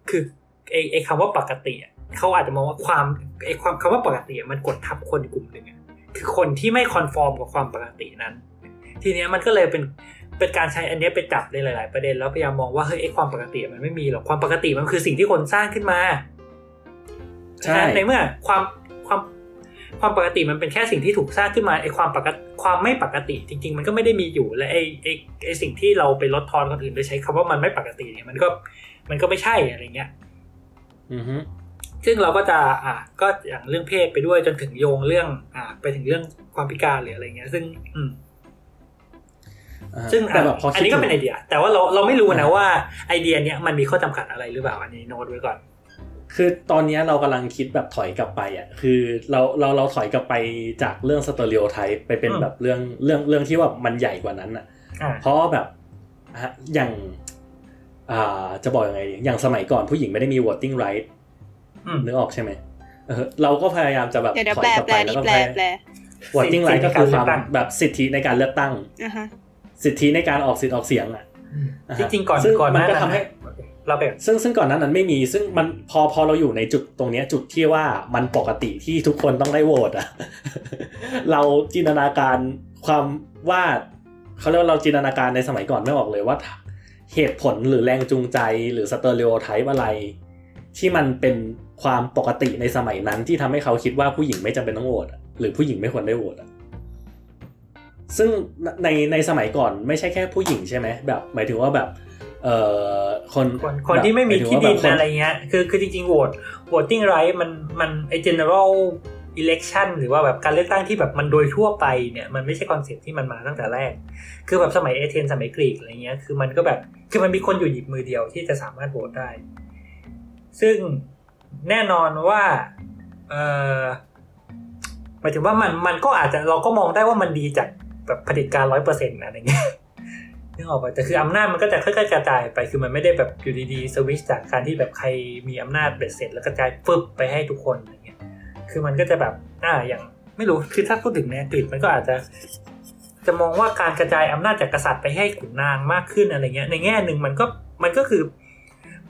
คือ ไอไอคำว่าปกติอะเขาอาจจะมองว่าความไอ้ความคำว่าปกติอะมันกดทับคนกลุ่มหนึ่งอะคือคนที่ไม่คอนฟอร์มกับความปกตินั้น ทีเนี้ยมันก็เลยเป็นเป็นการใช้อันเนี้ยไปจับในหลาย ๆ ประเด็นแล้วพยายามมองว่าเฮ้ยไอ้ความปกติมันไม่มีหรอกความปกติมันคือสิ่งที่คนสร้างขึ้นมาใช่ในเมื่อความความความปกติมันเป็นแค่สิ่งที่ถูกสร้างขึ้นมาไอ้ความปกติความไม่ปกติ จริง ๆ มันก็ไม่ได้มีอยู่และไอ้ไอ้ไอ้สิ่งที่เราไปลดทอนคนอื่นโดยใช้คำว่ามันไม่ปกติเนี่ยมันก็มันก็ไม่ใช่อะไรเงี้ยอือฮึ ซึ่งเราก็จะอ่าก็อย่างเรื่องเพศไปด้วยจนถึงโยงเรื่อง อ่า ไปถึงเรื่องความพิการหรืออะไรเงี้ย ซึ่ง อืมอ่าซึ่งแต่แบบพอคิดถึง อันดนี้ก็เป็นไอถึงเดีย แต่ว่าเราเราไม่รู้นะว่าไอเดียเนี้ยมันมีข้อจำกัดอะไรหรือเปล่าอันนี้โน้ตไว้ก่อน คือตอนเนี้ยเรากำลังคิดแบบถอยกลับไปอะ คือเราเราเราถอยกลับไปจากเรื่อง stereotype ไปเป็นอืมแบบเรื่องเรื่องเรื่องที่ว่ามันใหญ่กว่านั้นอะอ่าเพราะแบบฮะอย่างอ่า จะบอกยังไงดีอย่างสมัยก่อนผู้หญิงไม่ได้มี voting right อืมนึกออกใช่ไหมเออเราก็พยายามจะแบบเดี๋ยวเดี๋ยวถอแปลยกลับแปลไปแล้วนี่ก็แปลพยายามแปล voting สิท right ธิก็คือในคการวามเลือกตั้งแบบสิทธิในการเลือกตั้งอ่าฮะสิทธิในการออกสิทธิ์ออกเสียงอะอืมอ่าฮะจริงๆก่อนซึ่งก่อนมันก็หาทำให้โอเคเราไปก่อนซึ่งซึ่งก่อนหนั้นนั้นไม่มี ซึ่งมันพอพอเราอยู่ในจุดตรงเนี้ยจุดที่ว่ามันปกติที่ทุกคนต้องได้โหวตอะเราจินตนาการความว่าเขาเรียกว่าเราจินตนาการในสมัยก่อนไม่ออกเลยว่า เหตุผลหรือแรงจูงใจหรือสเตอริโอไทป์อะไร ที่มันเป็นความปกติในสมัยนั้นที่ทำให้เขาคิดว่าผู้หญิงไม่จำเป็นต้องโหวตอะหรือผู้หญิงไม่ควรได้โหวตอะซึ่งในในสมัยก่อนไม่ใช่แค่ผู้หญิงใช่ไหมแบบหมายถึงว่าแบบเอ่อคนคนคนที่ไม่มีหายถึงที่ว่าดิแบบนคนอะไรเงี้ยคือคือจริงๆโหวต voting right มันมันไอ general election หรือว่าแบบการเลือกตั้งที่แบบมันโดยทั่วไปเนี่ยมันไม่ใช่ concept ที่มันมาตั้งแต่แรก คือแบบสมัยเอเธนส์สมัยกรีกอะไรเงี้ยคือมันก็แบบคือมันมีคนอยู่หยิบมือเดียวที่จะสามารถโหวตได้ ซึ่งแน่นอนว่าเออหมายถึงว่ามันมันก็อาจจะเราก็มองได้ว่ามันดีจากแบบเผด็จการร้อยเปอร์เซ็นต์อะไรเงี้ยนึกออกปะแต่คืออำนาจมันก็จะค่อยๆกระจายไปคือมันไม่ได้แบบอยู่ดีๆสวิชจากการที่แบบใครมีอำนาจเบ็ดเสร็จแล้วกระจายฟึบไปให้ทุกคนเคือมันก็จะแบบอ่าอย่างไม่รู้คือถ้าพูดถึงในอังกฤษมันก็อาจจะ จะมองว่าการกระจายอำนาจจากกษัตริย์ไปให้ขุนนางมากขึ้นอะไรเงี้ย ในแง่หนึ่งมันก็มันก็คือ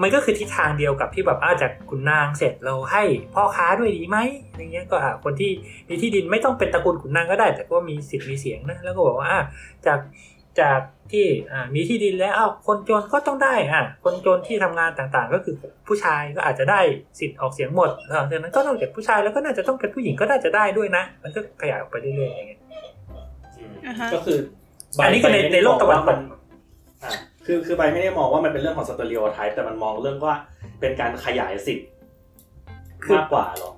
มันก็คือทิศทางเดียวกับที่แบบอาจากขุนนางเสร็จเราให้พ่อค้าด้วยดีไหมอะไรเงี้ยก็อ่าคนที่มีที่ดินไม่ต้องเป็นตระกูลขุนนางก็ได้ แต่ก็มีสิทธิ์มีเสียงนะแล้วก็บอกว่าอ่าจาก จากที่อ่ามีที่ดินแล้วอ้าวคนจนก็ต้องได้อะคนจนที่ทำงานต่างๆ ก็คือผู้ชายก็อาจจะได้สิทธิ์ออกเสียงหมดหลังจากนั้นก็นอกจากผู้ชายแล้วก็น่าจะต้องเป็นผู้หญิงก็น่าจะได้ด้วยนะ มันก็ขยายออกไปเรื่อยๆอย่างเงี้ยอ่าฮะก็คืออันนี้คือในในโลกตะวันตกอ่าคือคือไปไม่ได้มองว่ามันเป็นเรื่องของ stereotype แต่มันมองเรื่องว่าเป็นการขยายสิทธิ์คือมากกว่าหรอ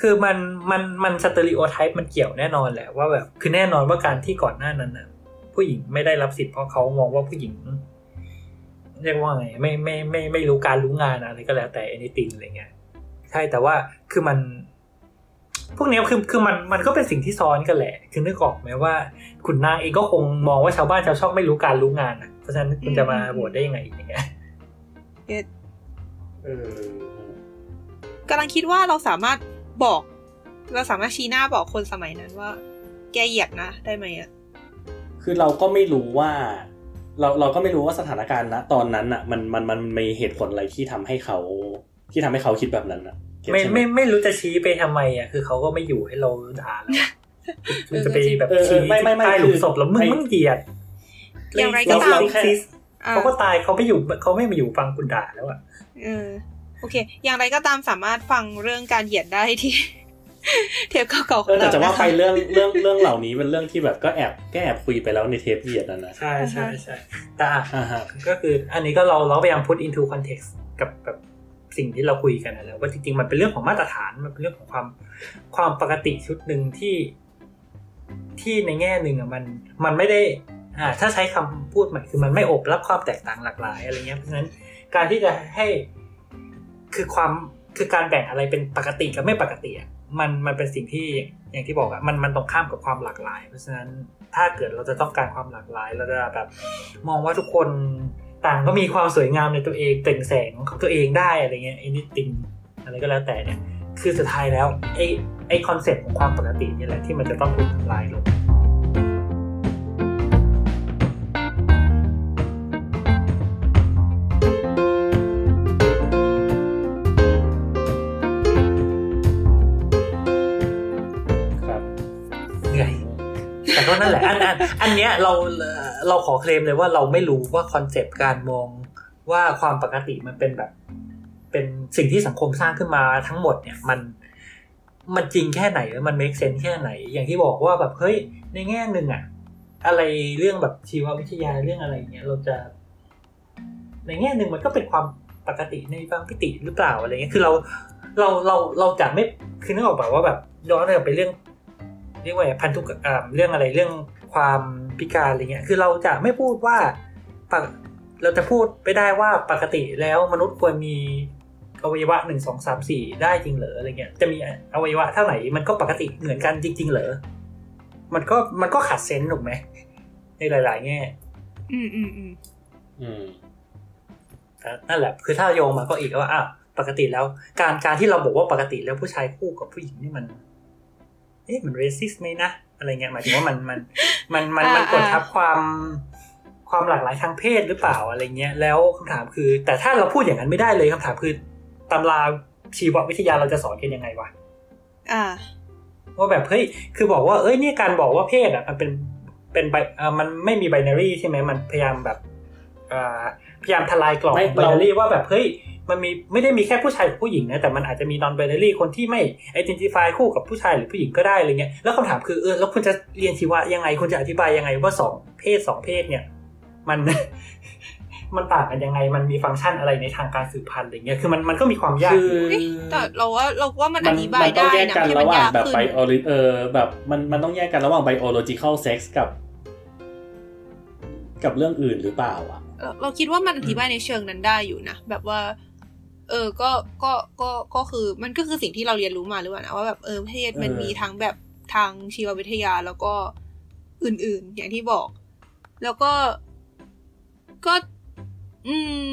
คือมันมันมัน stereotype มันเกี่ยวแน่นอนแหละว่าแบบคือแน่นอนว่าการที่ก่อนหน้านั้นน่ะ ผู้หญิงไม่ได้รับสิทธิ์เพราะเขามองว่าผู้หญิง เรียกว่าไงไม่ไม่ไม่ไม่รู้การรู้งานอะไรก็แล้วแต่ anything อะไรเงี้ยใช่แต่ว่าคือมัน พวกเนี้ยคือคือมันมันก็เป็นสิ่งที่ซ้อนกันแหละคือนึกออกไหมว่าขุนนางเองก็คงมองว่าชาวบ้านชาวช่องไม่รู้การรู้งานอะเพราะฉะนั้นคุณจะมาโหวตได้ยังไงอย่างเงี้ยเออกำลังคิดว่าเราสามารถบอก เราสามารถชี้หน้าบอกคนสมัยนั้นว่า แกเหยียดนะได้ไหมอะ คือเราก็ไม่รู้ว่า เราเราก็ไม่รู้ว่าสถานการณ์ณตอนนั้นอะ มันมันมันมีเหตุผลอะไรที่ทำให้เขา ที่ทำให้เขาคิดแบบนั้นอะเก็ตไม่ใช่หไม่ไม่รู้จะชี้ไปทำไมอะคือเขาก็ไม่อยู่ให้เราด่าแล้วอะคือจะไปแบบเออเอชี้อไม่ไม่ไม่ใต้หลุมคือศพแล้วมึงไม่มึงเหยียดอย่างไรก็ตามซิกซิสอ่าเขาก็ตายเขาไม่อยู่เขาไม่มาอยู่ฟังคุณด่าแล้วอะเออโอเค อย่างไรก็ตามสามารถฟังเรื่องการเหยียดได้ที่ เทปเก่าๆขเอองอแต่เราจะว่านะไปคะเรื่องเรื่องเรื่องเหล่านี้เป็นเรื่องที่แบบก็แอบก็แอบคุยไปแล้วในเทปเหยียดนั่นนะใช่ใช่ใช่แต่อะอ่าฮะก็คืออันนี้ก็เราเราพยายาม put into context กับกับสิ่งที่เราคุยกันนะแล้วว่าจริงๆมันเป็นเรื่องของมาตรฐานมันเป็นเรื่องของความความปกติชุดหนึ่งที่ที่ในแง่หนึ่งอะมันมันไม่ได้อ่าถ้าใช้คำพูดใหม่คือมันไม่อบรับความแตกต่างหลากหลายอะไรเงี้ยเพราะฉะนั้นการที่จะให้คือความคือการแบ่งอะไรเป็นปกติกับไม่ปกติอะ มันมันเป็นสิ่งที่อย่างที่บอกอะมันมันตรงข้ามกับความหลากหลาย เพราะฉะนั้นถ้าเกิดเราจะต้องการความหลากหลาย เราจะแบบมองว่าทุกคนต่างก็มีความสวยงามในตัวเองเปล่งแสงของตัวเองได้อะไรเงี้ย anything อะไรก็แล้วแต่เนี่ยคือสุดท้ายแล้วไอ้ไอ้ concept ของความปกตินี่แหละที่มันจะต้องถูกทำลายลง แต่ก็นั่นแหละอันอันอันเนี้ยเราเราขอเคลมเลยว่าเราไม่รู้ว่าคอนเซปต์การมองว่าความปกติมันเป็นแบบ เป็นสิ่งที่สังคมสร้างขึ้นมาทั้งหมดเนี่ยมันมันจริงแค่ไหนแล้วมัน make sense แค่ไหน อย่างที่บอกว่าแบบเฮ้ยในแง่หนึ่งอะอะไรเรื่องแบบชีววิทยาเรื่องอะไรเงี้ยเราจะ ในแง่หนึ่งมันก็เป็นความปกติในบางพิติหรือเปล่าอะไรเงี้ยคือเราเราเราเราจะไม่คือนึกออกแบบว่าแบบย้อนกลับไปเรื่อง เรียกว่าพันธุกรรมเรื่องอะไรเรื่องความพิการอะไรเงี้ย คือเราจะไม่พูดว่าปกเราจะพูดไปได้ว่าปกติแล้วมนุษย์ควรมีอวัยวะหนึ่งสองสามสี่ได้จริงเหรออะไรเงี้ยจะมีอวัยวะเท่าไหร่มันก็ปกติเหมือนกันจริง ๆ เหรอมันก็มันก็ขาดเซนส์ถูกไหมในหลาย ๆ แง่ อืมอืมอืมอืมนั่นแหละ คือถ้าโยงมาก็อีกว่าอะปกติแล้ว การการที่เราบอกว่าปกติแล้วผู้ชายคู่กับผู้หญิงนี่มัน เอ๊ะมันเรสิสไหมนะอะไรเงี้ยหมายถึงว่ามันมันมันมันมันกดทับความความหลากหลายทางเพศหรือเปล่าอะไรเงี้ย แล้วคำถามคือ แต่ถ้าเราพูดอย่างนั้นไม่ได้เลยคำถามคือตำราชีววิทยาเราจะสอนกันยังไงวะอ่าว่าแบบเฮ้ยคือบอกว่าเอ้ยเนี่ยการบอกว่าเพศอะมันเป็นเป็นไบเอ่อมันไม่มีไบนารีใช่ไหมมันพยายามแบบอ่าพยายามทลายกรอบไม่ไบนารีว่าแบบเฮ้ย มันมีไม่ได้มีแค่ผู้ชายกับผู้หญิงนะแต่มันอาจจะมีนอนไบนารีคนที่ไม่ identify คู่กับผู้ชายหรือผู้หญิงก็ได้อะไรเงี้ยแล้วคำถามคือเออแล้วคุณจะเรียนชีวะยังไงคุณจะอธิบายยังไงว่าสองเพศสองเพศเนี่ย มันมันต่างกันยังไงมันมีฟังก์ชันอะไรในทางการสืบพันธุ์อะไรเงี้ยคือมันมันก็มีความยากคือเอ๊ะแต่เราว่าเราว่ามันอมันธิบายมันต้อได้งแยกนะกันที่ระมันหว่างยากแบบขึ้นไบโอเออแบบมันมันต้องแยกกันระหว่าง biological sex กับ กับเรื่องอื่นหรือเปล่าอะเราเราคิดว่ามันอธิบายในเชิงนั้นได้อยู่นะแบบว่า เออ ก็ ก็ ก็ ก็คือ มันก็คือสิ่งที่เราเรียนรู้มาหรือเปล่านะว่าแบบเออเพศมันเออมีทั้งแบบทางชีววิทยาแล้วก็อื่นๆ อย่างที่บอก แล้วก็ ก็ อืม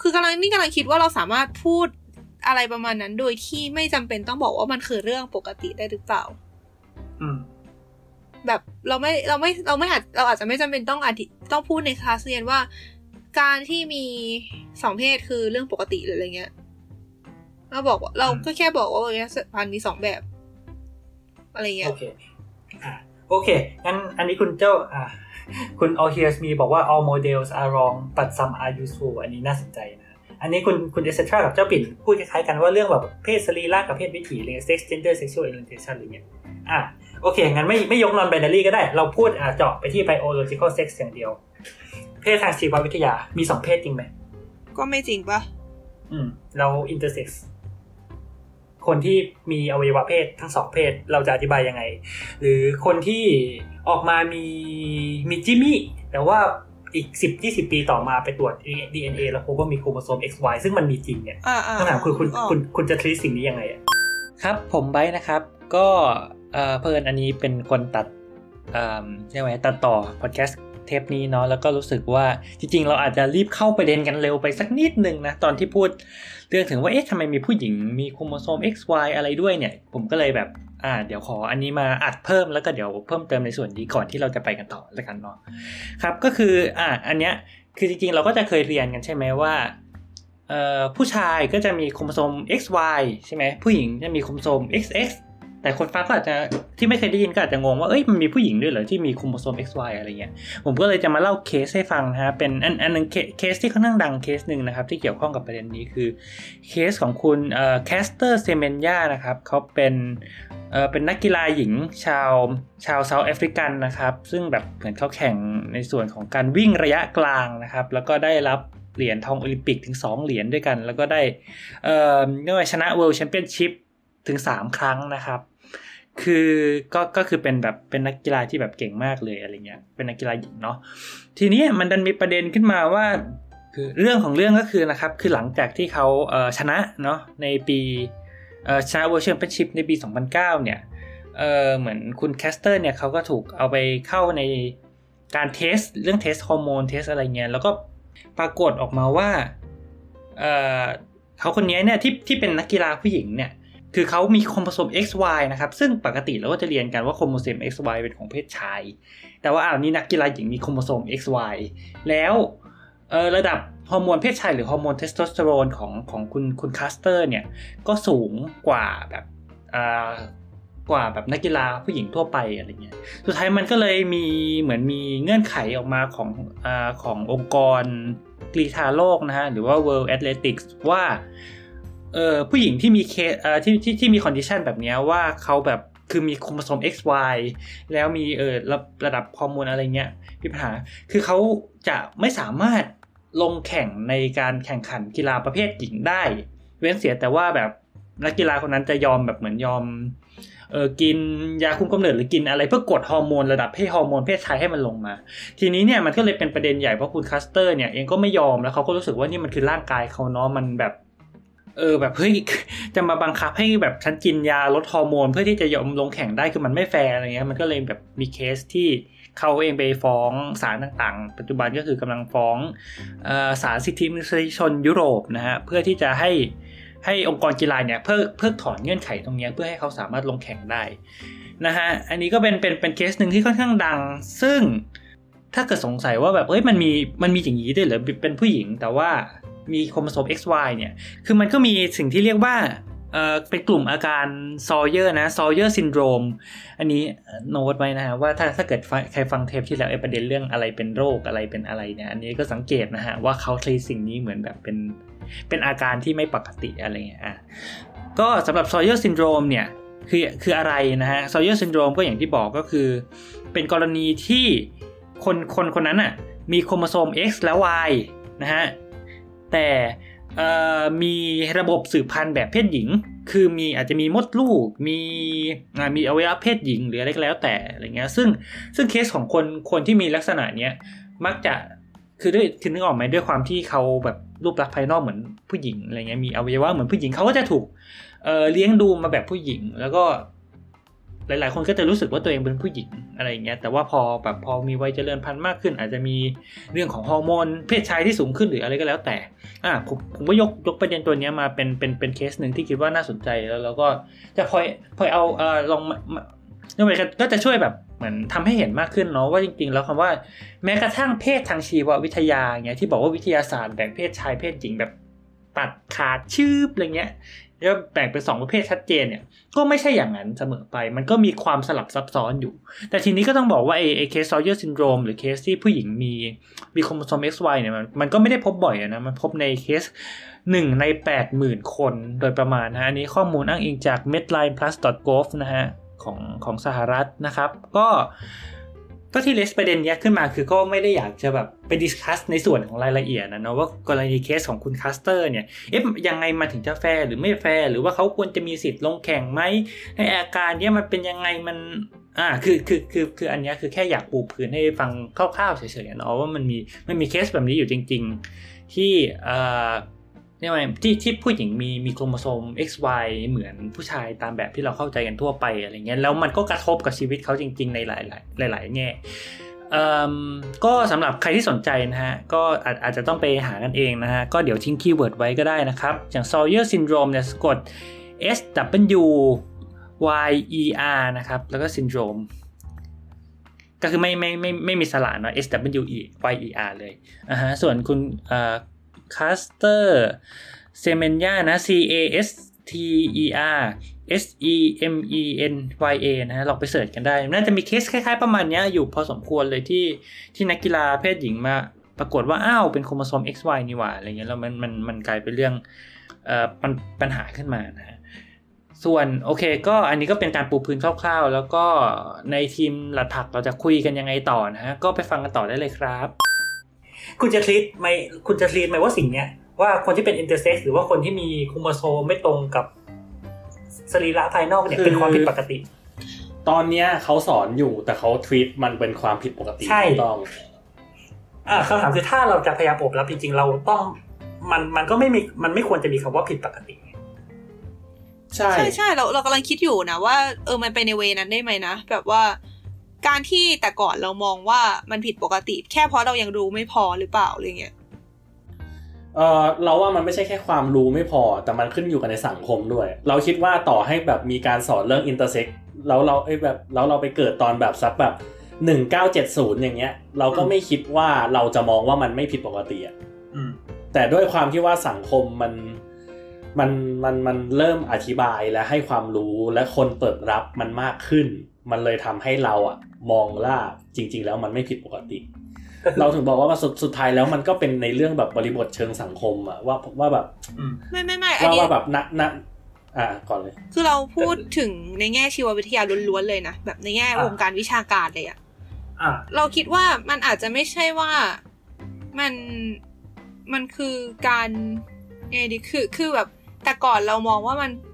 คือกำลังนี่กำลังคิดว่าเราสามารถพูดอะไรประมาณนั้น โดยที่ไม่จำเป็นต้องบอกว่ามันคือเรื่องปกติได้หรือเปล่า อืมแบบเราไม่เราไม่เราไม่อาจเราอาจจะไม่จำเป็นต้องอธิต้องพูดในคลาสเรียนว่า การที่มีสองเพศคือเรื่องปกติหรืออะไรเงี้ย เราบอกว่าเราก็แค่บอกว่าอวัยวะสืบพันธุ์มีสองแบบ อะไรเงี้ย โอเค อ่า โอเค งั้นอันนี้คุณเจ้า อ่า คุณออเฮียสมีบอกว่า all models are wrong but some are useful อันนี้น่าสนใจนะ อันนี้คุณคุณเดซทรากับเจ้าปิ่นพูดคล้ายๆกันว่าเรื่องแบบเพศสรีระกับเพศวิถีอะไรเงี้ย sex gender sexual orientation อะไรเงี้ย อ่า โอเค งั้นไม่ไม่ยก non binary ก็ได้ เราพูดอ่าเจาะไปที่ biological sex อย่างเดียวเพ ศทางชีววิทยามีสองเพศจริงไหม ก็ไม่จริงปะอืม เรา intersex คนที่มีอวัยวะเพศทั้งสองเพศเราจะอธิบายยังไง หรือคนที่ออกมามีมีจิมมี่แต่ว่าอีกสิบยี่สิบปีต่อมาไปตรวจ DNA แล้วพบว่ามีโครโมโซม XY ซึ่งมันมีจริงเนี่ยอ่าอ่าคำถามคือคุณอ๋อคุณคุณจะทรีสิ่งนี้ยังไงอะครับ ผมไบร์ทนะครับ ก็เอ่อเพิ่นอันนี้เป็นคนตัดเอ่อเรียกว่าไงตัดต่อพอดแคสต์ เทปนี้เนาะแล้วก็รู้สึกว่าจริง ๆ เราอาจจะรีบเข้าประเด็นกันเร็วไปสักนิดนึงนะตอนที่พูดเรื่องถึงว่าเอ๊ะทำไมมีผู้หญิงมีโครโมโซม XY อะไรด้วยเนี่ย ผมก็เลยแบบอ่าเดี๋ยวขออันนี้มาอัดเพิ่มแล้วก็เดี๋ยวเพิ่มเติมในส่วนนี้ก่อนที่เราจะไปกันต่อแล้วกันเนาะครับก็คืออ่าอันเนี้ยคือจริงๆเราก็จะเคยเรียนกันใช่ไหมว่าเอ่อผู้ชายก็จะมีโครโมโซม XY ใช่ไหมผู้หญิงจะมีโครโมโซม XX แต่คนฟังก็อาจจะที่ไม่เคยได้ยินก็อาจจะงงว่าเอ้ยมันมีผู้หญิงด้วยเหรอที่มีโครโมโซม XY อะไรเงี้ยผมก็เลยจะมาเล่าเคสให้ฟังนะฮะเป็นอันอันหนึ่งเคสที่ค่อนข้างดังเคสหนึ่งนะครับ ที่เกี่ยวข้องกับประเด็นนี้คือเคสของคุณเอ่อแคสเตอร์เซเมนยานะครับเขาเป็นเอ่อเป็นนักกีฬาหญิงชาวชาว South African นะครับ ซึ่งแบบเหมือนเขาแข่งในส่วนของการวิ่งระยะกลางนะครับ แล้วก็ได้รับเหรียญทองโอลิมปิกถึง 2 เหรียญด้วยกัน แล้วก็ได้เอ่อเรียกว่าชนะ World Championship ถึง 3 ครั้งนะครับ คือก็ก็คือเป็นแบบเป็นนักกีฬาที่แบบเก่งมากเลยอะไรเงี้ยเป็นนักกีฬาหญิงเนาะทีนี้มันดันมีประเด็นขึ้นมาว่าคือเรื่องของเรื่องก็คือนะครับคือหลังจากที่เขาเชนะเนาะในปีชนะ World Championship ในปี 2009 เนี่ยเอ่อเหมือนคุณแคสเตอร์เนี่ยเขาก็ถูกเอาไปเข้าในการ test เรื่อง test ฮอร์โมน test อะไรเงี้ยแล้วก็ปรากฏออกมาว่าเออเขาคนนี้เนี่ยที่ที่เป็นนักกีฬาผู้หญิงเนี่ย คือเขามีโครโมโซม XY นะครับ ซึ่งปกติเราก็จะเรียนกันว่าโครโมโซม XY เป็นของเพศชาย แต่ว่าอ้าวนี่นักกีฬาหญิงมีโครโมโซม XY แล้วระดับฮอร์โมนเพศชายหรือฮอร์โมนเทสโทสเตอโรนของของคุณคุณแคสเตอร์เนี่ย ก็สูงกว่าแบบกว่าแบบนักกีฬาผู้หญิงทั่วไปอะไรเงี้ย สุดท้ายมันก็เลยมีเหมือนมีเงื่อนไขออกมาของอขององค์กรกรีฑาโลกนะฮะ หรือว่า World Athletics ว่า เออผู้หญิงที่มีเคสเอ่อที่ที่ที่มี condition แบบนี้ว่าเขาแบบคือมีโครโมโซม XY แล้วมีเออระระดับฮอร์โมนอะไรเงี้ยมีปัญหา คือเขาจะไม่สามารถลงแข่งในการแข่งขันกีฬาประเภทหญิงได้ เว้นเสียแต่ว่าแบบนักกีฬาคนนั้นจะยอมแบบเหมือนยอมเออกินยาคุมกำเนิดหรือกินอะไรเพื่อกดฮอร์โมนระดับให้ฮอร์โมนเพศชายให้มันลงมา ทีนี้เนี่ยมันก็เลยเป็นประเด็นใหญ่เพราะคุณแคสเตอร์เนี่ยเองก็ไม่ยอมแล้วเขาก็รู้สึกว่านี่มันคือร่างกายเขาเนาะมันแบบ เออแบบเฮ้ยจะมาบังคับให้แบบฉันกินยาลดฮอร์โมน เพื่อที่จะยอมลงแข่งได้คือมันไม่แฟร์อะไรเงี้ยมันก็เลยแบบมีเคสที่เขาเองไปฟ้องศาลต่างๆ ปัจจุบันก็คือกำลังฟ้องศาลสิทธิมนุษยชนยุโรปนะฮะเพื่อที่จะให้ให้องค์กรกีฬาเนี่ยเพิกเพิกถอนเงื่อนไขตรงนี้เพื่อให้เขาสามารถลงแข่งได้นะฮะอันนี้ก็เป็นเป็นเป็นเคสหนึ่งที่ค่อนข้างดัง ซึ่งถ้าเกิดสงสัยว่าแบบเอ้ยมันมีมันมีอย่างนี้ด้วยเหรอเป็นผู้หญิงแต่ว่า มีโครโมโซม XY เนี่ย คือมันก็มีสิ่งที่เรียกว่าเออเป็นกลุ่มอาการSwyer นะ Swyer syndrome อันนี้โน้ตไว้นะฮะว่าถ้าถ้าเกิดใครฟังเทปที่แล้วไอ้ประเด็นเรื่องอะไรเป็นโรคอะไรเป็นอะไรเนี่ย อันนี้ก็สังเกตนะฮะว่าเขาใช้สิ่งนี้เหมือนแบบเป็นเป็นอาการที่ไม่ปกติอะไรเงี้ยอะก็สำหรับ Swyer syndrome เนี่ยคือคืออะไรนะฮะ Swyer syndrome ก็อย่างที่บอกก็คือ เป็นกรณีที่คนคนคนนั้นอะมีโครโมโซม X และ Y นะฮะ แต่มีระบบสืบพันธุ์แบบเพศหญิง คือมีอาจจะมีมดลูก มีมีอวัยวะเพศหญิงหรืออะไรก็แล้วแต่อะไรเงี้ย ซึ่งซึ่งเคสของคนคนที่มีลักษณะเนี้ยมักจะคือด้วยคือนึกออกไหมด้วยความที่เขาแบบรูปลักษณ์ภายนอกเหมือนผู้หญิงอะไรเงี้ยมีอวัยวะเหมือนผู้หญิงเขาก็จะถูกเเลี้ยงดูมาแบบผู้หญิง แล้วก็ หลาย ๆ คนก็จะรู้สึกว่าตัวเองเป็นผู้หญิงอะไรอย่างเงี้ยแต่ว่าพอแบบพอมีวัยเจริญพันธุ์มากขึ้น อาจจะมีเรื่องของฮอร์โมนเพศชายที่สูงขึ้นหรืออะไรก็แล้วแต่อ่าผมผมว่ายกยกประเด็นตัวเนี้ยมาเป็นเป็นเป็นเคสหนึ่งที่คิดว่าน่าสนใจแล้วเราก็จะพอยพอยเอาเอ่อลองมามานี่ไปก็จะช่วยแบบเหมือนทำให้เห็นมากขึ้นเนาะว่าจริง ๆ แล้วคำว่าแม้กระทั่งเพศทางชีววิทยาเงี้ยที่บอกว่าวิทยาศาสตร์แบ่งเพศชายเพศหญิงแบบตัดขาดชืบอะไรเงี้ยแล้วแบ่งเป็นสองประเภทชัดเจนเนี่ย ก็ไม่ใช่อย่างนั้นเสมอไป มันก็มีความสลับซับซ้อนอยู่ แต่ทีนี้ก็ต้องบอกว่าไอ้เคส Swyer syndrome หรือเคสที่ผู้หญิงมีมีโครโมโซม XY เนี่ยมันมันก็ไม่ได้พบบ่อยนะ มันพบในเคสหนึ่งใน80,000คนโดยประมาณนะฮะอันนี้ข้อมูลอ้างอิงจาก medlineplus.gov นะฮะของของสหรัฐนะครับ ก็ ก็ที่ raise ประเด็นเนี้ยขึ้นมาคือก็ไม่ได้อยากจะแบบไป discuss ในส่วนของรายละเอียดนะเนาะว่ากรณีเคสของคุณแคสเตอร์เนี่ยเอ๊ะยังไงมันถึงจะแฟร์หรือไม่แฟร์หรือว่าเขาควรจะมีสิทธิ์ลงแข่งไหมในอาการเนี้ยมันเป็นยังไงมันอ่าคือคือคือคืออันเนี้ยคือแค่อยากปูพื้นให้ฟังคร่าวๆเฉยๆเนาะว่ามันมีมันมีเคสแบบนี้อยู่จริง ๆ ที่อ่อ เนี่ยมันที่ที่ผู้หญิงมีมีโครโมโซม XY เหมือนผู้ชายตามแบบที่เราเข้าใจกันทั่วไปอะไรเงี้ยแล้วมันก็กระทบกับชีวิตเขาจริง ๆ ในหลาย ๆ หลาย ๆ แง่เอ่อก็สำหรับใครที่สนใจนะฮะ ก็อาจอาจจะต้องไปหากันเองนะฮะ ก็เดี๋ยวทิ้ง keyword ไว้ก็ได้นะครับ อย่าง Swyer syndrome เนี่ยสะกด S W Y E R นะครับ แล้วก็ syndrome ก็คือไม่ไม่ไม่ไม่มีสระเนาะ S W E Y E R เลยอ่าฮะส่วนคุณ เอ่อ Caster Semenya นะ C A S T E R S E M E N Y A นะลองไปเสิร์ชกันได้ น่าจะมีเคสคล้ายๆประมาณนี้อยู่พอสมควรเลยที่ที่นักกีฬาเพศหญิงมาปรากฏว่า อ้าว เป็นโครโมโซม XY นี่หว่าอะไรเงี้ยแล้วมันมันมันกลายเป็นเรื่องเอ่อปัญปัญหาขึ้นมานะฮะส่วนโอเคก็อันนี้ก็เป็นการปูพื้นคร่าวๆ แล้วก็ในทีมหลัดผักเราจะคุยกันยังไงต่อนะฮะก็ไปฟังกันต่อได้เลยครับ คุณจะ treat ไหมคุณจะ treat ไหมว่าสิ่งเนี้ยว่าคนที่เป็น intersex หรือว่าคนที่มีโครโมโซมไม่ตรงกับสรีระภายนอกเนี่ยคือเป็นความผิดปกติ ตอนเนี้ยเขาสอนอยู่แต่เขาทวีตมันเป็นความผิดปกติใช่ถูกต้องอ่าคำถามคือถ้าเราจะพยายามอบรับจริง ๆ เราต้องมันมันก็ไม่มีมันไม่ควรจะมีคำว่าผิดปกติ ใช่ใช่ใช่เราเรากำลังคิดอยู่นะว่าเออมันไปในเวนั้นได้ไหมนะแบบว่า การที่แต่ก่อนเรามองว่ามันผิดปกติ แค่เพราะเรายังรู้ไม่พอหรือเปล่าอะไรเงี้ยเออเราว่ามันไม่ใช่แค่ความรู้ไม่พอ แต่มันขึ้นอยู่กับในสังคมด้วย เราคิดว่าต่อให้แบบมีการสอนเรื่องอินเตอร์เซ็กแล้วเราเอ้ยแบบแล้วเราไปเกิดตอนแบบสักแบบหนึ่งเก้าเจ็ดศูนย์อย่างเงี้ย เราก็ไม่คิดว่าเราจะมองว่ามันไม่ผิดปกติอะอืมแต่ด้วยความที่ว่าสังคมมันมันมันมันเริ่มอธิบายและให้ความรู้และคนเปิดรับมันมากขึ้น มันเลยทำให้เราอะ มองว่าจริง ๆ แล้วมันไม่ผิดปกติ เราถึงบอกว่าสุดสุดท้ายแล้วมันก็เป็นในเรื่องแบบบริบทเชิงสังคมอะว่าว่าแบบอืมไม่ไม่ไม่อันว่านี้ว่าแบบณณอ่าก่อนเลย คือเราพูดถึงในแง่ชีววิทยาล้วนๆเลยนะแบบในแง่อะวงการวิชาการเลยอะอ่าเราคิดว่ามันอาจจะไม่ใช่ว่ามันมันคือการเออดีคือคือแบบแต่ก่อนเรามองว่ามันผิด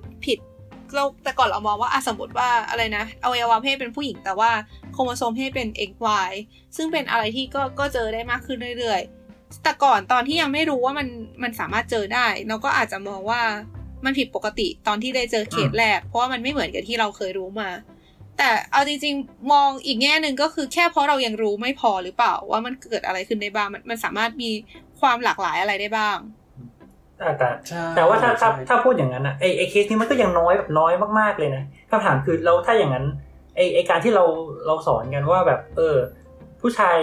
เราแต่ก่อนเรามองว่าอะสมมติว่าอะไรนะอวัยวะเพศเป็นผู้หญิงแต่ว่าโครโมโซมเพศเป็น XY ซึ่งเป็นอะไรที่ก็ก็เจอได้มากขึ้นเรื่อยๆ แต่ก่อนตอนที่ยังไม่รู้ว่ามันมันสามารถเจอได้ เราก็อาจจะมองว่ามันผิดปกติตอนที่ได้เจอเคสแรก เพราะว่ามันไม่เหมือนกับที่เราเคยรู้มา แต่เอาจริง ๆ มองอีกแง่หนึ่งก็คือแค่เพราะเรายังรู้ไม่พอหรือเปล่าว่ามันเกิดอะไรขึ้นได้บ้างมันมันสามารถมีความหลากหลายอะไรได้บ้าง แต่แต่ใช่แต่ว่าถ้าถ้าใช่ถ้าพูดอย่างนั้นอะไอไอเคสนี้มันก็ยังน้อยแบบน้อยมากๆเลยนะคำถามคือเราถ้าอย่างนั้นไอไอการที่เราเราสอนกันว่าแบบ เออ ผู้ชาย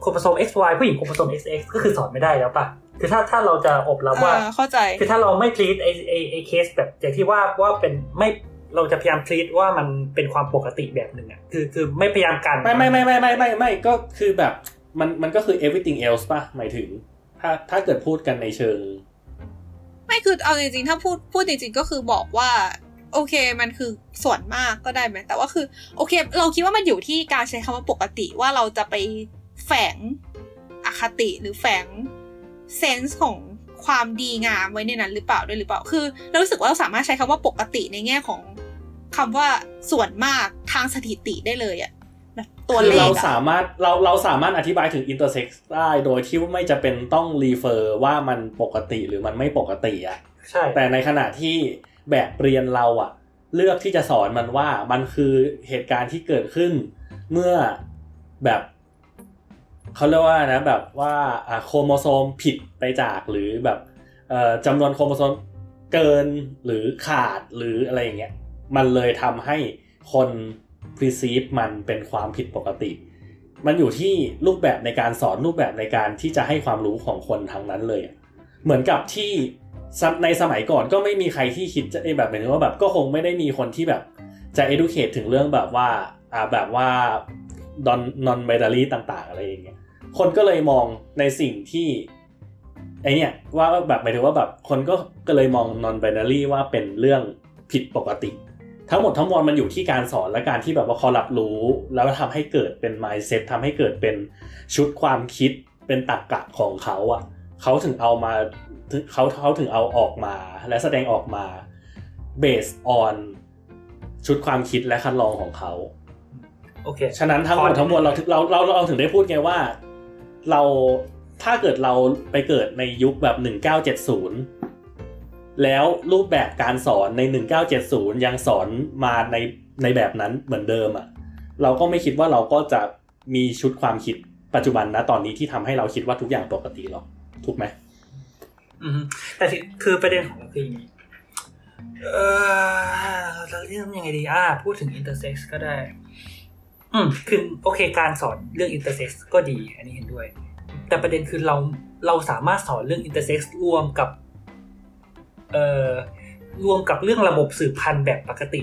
โครโมโซม XY ผู้หญิงโครโมโซม XX ก็คือสอนไม่ได้แล้วปะคือถ้าถ้าเราจะอบรับว่าอ่าเข้าใจ คือถ้าเราไม่ treat ไอไอไอเคสแบบอย่างที่ว่าว่าเป็นไม่เราจะพยายาม treat ว่ามันเป็นความปกติแบบหนึ่งอะคือคือไม่พยายามกัน ไม่ไม่ไม่ไม่ไม่ไม่ไม่ก็คือแบบมันมันก็คือ everything else ป่ะหมายถึง ถ้าถ้าเกิดพูดกันในเชิง ไม่คือเอาจริงๆ ถ้าพูดพูดจริงๆก็คือบอกว่า โอเคมันคือส่วนมากก็ได้ไหมแต่ว่าคือ โอเค เราคิดว่ามันอยู่ที่การใช้คำว่าปกติว่าเราจะไปแฝงอคติหรือแฝงเซนส์ของความดีงามไว้ในนั้นหรือเปล่าด้วยหรือเปล่า คือเรารู้สึกว่าเราสามารถใช้คำว่าปกติในแง่ของคำว่าส่วนมากทางสถิติได้เลยอะ ตัวคือเลขเราอะสามารถเราเราสามารถอธิบายถึง intersex ได้โดยที่ไม่จะเป็นต้องรีเฟอร์ว่ามันปกติหรือมันไม่ปกติอะใช่แต่ในขณะที่แบบเรียนเราอะเลือกที่จะสอนมันว่ามันคือเหตุการณ์ที่เกิดขึ้น เมื่อแบบเขาเรียกว่านะแบบว่าอ่าโครโมโซมผิดไปจากหรือแบบเอ่อจำนวนโครโมโซมเกินหรือขาดหรืออะไรอย่างเงี้ยมันเลยทำให้คน perceive มันเป็นความผิดปกติ มันอยู่ที่รูปแบบในการสอนรูปแบบในการที่จะให้ความรู้ของคนทางนั้นเลย เหมือนกับที่ในสมัยก่อนก็ไม่มีใครที่คิดจะเอ้แบบหมายถึงว่าแบบก็คงไม่ได้มีคนที่แบบจะ educate ถึงเรื่องแบบว่าอ่าแบบว่า non non binary ต่างๆ อะไรอย่างเงี้ยคนก็เลยมองในสิ่งที่ไอเนี่ยว่าแบบหมายถึงว่าแบบคนก็ก็เลยมอง non binary ว่าเป็นเรื่องผิดปกติ ทั้งหมดทั้งมวลมันอยู่ที่การสอนและการที่แบบว่าเขารับรู้ แล้วทำให้เกิดเป็น mindset ทำให้เกิดเป็นชุดความคิดเป็นตรรกะของเขาอะเขาถึงเอามาถึงเขาเขาถึงเอาออกมา และแสดงออกมา based on ชุดความคิดและคันลองของเขาโอเคฉะนั้นทั้งหมดทั้งมวลเราถึงเราเราเราถึงได้พูดไงว่า เราถ้าเกิดเราไปเกิดในยุคแบบ1970 แล้วรูปแบบการสอนใน 1970 ยังสอนมาในในแบบนั้นเหมือนเดิมอะ่ะเราก็ไม่คิดว่าเราก็จะมีชุดความคิดปัจจุบันนะตอนนี้ที่ทำให้เราคิดว่าทุกอย่างปกติหรอกถูกไหมอืมแต่คือประเด็นของคือเออเราเรื่องยังไงดีอ่าพูดถึง intersex ก็ได้ อืมคือโอเคการสอนเรื่อง intersex ก็ดี อันนี้เห็นด้วย แต่ประเด็นคือเราเราสามารถสอนเรื่อง intersex รวมกับ เอ่อรวมกับเรื่องระบบสืบพันธุ์แบบปกติ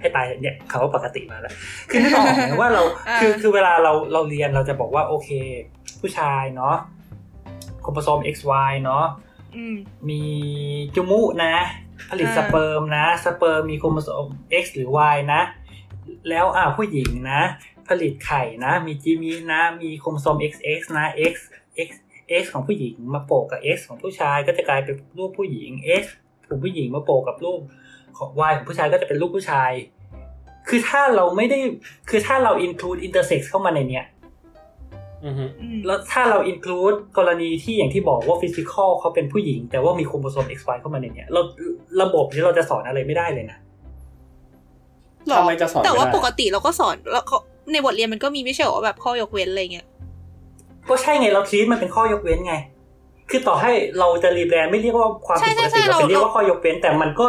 ให้ตายเนี่ยคำว่าปกติมาแล้ว คือนึกออกไหมว่าเราอ่าคือคือเวลาเราเราเรียนเราจะบอกว่าโอเค ผู้ชายเนาะโครโมโซม XY เนาะอืมมีจุมุนะ ผลิตอ่าสเปิร์มนะ สเปิร์มมีโครโมโซม X หรือ Y นะ แล้วอ่าผู้หญิงนะ ผลิตไข่นะ มีจีมีนะ มีโครโมโซม XX นะ X X X ของผู้หญิงมาโปะกับ X ของผู้ชายก็จะกลายเป็นรูปผู้หญิง X ของผู้หญิงมาโปะกับรูปของ Y ของผู้ชายก็จะเป็นรูปผู้ชาย คือถ้าเราไม่ได้คือถ้าเรา include intersex เข้ามาในเนี้ยอือฮึอืมแล้วถ้าเรา include กรณีที่อย่างที่บอกว่า physical เขาเป็นผู้หญิง แต่ว่ามีโครโมโซม XY เข้ามาในเนี้ยเราระบบนี้เราจะสอนอะไรไม่ได้เลยนะหรอทำไมจะสอนแต่ว่าไม่ได้ปกติเราก็สอนแล้วเขาในบทเรียนมันก็มีไม่ใช่เหรอว่าแบบข้อยกเว้นอะไรเงี้ย ก็ใช่ไงเราทีมันเป็นข้อยกเว้นไง คือต่อให้เราจะรีแบรนด์ไม่เรียกว่าความผิดปกติเราเป็นเรียกว่าข้อยกเว้น แต่มันก็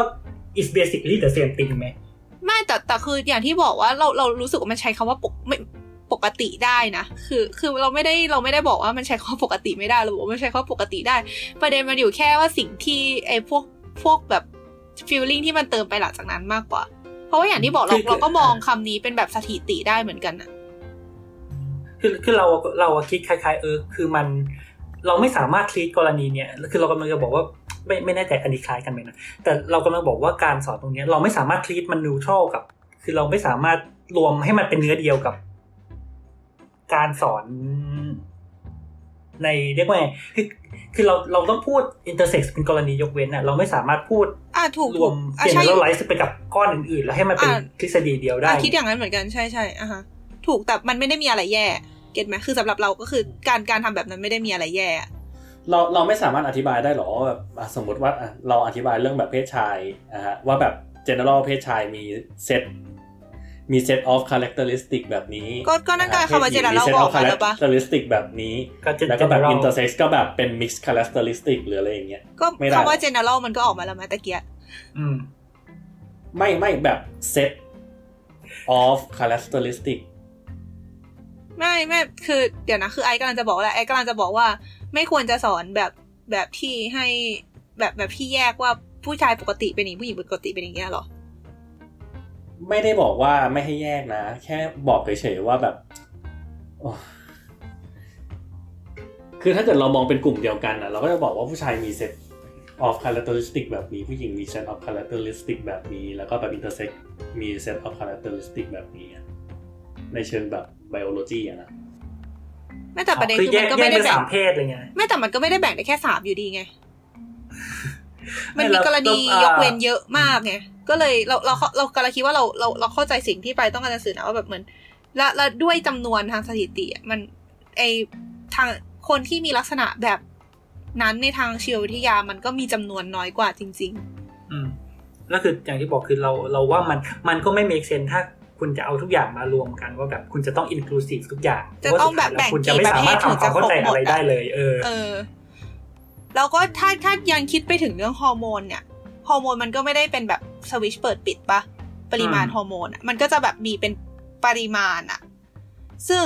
is basically the same thing ไหมไม่แต่แต่คืออย่างที่บอกว่าเราเรารู้สึกว่ามันใช้คำว่าปกไม่ปปกติได้นะ คือคือเราไม่ได้เราไม่ได้บอกว่ามันใช้ข้อปกติไม่ได้เราบอกว่ามันใช้ข้อปกติได้ ประเด็นมันอยู่แค่ว่าสิ่งที่ไอ้พวกพวกแบบฟีลลิ่งที่มันเติมไปหลังจากนั้นมากกว่า เพราะว่าอย่างที่บอกเราคือเราก็มองคำนี้เป็นแบบสถิติได้เหมือนกันอะ คือคือเราเราอะคิดคล้าย ๆ เออ คือมันเราไม่สามารถทีกรณีเนี้ยคือเรากำลังจะบอกว่าไม่ไม่แน่ใจอันนี้คล้ายกันไหมนะแต่เรากำลังบอกว่าการสอนตรงเนี้ยเราไม่สามารถทีมันนิวทรัลกับ คือเราไม่สามารถรวมให้มันเป็นเนื้อเดียวกับ การสอนในเรียกว่าไงคือคือเราเราต้องพูด intersex เป็นกรณียกเว้นอะเราไม่สามารถพูดอะถูกรวมถูกอะใช่ generalize ไปกับก้อนอื่นๆ แล้วให้มันเป็นอะทฤษฎีเดียวได้อะคิดอย่างนั้นเหมือนกันใช่ใช่อะฮะถูกแต่มันไม่ได้มีอะไรแย่ get ไหมคือสำหรับเราก็คือการการทำแบบนั้นไม่ได้มีอะไรแย่อะเราเราไม่สามารถอธิบายได้หรอว่าแบบอะสมมติว่าอะเราอธิบายเรื่องแบบเพศชายนะฮะว่าแบบ general เพศชายมีเซตมี set of characteristic แบบนี้ ก็ก็นั่นการคำว่าเจนเรามี set บอก of มาแล้วปะ characteristic แบบนี้ก็จะแล้วก็แบบ general intersex ก็แบบเป็น mixed characteristic หรืออะไรอย่างเงี้ยก็ไม่ได้คำว่า general มันก็ออกมาแล้วมาตะเกียะอืมไม่ไม่แบบ set of characteristic ไม่ไม่คือเดี๋ยวนะคือไอ้กำลังจะบอกแหละไอ้กำลังจะบอกว่า ไม่ควรจะสอนแบบแบบที่ให้แบบแบบที่แยกว่าผู้ชายปกติเป็นอย่างนี้ผู้หญิงปกติเป็นอย่างเงี้ยเหรอ ไม่ได้บอกว่าไม่ให้แยกนะ แค่บอกเฉยๆว่าแบบโอ้คือถ้าเกิดเรามองเป็นกลุ่มเดียวกันนะเราก็จะบอกว่าผู้ชายมี set of characteristic แบบนี้ผู้หญิงมี set of characteristic แบบนี้ แล้วก็แบบ intersex มี set of characteristic แบบนี้อะในเชิงแบบ biology อะนะไม่แต่ประเด็นคืคืออแยมักนก็แยไม่กได้เป็นแบ่สางมเพศอะไรเงี้ยไม่แต่มันก็ไม่ได้แบ่งได้แค่สามอยู่ดีไง มันมีเรากรณีเราอ่ายกเว้นเยอะมากไงก็เลยเราเราเรากำลังคิดว่าเราเราเราเข้าใจสิ่งที่ไปต้องการจะสื่อนะว่าแบบเหมือนและและด้วยจำนวนทางสถิติอะมันไอทางคนที่มีลักษณะแบบนั้นในทางชีววิทยามันก็มีจำนวนน้อยกว่าจริงอืมแล้วคืออย่างที่บอกคือเราเราว่ามันมันก็ไม่ make sense ถ้า คุณจะเอาทุกอย่างมารวมกันว่าแบบคุณจะต้อง inclusive ทุกอย่างจะต้องแบบเพราะว่าสุดท้ายล้วคุณจะแบ่ไม่งกี่สามารถประเภททำความเข้าใจถึงจะครบหมดอะไรได้เลย เออๆเออแล้วก็ถ้าถ้ายังคิดไปถึงเรื่องฮอร์โมนเนี่ยฮอร์โมนมันก็ไม่ได้เป็นแบบสวิตชเปิดปิดปะปริมาณอืมฮอร์โมนอะมันก็จะแบบมีเป็นปริมาณอะซึ่ง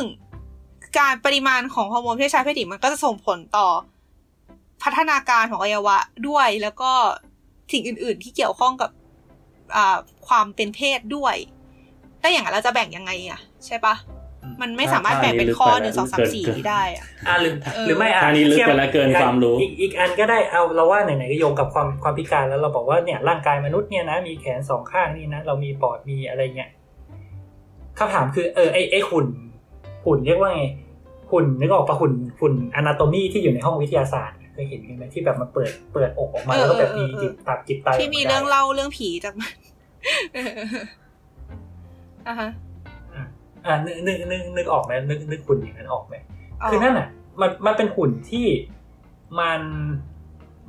การปริมาณของฮอร์โมนเพศชายเพศหญิงมันก็จะส่งผลต่อพัฒนาการของอวัยวะด้วยแล้วก็สิ่งอื่น ๆ ที่เกี่ยวข้องกับอ่าความเป็นเพศด้วย ถ้าอย่างนั้นเราจะแบ่งยังไงอะใช่ปะมันไม่สามารถแบ่งเป็นข้อหนึ่งสองสามสี่นี้ได้อะอ่าหรือเออหรือไม่อะทางนี้ลึกไปแล้วเกินทียบความรู้ อีกอีกอันก็ได้เอาเราว่าไหนๆก็โยงกับความความพิการแล้วเราบอกว่าเนี่ยร่างกายมนุษย์เนี่ยนะมีแขนสองข้างนี่นะเรามีปอดมีอะไรเงี้ยคำถามคือเออไอไอหุ่นหุ่นเรียกว่าไงหุ่นนึกออกปะหุ่นหุ่นอนาโตมีที่อยู่ในห้องวิทยาศาสตร์เคยเห็นกันไหมที่แบบมันเปิดเปิดอกออกมาเออแล้วก็แบบมีเออเออจิตตับจิตไตที่มีกาเรื่องได้เล่าเรื่องผีจากมัน อะฮะอะอ่านึกนึกนึกนึกออกไหมนึกนึกหุ่นอย่างนั้นออกไหมอ๋อคือนั่นอะ มันมันเป็นหุ่นที่มัน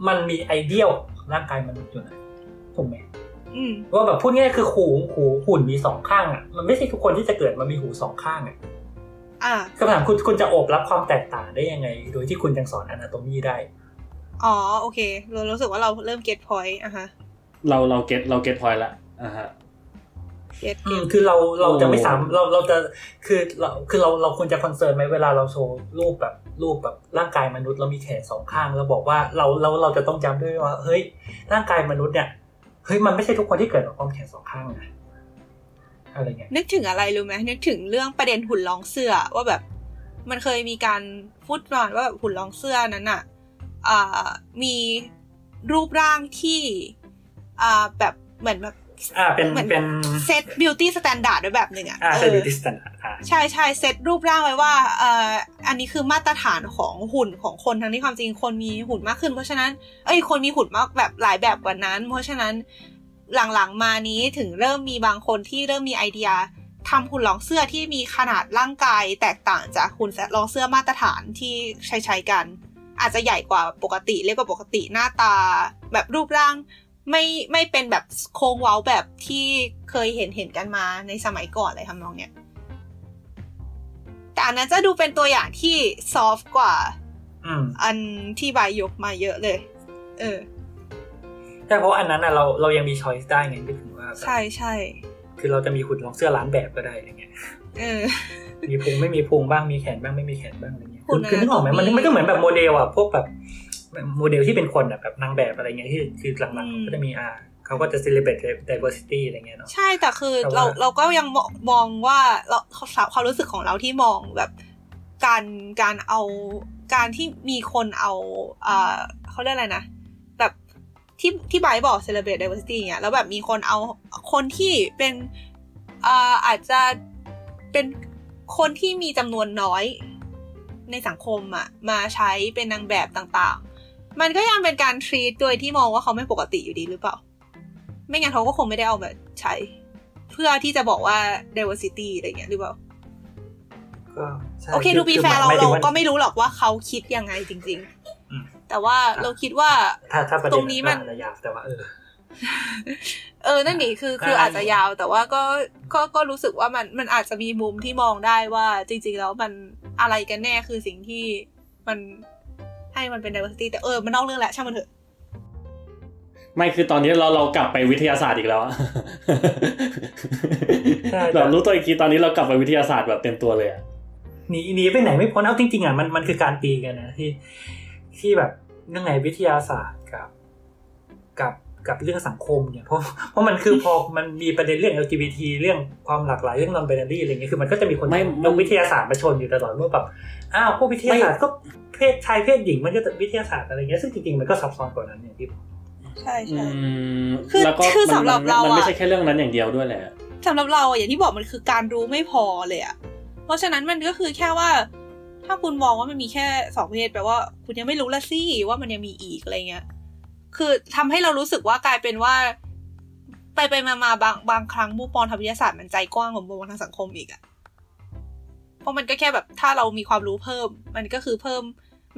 มันมีไอเดียลร่างกายมนุษย์อยู่นะถูกไหมอืมว่าแบบพูดง่ายๆคือหูหูหุ่นมีสองข้างอะมันไม่ใช่ทุกคนที่จะเกิดมามีหูสองข้างอะอ่าคำถามคุณคุณจะโอบรับความแตกต่างได้ยังไง โดยที่คุณยังสอน anatomy ได้ อ๋อโอเค เรารู้สึกว่าเราเริ่ม get point อะฮะเราเรา get เรา get point ละอ่าฮะ get อืม get คือเราเราจะไม่โอ้สามเราเราจะคือเราคือเราเราควรจะ concern ไหมเวลาเราโชว์รูปแบบรูปแบบร่างกายมนุษย์เรามีแขนสองข้างเราบอกว่าเราเราเราจะต้องจำด้วยว่า เฮ้ย ร่างกายมนุษย์เนี่ยเฮ้ยมันไม่ใช่ทุกคนที่เกิดมาพร้อมแขนสองข้างนะอะไรเงี้ยนึกถึงอะไรรู้ไหมนึกถึงเรื่องประเด็นหุ่นลองเสื้อว่าแบบ มันเคยมีการพูดประมาณว่าแบบหุ่นลองเสื้อนั้นอะอ่ามีรูปร่างที่อ่าแบบเหมือนแบบ อ่าเป็นเหมือนเป็น set beauty standard ไว้แบบหนึ่งอะอ่าเออใช่ beauty standard อ่าใช่ใช่เซตรูปร่างไว้ว่าเอ่ออันนี้คือมาตรฐานของหุ่นของคนทั้งที่ความจริงคนมีหุ่นมากขึ้น เพราะฉะนั้นเอ้ยคนมีหุ่นมากแบบหลายแบบกว่านั้น เพราะฉะนั้นหลังๆมานี้ถึงเริ่มมีบางคนที่เริ่มมีไอเดียทำหุ่นรองเสื้อที่มีขนาดร่างกายแตกต่างจากหุ่นรองเสื้อมาตรฐานที่ใช้ใช้ๆกัน อาจจะใหญ่กว่าปกติเล็กกว่าปกติหน้าตา แบบรูปร่าง ไม่ไม่เป็นแบบโค้งเว้าแบบที่เคยเห็นเห็นกันมาในสมัยก่อนอะไรทำนองเนี้ยแต่อันนั้นจะดูเป็นตัวอย่างที่soft กว่าอืมอันที่บายยกมาเยอะเลย เออใช่เพราะอันนั้นอะเราเรายังมี choice ได้ไงไม่ถึงว่าแบบใช่ใช่คือเราจะมีหุ่นลองเสื้อล้านแบบก็ได้อย่างเงี้ยเออ มีพุงไม่มีพุงบ้างมีแขนบ้างไม่มีแขนบ้างอะไรเงี้ยคุณคือคือนึกออกไหมมัน anatomy มันก็เหมือนแบบโมเดลอะพวกแบบ โมเดลที่เป็นคนอะแบบนางแบบอะไรเงี้ยที่คือหลังๆก็จะมีอ่าเขาก็จะ celebrate diversity อะไรเงี้ยเนาะใช่แต่คือแต่ว่าเราเราก็ยังมองมองว่าเราความรู้สึกของเราที่มองแบบการการเอาการที่มีคนเอาอ่าเขาเรียกอะไรนะ แบบที่ที่ไบร์ทบอก celebrate diversity เงี้ยแล้วแบบมีคนเอาคนที่เป็นอ่าอาจจะเป็นคนที่มีจำนวนน้อยในสังคมอะมาใช้เป็นนางแบบต่างๆ มันก็ยังเป็นการ treat โดยที่มองว่าเขาไม่ปกติอยู่ดีหรือเปล่า ไม่งั้นเขาก็คงไม่ได้เอาแบบใช้ เพื่อที่จะบอกว่า diversity อะไรเงี้ยหรือเปล่าก็ใช่โอเคคืดูปีแฟร์เราหมยถึเรางว่ก็ไม่รู้หรอกว่าเขาคิดยังไงจริงอืมๆแต่ว่าเราคิดว่าถ้าถ้าประเด็ตนรงนี้มันก็อาจจะยาวแต่ว่าเออ เออนั่นนี่คือคืออ่าอาจจะยาวแต่ว่าก็ก็ก็รู้สึกว่ามันมันอาจจะมีมุมที่มองได้ว่าจริง ๆ แล้วมันอะไรกันแน่คือสิ่งที่มัน ให้มันเป็น diversity แต่เออมันนอกเรื่องแหละช่างมันเถอะไม่คือตอนนี้เราเรากลับไปวิทยาศาสตร์อีกแล้วอะใช่เรารู้ตัวอีกทีตอนนี้เรากลับไปวิทยาศาสตร์แบบเต็มตัวเลยอะหนีหนีไปไหนไม่พ้นเอาจริงๆอะมันมันคือการตีกันนะที่ที่แบบเรื่องไงวิทยาศาสตร์กับ กับกับเรื่องสังคมเนี่ยเพราะเพราะมันคือพอมันมีประเด็นเรื่อง LGBT เรื่องความหลากหลายเรื่อง non binary อะไรเงี้ยคือมันก็จะมีคนลงวิทยาศาสตร์มาชนอยู่ตลอดว่าแบบอ้าวพวกวิทยาศาสตร์ก็ เพศชายเพศหญิงมันก็จะวิทยาศาสตร์อะไรเงี้ยซึ่งจริงๆมันก็ซับซ้อนกว่านั้นอย่างที่บอกใช่อืใช่มคือแล้วก็คือมันสำหรับมันเรามันไม่อะใช่แค่เรื่องนั้นอย่างเดียวด้วยแหละสำหรับเราอะอย่างที่บอกมันคือการรู้ไม่พอเลยอะเพราะฉะนั้นมันก็คือแค่ว่า ถ้าคุณมองว่ามันมีแค่สองเพศแปลว่า คุณยังไม่รู้ละสิว่ามันยังมีอีกอะไรเงี้ยคือทำให้เรารู้สึกว่ากลายเป็นว่า ไปไปมามาบางบางครั้งมุมมองทางวิทยาศาสตร์มันใจกว้างกว่ามุมมองทางสังคมอีกอะเพราะมันก็แค่แบบถ้าเรามีความรู้เพิ่ม มันก็คือเพิ่ม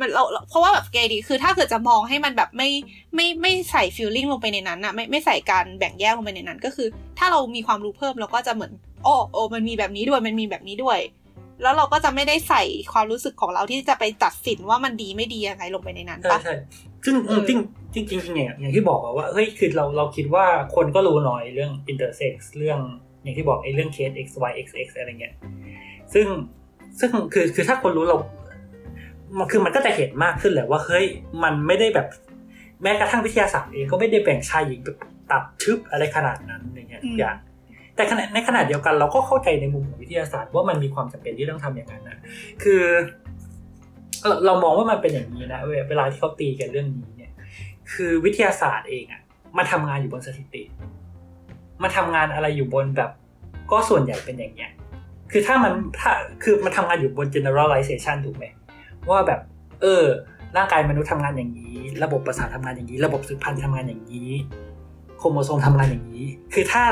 มันเราเราเพราะว่าแบบเกดีคือถ้าเกิดจะมองให้มันแบบไม่ไม่ไม่ใส่ฟิลลิ่งลงไปในนั้นอะไม่ไม่ใส่การแบ่งแยกลงไปในนั้น ก็คือ ถ้าเรามีความรู้เพิ่มเราก็จะเหมือนอ๋อโอ้มันมีแบบนี้ด้วยมันมีแบบนี้ด้วย แล้วเราก็จะไม่ได้ใส่ความรู้สึกของเราที่จะไปตัดสินว่ามันดีไม่ดียังไงลงไปในนั้นใช่ปะใช่ซึ่งเออจริงจริงจริงจริงอย่างอย่างที่บอกอะว่าเฮ้ยคือเราเราคิดว่าคนก็รู้น้อยเรื่อง intersex เรื่องอย่างที่บอกไอ้เรื่องเคส x y x x อะไรเงี้ยซึ่งซึ่งคือคือถ้าคนรู้เรามัน คือมันก็จะเห็นมากขึ้นแหละว่าเฮ้ยมันไม่ได้แบบแม้กระทั่งวิทยาศาสตร์เองก็ไม่ได้แบ่งชายหญิงแบบตัดชึบอะไรขนาดนั้นอย่างเงี้ยทุกอย่างแต่ขณะในขณะเดียวกันเราก็เข้าใจในมุมของวิทยาศาสตร์ว่ามันมีความจำเป็นที่ต้องทำอย่างนั้นนะคือเราเรามองว่ามันเป็นอย่างนี้นะเวลาเวลาที่เขาตีกันเรื่องนี้เนี่ย คือวิทยาศาสตร์เองอะมาทำงานอยู่บนสถิติมาทำงานอะไรอยู่บนแบบ ก็ส่วนใหญ่เป็นอย่างเงี้ยคือถ้ามันถ้าคือมันทำงานอยู่บน generalization ถูกไหม ว่าแบบ เออ ร่างกายมนุษย์ทำงานอย่างนี้ ระบบประสาททำงานอย่างนี้ ระบบสืบพันธุ์ทำงานอย่างนี้ โครโมโซมทำงานอย่างนี้ คือถ้า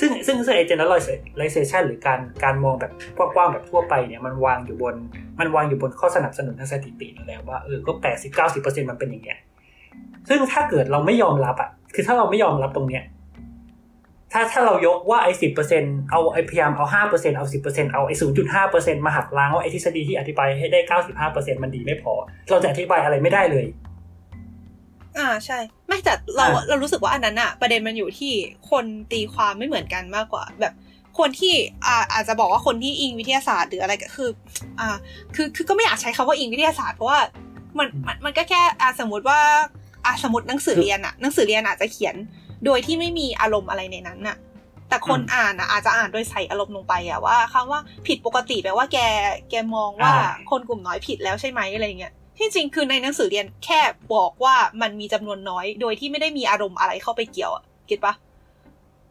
ซึ่งซึ่งซึ่งไอ้ generalization หรือการการมองแบบกว้างๆแบบทั่วไปเนี่ยมันวางอยู่บนมันวางอยู่บนข้อสนับสนุนทางสถิติและว่าเออก็แปดสิบเก้าสิบเปอร์เซ็นต์มันเป็นอย่างเงี้ยซึ่งถ้าเกิดเราไม่ยอมรับอะคือถ้าเราไม่ยอมรับตรงเนี้ย ถ้าถ้าเรายกว่าไอ้สิบเปอร์เซ็นเอาไอ้พยายามเอาห้าเปอร์เซ็นเอาสิบเปอร์เซ็นเอาไอ้ศูนย์จุดห้าเปอร์เซ็นมาหักล้างว่าไอ้ทฤษฎีที่อธิบายให้ได้เก้าสิบห้าเปอร์เซ็นมันดีไม่พอ เราจะอธิบายอะไรไม่ได้เลย อ่าใช่ ไม่แต่เราอ่าเรารู้สึกว่าอันนั้นอะประเด็นมันอยู่ที่คนตีความไม่เหมือนกันมากกว่า แบบคนที่อ่าอาจจะบอกว่าคนที่อิงวิทยาศาสตร์หรืออะไรก็คือ อ่า คือคือก็ไม่อยากใช้คำว่าอิงวิทยาศาสตร์เพราะว่ามันมันมันก็แค่อ่าสมมติว่าอ่าสมมติหนังสือเรียนอะหนังสือเรียนอาจจะเขียน โดยที่ไม่มีอารมณ์อะไรในนั้นน่ะ แต่คนอืมอ่านอะอาจจะอ่านโดยใส่อารมณ์ลงไปอะว่าคำว่าผิดปกติแปลว่าแกแกมองว่าอ่าคนกลุ่มน้อยผิดแล้วใช่ไหมอะไรเงี้ยที่จริงคือในหนังสือเรียนแค่บอกว่ามันมีจำนวนน้อย โดยที่ไม่ได้มีอารมณ์อะไรเข้าไปเกี่ยวอะเก็ตปะ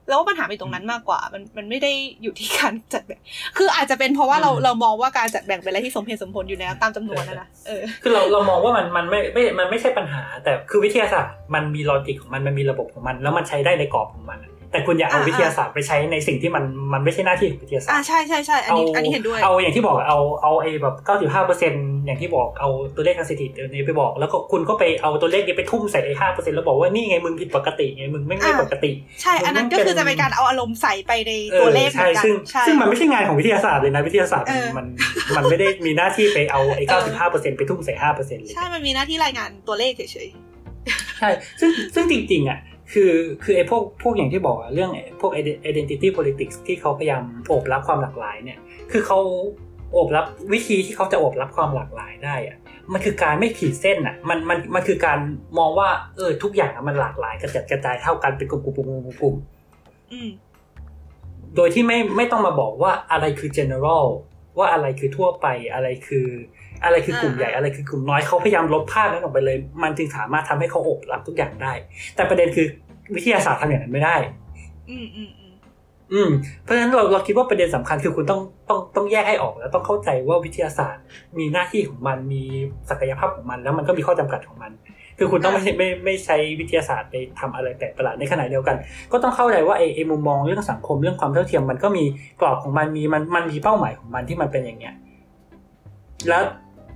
แล้วว่าปัญหาเป็นตรงนั้นมากกว่า มันมันไม่ได้อยู่ที่การจัดแบ่ง คืออาจจะเป็นเพราะว่าเราอืมเรามองว่าการจัดแบ่งเป็นอะไรที่สมเหตุสมผลอยู่แล้วตามจำนวนนะนะเออคือเราเรามองว่ามันมันไม่ไม่มันไม่ใช่ปัญหา แต่คือวิทยาศาสตร์มันมีลอจิกของมันมันมีระบบของมัน แล้วมันใช้ได้ในกรอบของมันอะ แต่คุณอย่าเอาอ่าวิทยาศาสตร์ไปใช้ในสิ่งที่มันมันไม่ใช่หน้าที่ของวิทยาศาสตอ่าร์ใช่ใช่ใช่อันนี้อันนี้เห็นด้วย เอาอย่างที่บอกเอาเอาไอ้แบบเก้าสิบห้าเปอร์เซ็นอย่างที่บอกเอาตัวเลขทางสถิตินี้ไปบอก แล้วก็คุณก็ไปเอาตัวเลขนี้ไปทุ่มใส่ไอ้ห้าเปอร์เซ็นแล้วบอกว่านี่ไงมึงผิดปกติไงมึงไม่ไม่อ่าปกติ ใช่ อันนั้นก็คือจะเป็นการเอาอารมณ์ใส่ไปในตัวเลขเหมืใช่อนกันซึ่งใช่ซึ่งมันไม่ใช่งานของวิทยาศาสตร์เลยนะวิทยาศาสตร์เออมันมันไม่ได้มีหน้าที่ไปเอาไอ้เก้าสิบห้าเปอร์เซ็นไปทุ่มใส่ห้าเปอร์เซ็นเลยใช่มันมีหน้าที่รายงานตัวเลขเฉยใช่ซึ่งซึ่งจริงๆอะ คือคือไอ้พวกพวกอย่างที่บอกอะเรื่องไอ้พวก identity politics ที่เขาพยายามโอบรับความหลากหลายเนี่ยคือเขาโอบรับวิธีที่เขาจะโอบรับความหลากหลายได้อะมันคือการไม่ขีดเส้นอะมันมันมันคือการมองว่าเออทุกอย่างอะมันหลากหลายกระจัดกระจายเท่ากันเป็นกลุ่มกลุ่มกลุ่มกลุ่มกลุ่มอืมโดยที่ไม่ไม่ต้องมาบอกว่าอะไรคือ general ว่าอะไรคือทั่วไปอะไรคือ อะไรคือกลุ่มใหญ่อะไรคือกลุ่มน้อยเขาพยายามลบภาพนั้นออกไปเลย มันจึงสามารถทำให้เขาโอบรับทุกอย่างได้ แต่ประเด็นคือวิทยาศาสตร์ทำอย่างนั้นไม่ได้อืมอืมอืมอืมเพราะฉะนั้นเราเราคิดว่าประเด็นสำคัญคือคุณต้องต้องต้องแยกให้ออกแล้วต้องเข้าใจว่าวิทยาศาสตร์ มีหน้าที่ของมันมีศักยภาพของมัน แล้วมันก็มีข้อจำกัดของมัน คือคุณต้องไม่ไม่ไม่ใช้วิทยาศาสตร์ไปทำอะไรแปลกประหลาดในขณะเดียวกัน ก็ต้องเข้าใจว่าไอ้ไอ้มุมมองเรื่องสังคมเรื่องความเท่าเทียมมันก็มีกรอบของมันมีมันมันมีเป้าหมายของมันที่มันเป็นอย่างเงี้ย แล้ว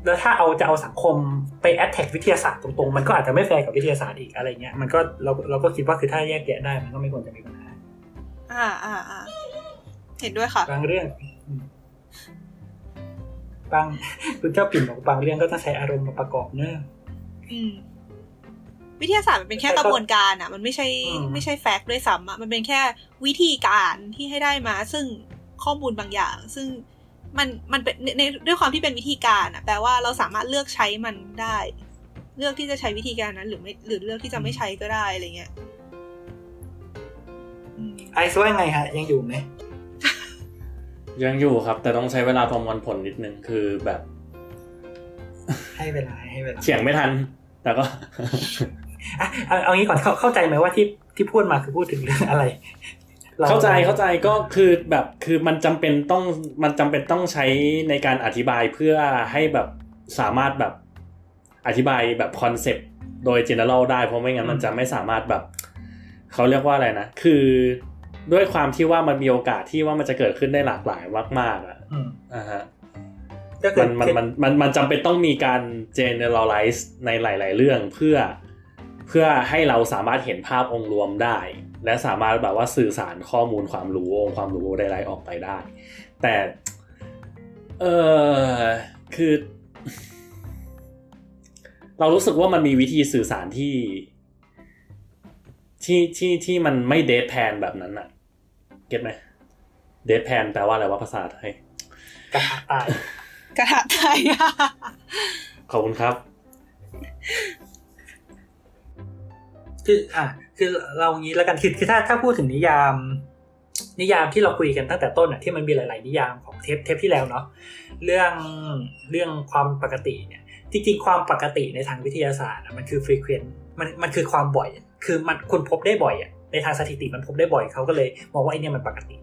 แล้วถ้าเอาจะเอาสังคมไป attack วิทยาศาสตร์ตรงๆ มันก็อาจจะไม่แฟร์กับวิทยาศาสตร์อีกอะไรเงี้ยมันก็เราเราก็คิดว่าคือถ้าแยกแยะได้มันก็ไม่ควรจะมีปัญหาอ่าอ่าอ่าเห็นด้วยค่ะบางเรื่องอืมบางคุณเจ้าปิ่นบอกบางเรื่องก็ต้องใช้อารมณ์มาประกอบเนอะอืมวิทยาศาสตร์มันเป็นแค่กระบวนการอะ มันไม่ใช่อืมไม่ใช่แฟกต์ด้วยซ้ำอะมันเป็นแค่วิธีการที่ให้ได้มา ซึ่งข้อมูลบางอย่าง ซึ่ง มันมันเป็นในในด้วยความที่เป็นวิธีการอะแปลว่าเราสามารถเลือกใช้มันได้ เลือกที่จะใช้วิธีการนั้น หรือไม่หรือเลือกที่จะไม่ใช้ก็ได้อะไรเงี้ยอืมไอซ์ว่าไงฮะ ยังอยู่ไหมยังอยู่ครับ แต่ต้องใช้เวลาประมวลผลนิดนึงคือแบบ ให้เวลาให้เวลาเถียงไม่ทัน แต่ก็อะเอาเอางี้ก่อนเข้าเข้าใจไหมว่าที่ที่พูดมาคือพูดถึงเรื่องอะไรร เข้าใจเข้าใจก็คือแบบคือมันจำเป็นต้องมันจำเป็นต้องใช้ในการอธิบายเพื่อให้แบบสามารถแบบอธิบายแบบคอนเซปต์โดย general ได้เพราะไม่งั้นมันจะไม่สามารถแบบเขาเรียกว่าอะไรนะ คือด้วยความที่ว่ามันมีโอกาสที่ว่ามันจะเกิดขึ้นได้หลากหลายมากๆอะอืมอ่าฮะก็คือมันมันมันมันมันจำเป็นต้องมีการ generalize ในหลาย ๆ เรื่องเพื่อเพื่อให้เราสามารถเห็นภาพองค์รวมได้ และสามารถแบบว่าสื่อสารข้อมูลความรู้องค์ความรู้ใดๆออกไปได้ แต่เออคือ เรารู้สึกว่ามันมีวิธีสื่อสารที่ที่ที่ที่มันไม่เดทแพนแบบนั้นอะเก็ตไหมเดทแพนแปลว่าอะไรวะภาษาไทยกระทะตายกระทะไทยอะขอบคุณครับ คืออะ คือเรางี้แล้วกันคือคือถ้าถ้าพูดถึงนิยาม นิยามที่เราคุยกันตั้งแต่ต้นอะที่มันมีหลาย ๆ นิยามของเทปเทปที่แล้วเนาะเรื่องเรื่องความปกติเนี่ยจริงๆความปกติในทางวิทยาศาสตร์มันคือ frequent มันมันคือความบ่อย คือมันคุณพบได้บ่อยอะในทางสถิติมันพบได้บ่อยเขาก็เลยมองว่าไอเนี่ยมันปกติ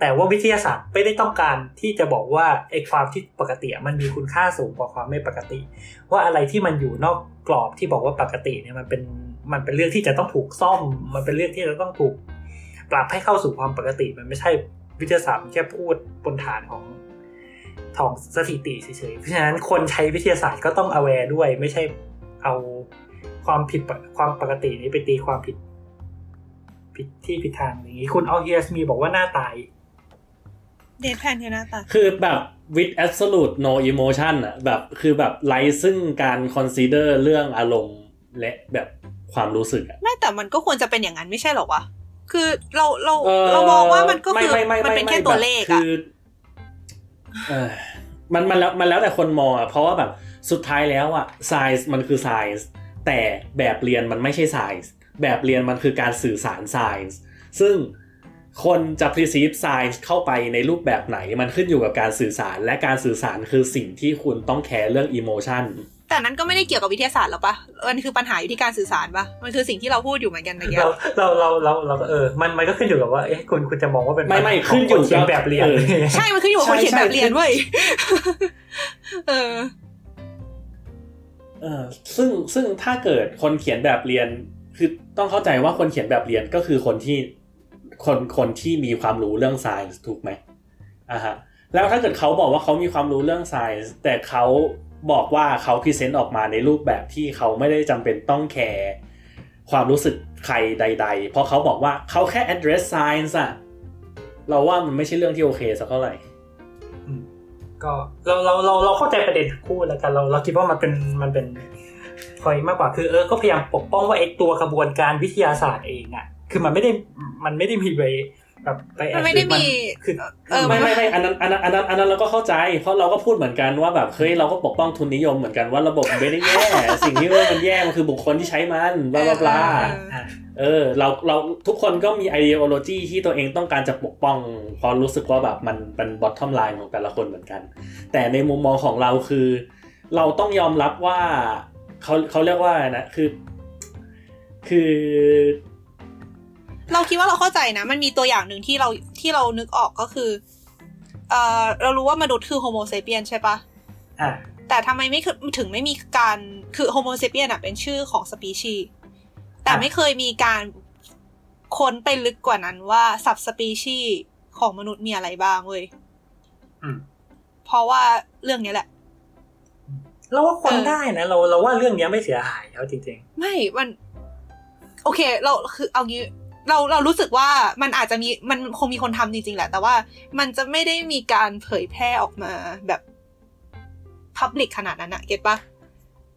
แต่ว่าวิทยาศาสตร์ไม่ได้ต้องการที่จะบอกว่าไอความที่ปกติมันมีคุณค่าสูงกว่าความไม่ปกติ ว่าอะไรที่มันอยู่นอกกรอบที่บอกว่าปกติเนี่ยมันเป็น มันเป็นเรื่องที่จะต้องถูกซ่อม มันเป็นเรื่องที่จะต้องถูกปรับให้เข้าสู่ความปกติ มันไม่ใช่วิทยาศาสตร์แค่พูดบนฐานของของสถิติเฉยๆ เพราะฉะนั้นคนใช้วิทยาศาสตร์ก็ต้อง aware ด้วย ไม่ใช่เอาความผิดความปกตินี้ไปตีความผิด ผิดที่ผิดทางอย่างนี้ คุณเอาเฮียสมีบอกว่าหน้าตาย เดทแพนเนี่ยนะตาคือแบบ with absolute no emotion อะแบบคือแบบไร้ซึ่งการ consider เรื่องอารมณ์และแบบ ความรู้สึกอะไม่แต่มันก็ควรจะเป็นอย่างนั้นไม่ใช่หรอวะคือเราเราเอ่อเรามองว่ามันก็คือไไไมันเป็นแค่ไตัวเลขแบบอะคือเออมันมันแล้วมันแล้วแต่คนมองอะเพราะว่าแบบสุดท้ายแล้วอะ science มันคือ science แต่แบบเรียนมันไม่ใช่ science แบบเรียนมันคือการสื่อสาร science ซึ่งคนจะ perceive science เข้าไปในรูปแบบไหน มันขึ้นอยู่กับการสื่อสารและการสื่อสารคือสิ่งที่คุณต้องแคร์เรื่อง emotion แต่นั้นก็ไม่ได้เกี่ยวกับวิทยาศาสตร์หรอกปะมันคือปัญหาอยู่ที่การสื่อสารปะมันคือสิ่งที่เราพูดอยู่เหมือนกันเมื่อกี้เราเราเราเราเราก็เออ มันมันก็ขึ้นอยู่กับว่า เอ๊ะคุณคุณจะมองว่าเป็นไม่ไม่ปัญหาขึ้นอยู่ขงคเขียนกับแบบเรียนเออใช่ มันขึ้นอยู่กับคนเขียนใช่แบบเรียนเว้ย เออ เออ ซึ่งซึ่งถ้าเกิดคนเขียนแบบเรียน คือต้องเข้าใจว่าคนเขียนแบบเรียนก็คือคนที่ คนคนที่มีความรู้เรื่อง science ถูกไหมอ่าฮะ แล้วถ้าเกิดเขาบอกว่าเขามีความรู้เรื่อง science แต่เขา บอกว่าเขา present ออกมาในรูปแบบที่เขาไม่ได้จำเป็นต้องแคร์ความรู้สึกใครใด ๆ เพราะเขาบอกว่าเขาแค่ address science อะเราว่ามันไม่ใช่เรื่องที่โอเคสักเท่าไหร่ก็เราเราเราเราเข้าใจประเด็นคู่แล้วกันเราเราคิดว่ามันเป็นมันเป็นพอยมากกว่าคือเออก็พยายามปกป้องว่าไอ้ตัวกระบวนการวิทยาศาสตร์เองอะคือมันไม่ได้มันไม่ได้มีไป แบบไปแอมันบไม่ได้มีคือเออไม่ไม่ไม่อันนั้นอันนั้นอันนั้นอันนั้นเราก็เข้าใจ เพราะเราก็พูดเหมือนกันว่าแบบเฮ้ยเราก็ปกป้องทุนนิยมเหมือนกันว่าระบบมันไม่ได้แย่สิ่งที่ว่ามันแย่มันคือบุคคลที่ใช้มันบลาบลาบลาเอออะเออเราเราทุกคนก็มี ideology ที่ตัวเองต้องการจะปกป้องเพอรู้สึกว่าแบบมันเป็น bottom line ของแต่ละคนเหมือนกัน แต่ในมุมมองของเราคือ เราต้องยอมรับว่าเขาเขาเรียกว่าอะไรนะคือ คือ เราคิดว่าเราเข้าใจนะ มันมีตัวอย่างหนึ่งที่เราที่เรานึกออกก็คือ เออเรารู้ว่ามนุษย์คือ Homo sapien ใช่ปะอะแต่ทำไมไม่คือถึงไม่มีการคือ Homo sapien อะเป็นชื่อของสปีชีส์แต่ไม่เคยมีการค้นไปลึกกว่านั้นว่า subspecies ของมนุษย์มีอะไรบ้างเว้ยอืมเพราะว่าเรื่องนี้แหละ เราว่าคนเออได้นะเราเราว่าเรื่องเนี้ยไม่เสียหายเอาจริงไม่มัน โอเค เราคือเอางี้ เราเรารู้สึกว่ามันอาจจะมีมันคงมีคนทำจริงๆแหละ แต่ว่ามันจะไม่ได้มีการเผยแพร่ออกมาแบบ public ขนาดนั้นอะ get ปะ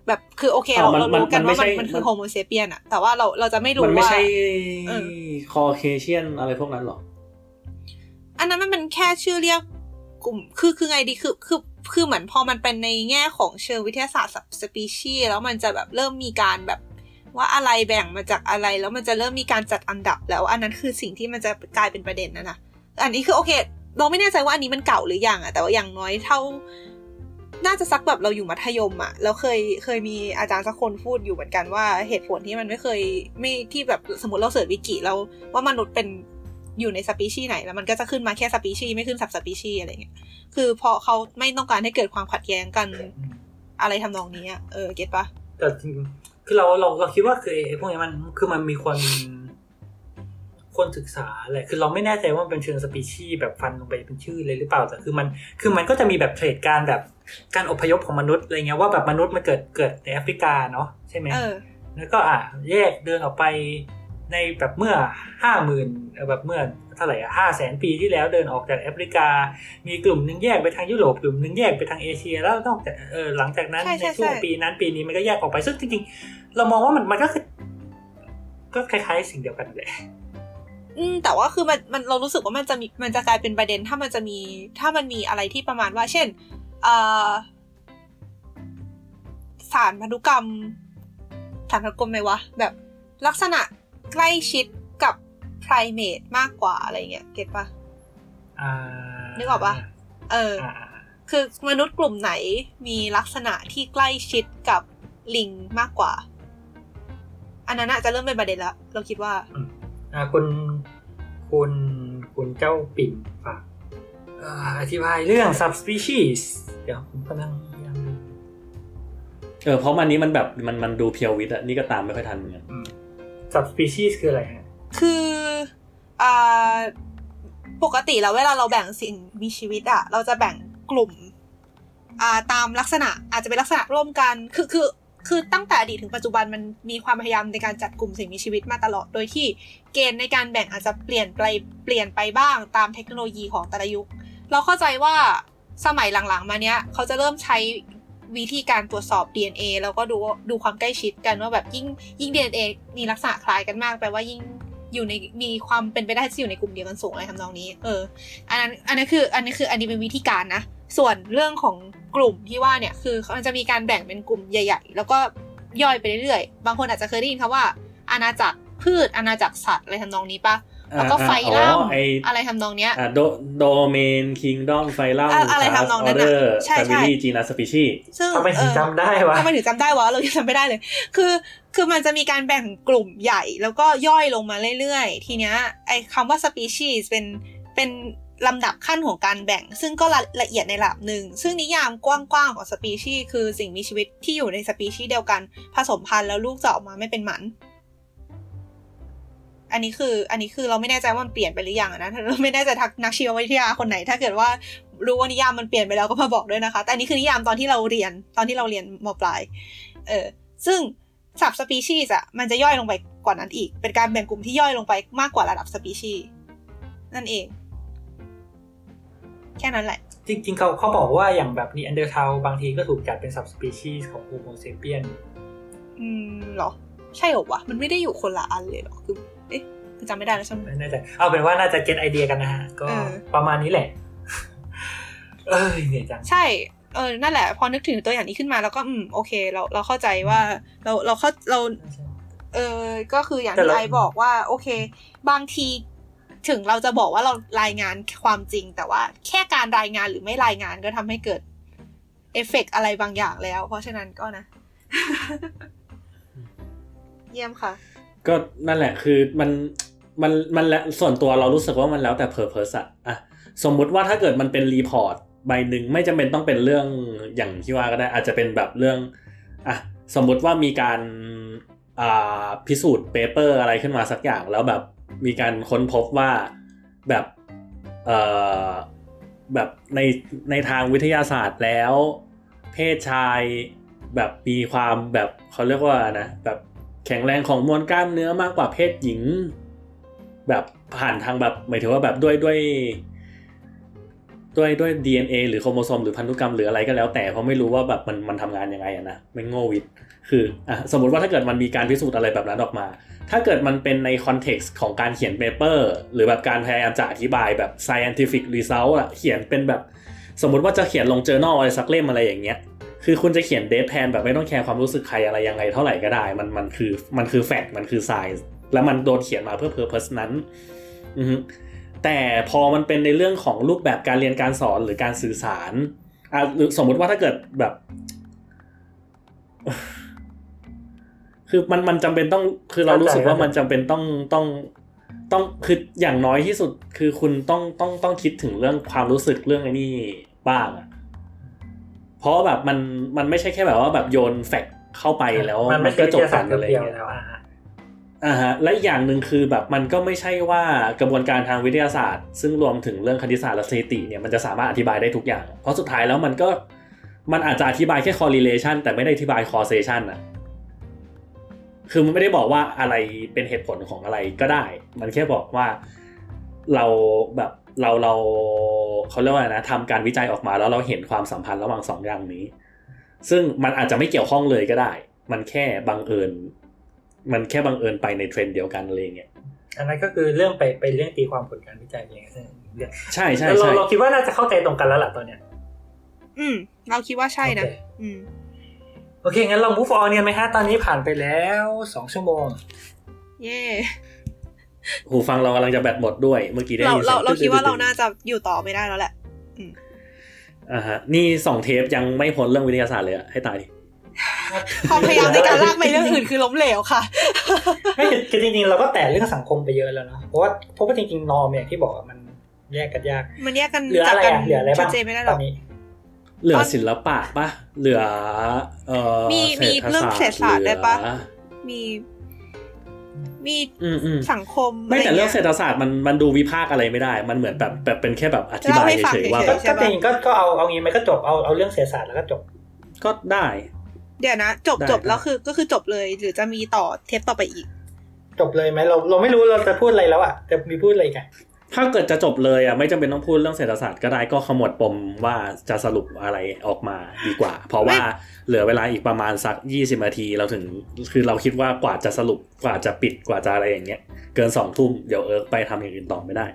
แบบคือโอเคเราอ่ามันเรารู้กันมันไม่ว่ามันใช่มันคือมัน Homo sapien อะแต่ว่าเราเราจะไม่รู้มันไม่ว่าใช่เออ Caucasian อะไรพวกนั้นหรอ อันนั้นมันเป็นแค่ชื่อเรียกกลุ่ม คือคือไงดีคือคือคือเหมือนพอมันเป็นในแง่ของเชิงวิทยาศาสตร์สปีชีส์แล้วมันจะแบบเริ่มมีการแบบ ว่าอะไรแบ่งมาจากอะไร แล้วมันจะเริ่มมีการจัดอันดับ แล้วอันนั้นคือสิ่งที่มันจะกลายเป็นประเด็นนะนะอันนี้คือโอเค เราไม่แน่ใจว่าอันนี้มันเก่าหรือยังอะแต่ว่าอย่างน้อยเท่า น่าจะสักแบบเราอยู่มัธยมอะแล้วเคยเคยมีอาจารย์สักคนพูดอยู่เหมือนกันว่าเหตุผลที่มันไม่เคยไม่ที่แบบสมมติเราเสิร์ชวิกิแล้วว่ามนุษย์เป็นอยู่ในสปีชีไหนแล้วมันก็จะขึ้นมาแค่สปีชีไม่ขึ้นสับสปีชีอะไรเงี้ย คือพอเขาไม่ต้องการให้เกิดความขัดแย้งกัน อะไรทำนองนี้เออเก็ตปะแต่จริง คือเราเราเราคิดว่าคือไอ้พวกนี้มันคือมันมีคนคนศึกษาแหละคือเราไม่แน่ใจว่ามันเป็นเชิงสปีชีส์แบบฟันลงไปเป็นชื่อเลยหรือเปล่าแต่คือมันคือมันก็จะมีแบบเทรดการแบบการอพยพของมนุษย์อะไรเงี้ยว่าแบบมนุษย์มันเกิดเกิดในแอฟริกาเนาะใช่ไหมเออแล้วก็อะแยกเดินออกไป ในแบบเมื่อห้าหมื่นแบบเมื่อเท่าไหร่อะห้าแสนปีที่แล้วเดินออกจากแอฟริกา มีกลุ่มหนึ่งแยกไปทางยุโรปกลุ่มหนึ่งแยกไปทางเอเชีย แล้วนอกจากเออหลังจากนั้นใช่ใช่ในช่วงใช่ปีนั้นปีนี้มันก็แยกออกไปซึ่งจริงๆ เรามองว่ามันมันก็คือก็คล้ายๆ สิ่งเดียวกันแหละอืมแต่ว่าคือมันมันเรารู้สึกว่ามันจะมีมันจะกลายเป็นประเด็นถ้ามันจะมี ถ้ามันมีอะไรที่ประมาณว่า เช่นเอ่อสารพันธุกรรมสารพันธุกรรมไหมวะแบบลักษณะ ใกล้ชิดกับไพรเมตมากกว่าอะไรเงี้ยเก็ตปะอ่านึกออกปะเอออ่าคือมนุษย์กลุ่มไหนมีลักษณะที่ใกล้ชิดกับลิงมากกว่า อันนั้นอาจจะเริ่มเป็นประเด็นแล้วเราคิดว่าอ่าคุณคุณคุณเจ้าปิ่นฝากเอ่ออธิบายเรื่อง subspecies เดี๋ยวผมกำลังพยายามดูเออเพราะมันนี้มันแบบมันมันดูเพียววิทย์อะนี่ก็ตามไม่ค่อยทันเหมือนกัน subspecies คืออะไรฮะ คืออ่าปกติแล้วเวลาเราแบ่งสิ่งมีชีวิตอะเราจะแบ่งกลุ่มอ่าตามลักษณะอาจจะเป็นลักษณะร่วมกัน คือคือคือตั้งแต่อดีตถึงปัจจุบันมันมีความพยายามในการจัดกลุ่มสิ่งมีชีวิตมาตลอด โดยที่เกณฑ์ในการแบ่งอาจจะเปลี่ยนไปเปลี่ยนไปบ้างตามเทคโนโลยีของแต่ละยุค เราเข้าใจว่าสมัยหลังๆ มาเนี้ยเขาจะเริ่มใช้ วิธีการตรวจสอบ DNA แล้วก็ดูดูความใกล้ชิดกันว่าแบบยิ่งยิ่ง DNA มีลักษณะคล้ายกันมากแปลว่ายิ่งอยู่ในมีความเป็นไปได้ที่อยู่ในกลุ่มเดียวกันสูงอะไรทำนองนี้ เออ อันนั้นอันนั้นคืออันนี้คืออันนี้เป็นวิธีการนะ ส่วนเรื่องของกลุ่มที่ว่าเนี่ยคือมันจะมีการแบ่งเป็นกลุ่มใหญ่ ๆ แล้วก็ย่อยไปเรื่อยๆ บางคนอาจจะเคยได้ยินคำว่า อาณาจักรพืชอาณาจักรสัตว์อะไรทำนองนี้ปะ แล้วก็ไฟลัมอ๋อไออะไรทำนองเนี้ยอ่าโด domain kingdom phylum อะอะไรทำนองนั้นน่ะออเดอร์ใช่ family ใช่ genus species ซึ่งทำไมถึงเออจำได้วะทำไมถึงจำได้วะเรายังจำไม่ได้เลย คือคือมันจะมีการแบ่งกลุ่มใหญ่แล้วก็ย่อยลงมาเรื่อยๆ ทีเนี้ยไอ้คำว่า species เป็นเป็นลำดับขั้นของการแบ่ง ซึ่งก็ละละเอียดในระดับหนึ่ง ซึ่งนิยามกว้างๆของ species คือสิ่งมีชีวิตที่อยู่ใน species เดียวกัน ผสมพันธุ์แล้วลูกจะออกมาไม่เป็นหมัน อันนี้คือ อันนี้คือเราไม่แน่ใจว่ามันเปลี่ยนไปหรือยังอะนะเราไม่แน่ใจทักนักชีววิทยาคนไหน ถ้าเกิดว่ารู้ว่านิยามมันเปลี่ยนไปแล้วก็มาบอกด้วยนะคะ แต่อันนี้คือนิยามตอนที่เราเรียนตอนที่เราเรียนม.ปลาย เออ ซึ่ง subspecies อะมันจะย่อยลงไปกว่านั้นอีก เป็นการแบ่งกลุ่มที่ย่อยลงไปมากกว่าระดับสปีชีส์นั่นเอง แค่นั้นแหละ จริง ๆ เขาเขาบอกว่าอย่างแบบ Neanderthal บางทีก็ถูกจัดเป็น subspecies ของ Homo sapien อืมเหรอ ใช่เหรอวะ มันไม่ได้อยู่คนละอันเลยเหรอ คือ เอ๊ะคือจำไม่ได้แล้วใช่ไหมไม่แน่ใจเอาเป็นว่าน่าจะเก็ตไอเดียกันนะฮะ ก็เออประมาณนี้แหละ เอ้ยเหนื่อยจังใช่เออนั่นแหละ พอนึกถึงตัวอย่างนี้ขึ้นมาแล้วก็อืมโอเค เราเราเข้าใจว่า เราเราเข้าเรา เออก็คืออย่างแต่ที่เราไอบอกว่า โอเค บางทีถึงเราจะบอกว่าเรารายงานความจริง แต่ว่าแค่การรายงานหรือไม่รายงานก็ทำให้เกิดเอฟเฟกต์อะไรบางอย่างแล้ว เพราะฉะนั้นก็นะ เยี่ยมค่ะ ก็นั่นแหละคือมันมันมันและส่วนตัวเรารู้สึกว่ามันแล้วแต่ purpose อะอะสมมุติว่าถ้าเกิดมันเป็น report ใบหนึ่งไม่จำเป็นต้องเป็นเรื่องอย่างที่ว่าก็ได้ อาจจะเป็นแบบเรื่องอะสมมุติว่ามีการอ่าพิสูจน์ paper อะไรขึ้นมาสักอย่างแล้วแบบมีการค้นพบว่าแบบเอ่อแบบในในทางวิทยาศาสตร์แล้ว เพศชายแบบมีความแบบเขาเรียกว่านะแบบ แข็งแรงของมวลกล้ามเนื้อมากกว่าเพศหญิง แบบผ่านทางแบบหมายถึงว่าแบบด้วยด้วยด้วยด้วย DNA หรือโครโมโซมหรือพันธุกรรมหรืออะไรก็แล้วแต่เพราะไม่รู้ว่าแบบมันมันทำงานยังไงอะนะไม่โง่วิทย์คืออะสมมติว่าถ้าเกิดมันมีการพิสูจน์อะไรแบบนั้นออกมา ถ้าเกิดมันเป็นใน context ของการเขียน paper หรือแบบการพยายามจะอธิบายแบบ scientific result อะเขียนเป็นแบบ สมมติว่าจะเขียนลง journal อะไรสักเล่มอะไรอย่างเงี้ย คือคุณจะเขียน deadpan แบบไม่ต้องแคร์ความรู้สึกใครอะไรยังไงเท่าไหร่ก็ได้ มันมันคือมันคือ fact มันคือไซส์แล้วมันโดนเขียนมาเพื่อ purpose นั้นอือฮึแต่พอมันเป็นในเรื่องของรูปแบบการเรียนการสอนหรือการสื่อสารอะหรือสมมุติว่าถ้าเกิดแบบ คือมันมันจำเป็นต้องคือเรารู้สึกว่ามันจำเป็นต้องต้องต้องคืออย่างน้อยที่สุดคือคุณต้องต้องต้องคิดถึงเรื่องความรู้สึกเรื่องไอ้นี่บ้างอะ เพราะแบบมันมันไม่ใช่แค่แบบว่าแบบโยนแฟกต์เข้าไปแล้วมันไม่ก็ใช่จวิทบยาศากัสตนร์อะไรเดียวเงี้ยแล้วอะฮะอ่าฮะและอีกอย่างหนึ่งคือแบบมันก็ไม่ใช่ว่ากระบวนการทางวิทยาศาสตร์ ซึ่งรวมถึงเรื่องคณิตศาสตร์และสถิติเนี่ยมันจะสามารถอธิบายได้ทุกอย่าง เพราะสุดท้ายแล้วมันก็มันอาจจะอธิบายแค่ correlation แต่ไม่ได้อธิบาย causation อะคือมันไม่ได้บอกว่าอะไรเป็นเหตุผลของอะไรก็ได้ มันแค่บอกว่าเราแบบ เราเราเขาเรียกว่าอะไรนะทำการวิจัยออกมาแล้วเราเห็นความสัมพันธ์ระหว่างสองอย่างนี้ ซึ่งมันอาจจะไม่เกี่ยวข้องเลยก็ได้ มันแค่บังเอิญ มันแค่บังเอิญไปในเทรนด์เดียวกันอะไรอย่างเงี้ยอันนั้นก็คือเรื่องไปไปเรื่องตีความผลการวิจัยเองใช่ไหมเรื่องใช่ใช่แล้วเราใช่เราคิดว่าน่าจะเข้าใจตรงกันแล้วล่ะตอนเนี้ย อืม เราคิดว่าใช่นะโอเคอืมโอเคงั้นเรา move on กันไหมฮะตอนนี้ผ่านไปแล้วสองชั่วโมง เย่ หูฟังเรากำลังจะแบตหมดด้วยเมื่อกี้ได้เรายินสีเรายงเราคิดว่าเราตึ๊ดๆๆน่าจะอยู่ต่อไม่ได้แล้วแหละอ่าฮะนี่สองเทปยังไม่พ้นเรื่องวิทยาศาสตร์เลยอะให้ตายดิความพยายามในการลากไปเรื่องอื่นคือล้มเหลวค่ะไม่คือจริงๆ เราก็แตะเรื่องสังคมไปเยอะแล้วเนอะเพราะว่าเพราะว่าจริงๆนอมเนี่ยที่บอกว่ามันแยกกันยาก มันแยกกันเหลืออะไรกัอะเหลืออะไรชับ้าดงเจนไม่ได้หตรออกนนี้เหลือศิลปะปะเหลือเอ่อมีมีศษเรื่องเศรษฐศาสตร์ได้ปะเหลือมี มีอืมอืมสังคมไม่แต่เรื่องะเศรษฐศาสตร์มันมันดูวิพากษ์อะไรไม่ได้ มันเหมือนแบบแบบเป็นแค่แบบอธิบายเล่าให้ฟังเฉยๆว่าเฉแบก็บใช่ก็ปะจริงๆก็ก็เอาเอางี้ไหมก็จบเอาเอาเรื่องเศรษฐศาสตร์แล้วก็จบก็ได้ เดี๋ยวนะ จบได้จบได้แล้วคือก็คือจบเลยหรือจะมีต่อเทปต่อไปอีก จบเลยไหมเราเราไม่รู้เราจะพูดอะไรแล้วอะจะมีพูดอะไรอีกัน ถ้าเกิดจะจบเลยอะไม่จำเป็นต้องพูดเรื่องเศรษฐศาสตร์ก็ได้ก็ขมวดปมว่าจะสรุปอะไรออกมาดีกว่า เพราะว่าเหลือเวลาอีกประมาณสักยี่สิบนาทีเราถึงคือเราคิดว่ากว่าจะสรุปกว่าจะปิดกว่าจะอะไรอย่างเงี้ย เกินสองทุ่มเดี๋ยวเอิร์กไปทำอย่างอื่นต่อไม่ได้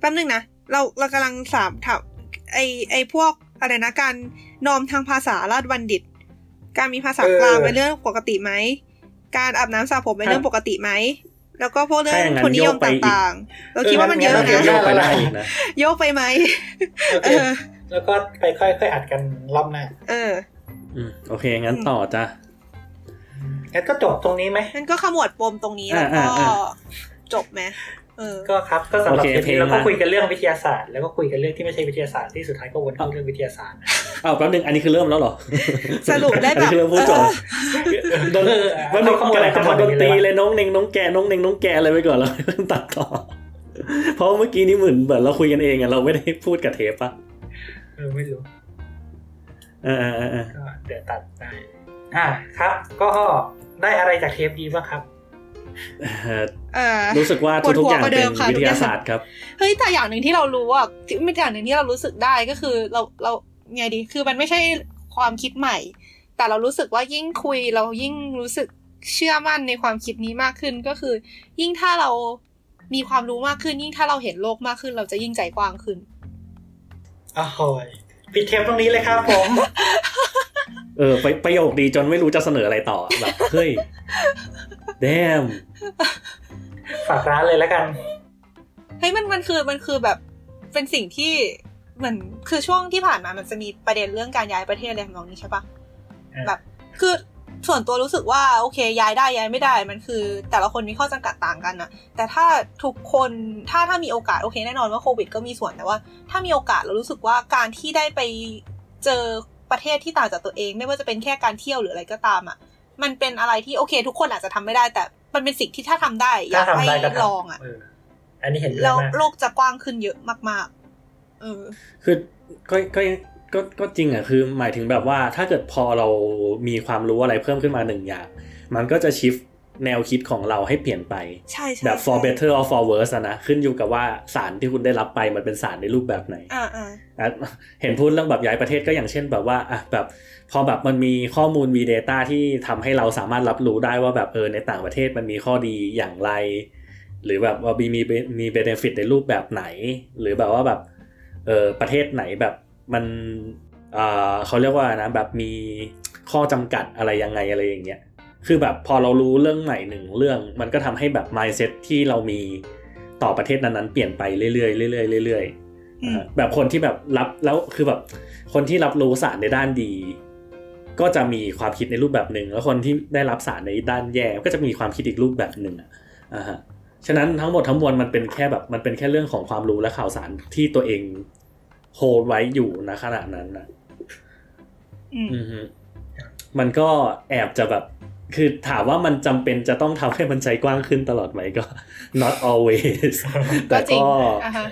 แป๊บนึงนะเราเรากำลังสามถามไอไอพวกอะไรนะการนอมทางภาษาราชบัณฑิต การมีภาษากลางเป็นเรื่องปกติไหมการอาบน้ำสระผมเป็นเรื่องปกติไหม แล้วก็พวกเรื่องถ้าอย่างนั้นทุนนิยมโยกไปอีกต่างๆ เราคิดว่ามันเยอะเอองั้นะนโยกไปได้อีกนะโยกไปไหมโอเคเออแล้วก็ไปค่อยค่อยอัดกันรอบหน้าเอออืมโอเค งั้นต่อจ้ะงั้นก็จบตรงนี้ไหมนั่นก็ขมวดปมตรงนี้แล้วก็อ่าอ่าอ่าจบไหมเออ ก็ครับก็สำหรับโอเคเทปเพลนี้งเราก็มาคุยกันเรื่องวิทยาศาสตร์แล้วก็คุยกันเรื่องที่ไม่ใช่วิทยาศาสตร์ที่สุดท้ายก็วนเข้าเรื่องวิทยาศาสตร์นะอ้าวแป๊บนึงอันนี้คือเริ่มแล้วเหรอ สรุปได้อันแบนี้บคือเริ่มพูดจบดนเออมันมีเอาข้อมูลกำอะไรลังจะข้อมูลทำดนตรีอะไรวะเลยน้องเน่งน้องแกน้องเน่งน้องแกอะไรไปก่อนแล้วตัดต่อ เพราะเมื่อกี้นี้เหมือนเหมือนเราคุยกันเองอะเราไม่ได้พูดกับเทปปะเออไม่รู้เออเออเออเออก็เดี๋ยวตัดได้อ่าครับ ก็ได้อะไรจากเทปนี้บ้างครับเอ่อเออ รู้สึกว่าปวดทุกหัๆวอย่างกว่าเดิเป็นมค่ะวิทยาศาสตร์ครับเฮ้ยแต่อย่างหนึ่งที่เรารู้อะไม่อย่างหนึ่งที่เรารู้สึกได้ก็คือเราเราไงดีคือมันไม่ใช่ความคิดใหม่ แต่เรารู้สึกว่ายิ่งคุยเรายิ่งรู้สึกเชื่อมั่นในความคิดนี้มากขึ้นก็คือ ยิ่งถ้าเรามีความรู้มากขึ้น ยิ่งถ้าเราเห็นโลกมากขึ้น เราจะยิ่งใจกว้างขึ้นอ้าวโหยปิดเทปตรงนี้เลยครับผมเออไปประโยคดีจนไม่รู้จะเสนออะไรต่อแบบเฮ้ย damn ฝากร้านเลยแล้วกันเฮ้ยมันมันคือมันคือแบบเป็นสิ่งที่เหมือนคือช่วงที่ผ่านมามันจะมีประเด็นเรื่องการย้ายประเทศอะไรทำนองนี้ใช่ปะอ่าแบบคือส่วนตัวรู้สึกว่าโอเคย้ายได้ย้ายไม่ได้มันคือ แต่ละคนมีข้อจำกัดต่างกันนะแต่ถ้าทุกคนถ้าถ้ามีโอกาสโอเคแน่นอนว่าโควิดก็มีส่วนแต่ว่า ถ้ามีโอกาสเรารู้สึกว่าการที่ได้ไปเจอประเทศที่ต่างจากตัวเอง ไม่ว่าจะเป็นแค่การเที่ยวหรืออะไรก็ตามอะมันเป็นอะไรที่โอเค ทุกคนอาจจะทำไม่ได้แต่ มันเป็นสิ่งที่ถ้าทำได้ อยากถ้าทำให้ได้ก็ทำลองอะเอันนี้เห็นด้วยแล้วมากโลกจะกว้างขึ้นเยอะมาก ๆ เออ คือก็ก็ก็ก็จริงอะคือ หมายถึงแบบว่าถ้าเกิดพอเรามีความรู้อะไรเพิ่มขึ้นมาหนึ่งอย่าง มันก็จะชิฟ แนวคิดของเราให้เปลี่ยนไปใช่ใช่แบบ for ใช่ better or for worse อะนะขึ้นอยู่กับว่าสารที่คุณได้รับไปมันเป็นสารในรูปแบบไหนอ่าอ่าอะเห็นพูดเรื่องแบบย้ายประเทศก็อย่างเช่นแบบว่าอะแบบพอแบบมันมีข้อมูลมี Data ที่ทำให้เราสามารถรับรู้ได้ว่าแบบเออในต่างประเทศมันมีข้อดีอย่างไร หรือแบบว่ามีมีมีเบเนฟิตในรูปแบบไหน หรือแบบว่าแบบเออประเทศไหนแบบมันเออเขาเรียกว่านะแบบมีข้อจำกัดอะไรยังไงอะไรอย่างเงี้ย คือแบบพอเรารู้เรื่องใหม่หนึ่งเรื่อง มันก็ทำให้แบบ mindset ที่เรามีต่อประเทศนั้นๆเปลี่ยนไปเรื่อยๆเรื่อยๆเรื่อยๆอืมอ่าแบบคนที่แบบรับแล้วคือแบบคนที่รับรู้สารในด้านดี ก็จะมีความคิดในรูปแบบหนึ่งแล้วคนที่ได้รับสารในด้านแย่ก็จะมีความคิดอีกรูปแบบหนึ่งอะอ่าฮะฉะนั้นทั้งหมดทั้งมวลมันเป็นแค่แบบมันเป็นแค่เรื่องของความรู้และข่าวสารที่ตัวเองโฮลไว้อยู่ณขณะนั้นนะอืมอือฮึมันก็แอบจะแบบ คือถามว่ามันจำเป็นจะต้องทำให้มันใจกว้างขึ้นตลอดไหมก็ not always แต่ก็จริงก็อ่าฮะ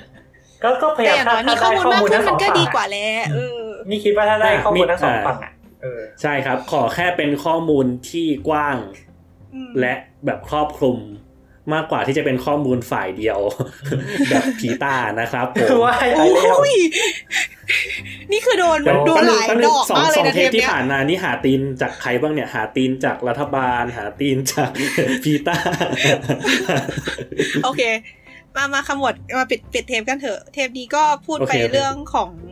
ก็ก็พยาแต่ยามอย่างน้อยมีข้อมูลมากขึ้นมันก็ดีกว่าทั้งสองแล้วเออฝั่งอะนี่คิดว่าถ้าได้ข้อมูลทั้งสองฝั่งอะเออใช่ครับ ขอแค่เป็นข้อมูลที่กว้างอืมและแบบครอบคลุม มากกว่าที่จะเป็นข้อมูลฝ่ายเดียว แบบผีตานะครับผมคือว่าโอ้ยนี่คือโดนเดี๋ยวโดนหลายแป๊บนึดงอกสองมากเลสยองนะเทเทปปที่เนี้ยผ่านมานี่หาตีนจากใครบ้างเนี่ย หาตีนจากรัฐบาล หาตีนจากพีตาโอเค มามาขมวดมาปิดปิดเทปกันเถอะ เทปนี้ก็พูดโอไปเคโอเคเรื่องของอืม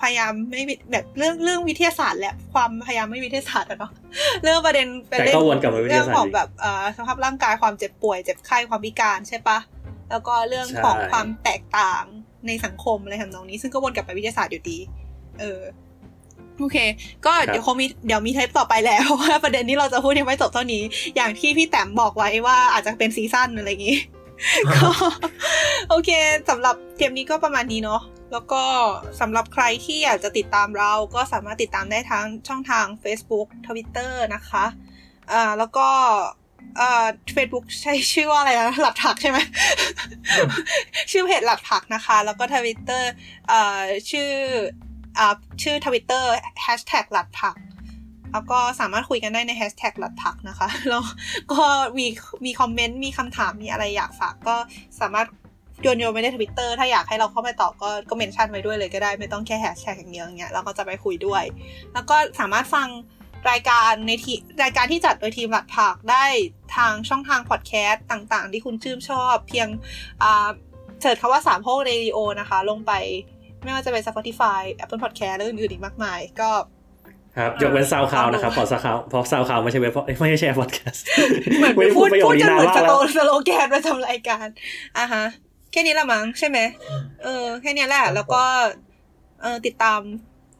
พยายามไม่วิแบบเรื่องเรื่องวิทยาศาสตร์แหละความพยายามไม่วิทยาศาสตร์อะเนาะเรื่องประเด็นเป็นแต่เรื่ก็วนกลับมาวิทเรื่องยาศาสตของร์อีกแบบเอ่อสภาพร่างกายความเจ็บป่วยเจ็บไข้ความพิการใช่ปะแล้วก็เรื่องใช่ของความแตกต่างในสังคมอะไรทำนองนี้ ซึ่งก็วนกลับไปวิทยาศาสตร์อยู่ดี เออโอเค ก็เดี๋ยวคงมีเดี๋ยวมีเทปต่อไปแล้วว่าประเด็นนี้เราจะพูดยังไม่จบเท่านี้ อย่างที่พี่แต้มบอกไว้ว่าอาจจะเป็นซีซั่นอะไรอย่างงี้ก็โอเคสำหรับเทปนี้ก็ประมาณนี้เนาะ แล้วก็สำหรับใครที่อยากจะติดตามเราก็สามารถติดตามได้ทั้งช่องทาง Facebook Twitter นะคะอ่าแล้วก็อ่า Facebook ใช้ชื่อว่าอะไรนะหลัดผักใช่ไหมชื่อเพจหลัดผักนะคะ แล้วก็ทวิตเตอร์อ่าชื่ออ่าชื่อทวิตเตอร์แฮชแท็กหลัดผัก แล้วก็สามารถคุยกันได้ในแฮชแท็กหลัดผักนะคะ แล้วก็มีมีคอมเมนต์ มีคำถามมีอะไรอยากฝากก็สามารถ โยนโยนไปในทวิตเตอร์ถ้าอยากให้เราเข้าไปตอบก็ก็ mention ไว้ด้วยเลยก็ได้ไม่ต้องแค่แฮชแท็กอย่างเดียวอย่างเงี้ยเราก็จะไปคุยด้วย แล้วก็สามารถฟังรายการในทีรายการที่จัดโดยทีมหลัดผักได้ทางช่องทางพอดแคสต์ต่างๆ ที่คุณชื่นชอบ เพียงอ่าเสิร์ชคำว่าสามโพกเรดิโอนะคะ ลงไปไม่ว่าจะเป็น Spotify Apple Podcast และอื่นๆอีกมากมาย ก็ครับยกเว้นซาวคลาวนะครับเพอซาวคลาวเพราะซาวคลาวไม่ใช่เว็บไม่ใช่แชร์พอดแคสต์เหมือนไม่ได้พูพูดดประโยพูคดนี้จนนาเหนมือนมากสแล้โลวสโลแกนประจำรายการอะฮะ แค่นี้ละมั้งใช่ไหมเออ แค่นี้แหละ แล้วก็ เออติดตาม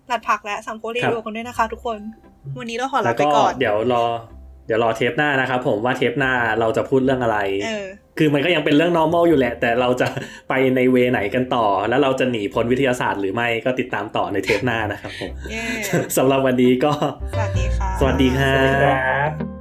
หลัดผักและสัมโพลีครับดูกันด้วยนะคะ ทุกคน วันนี้เราขอลาแล้วไปก็ก่อน เดี๋ยวรอ เดี๋ยวรอเทปหน้านะครับผมว่าเทปหน้าเราจะพูดเรื่องอะไรเออคือมันก็ยังเป็นเรื่อง normal อยู่แหละ แต่เราจะไปในเวไหนกันต่อ แล้วเราจะหนีพ้นวิทยาศาสตร์หรือไม่ก็ติดตามต่อในเทปหน้านะครับผมเย้สำหรับวันนี้ก็ สวัสดีค่ะ สวัสดีครัสวัสดีครับบ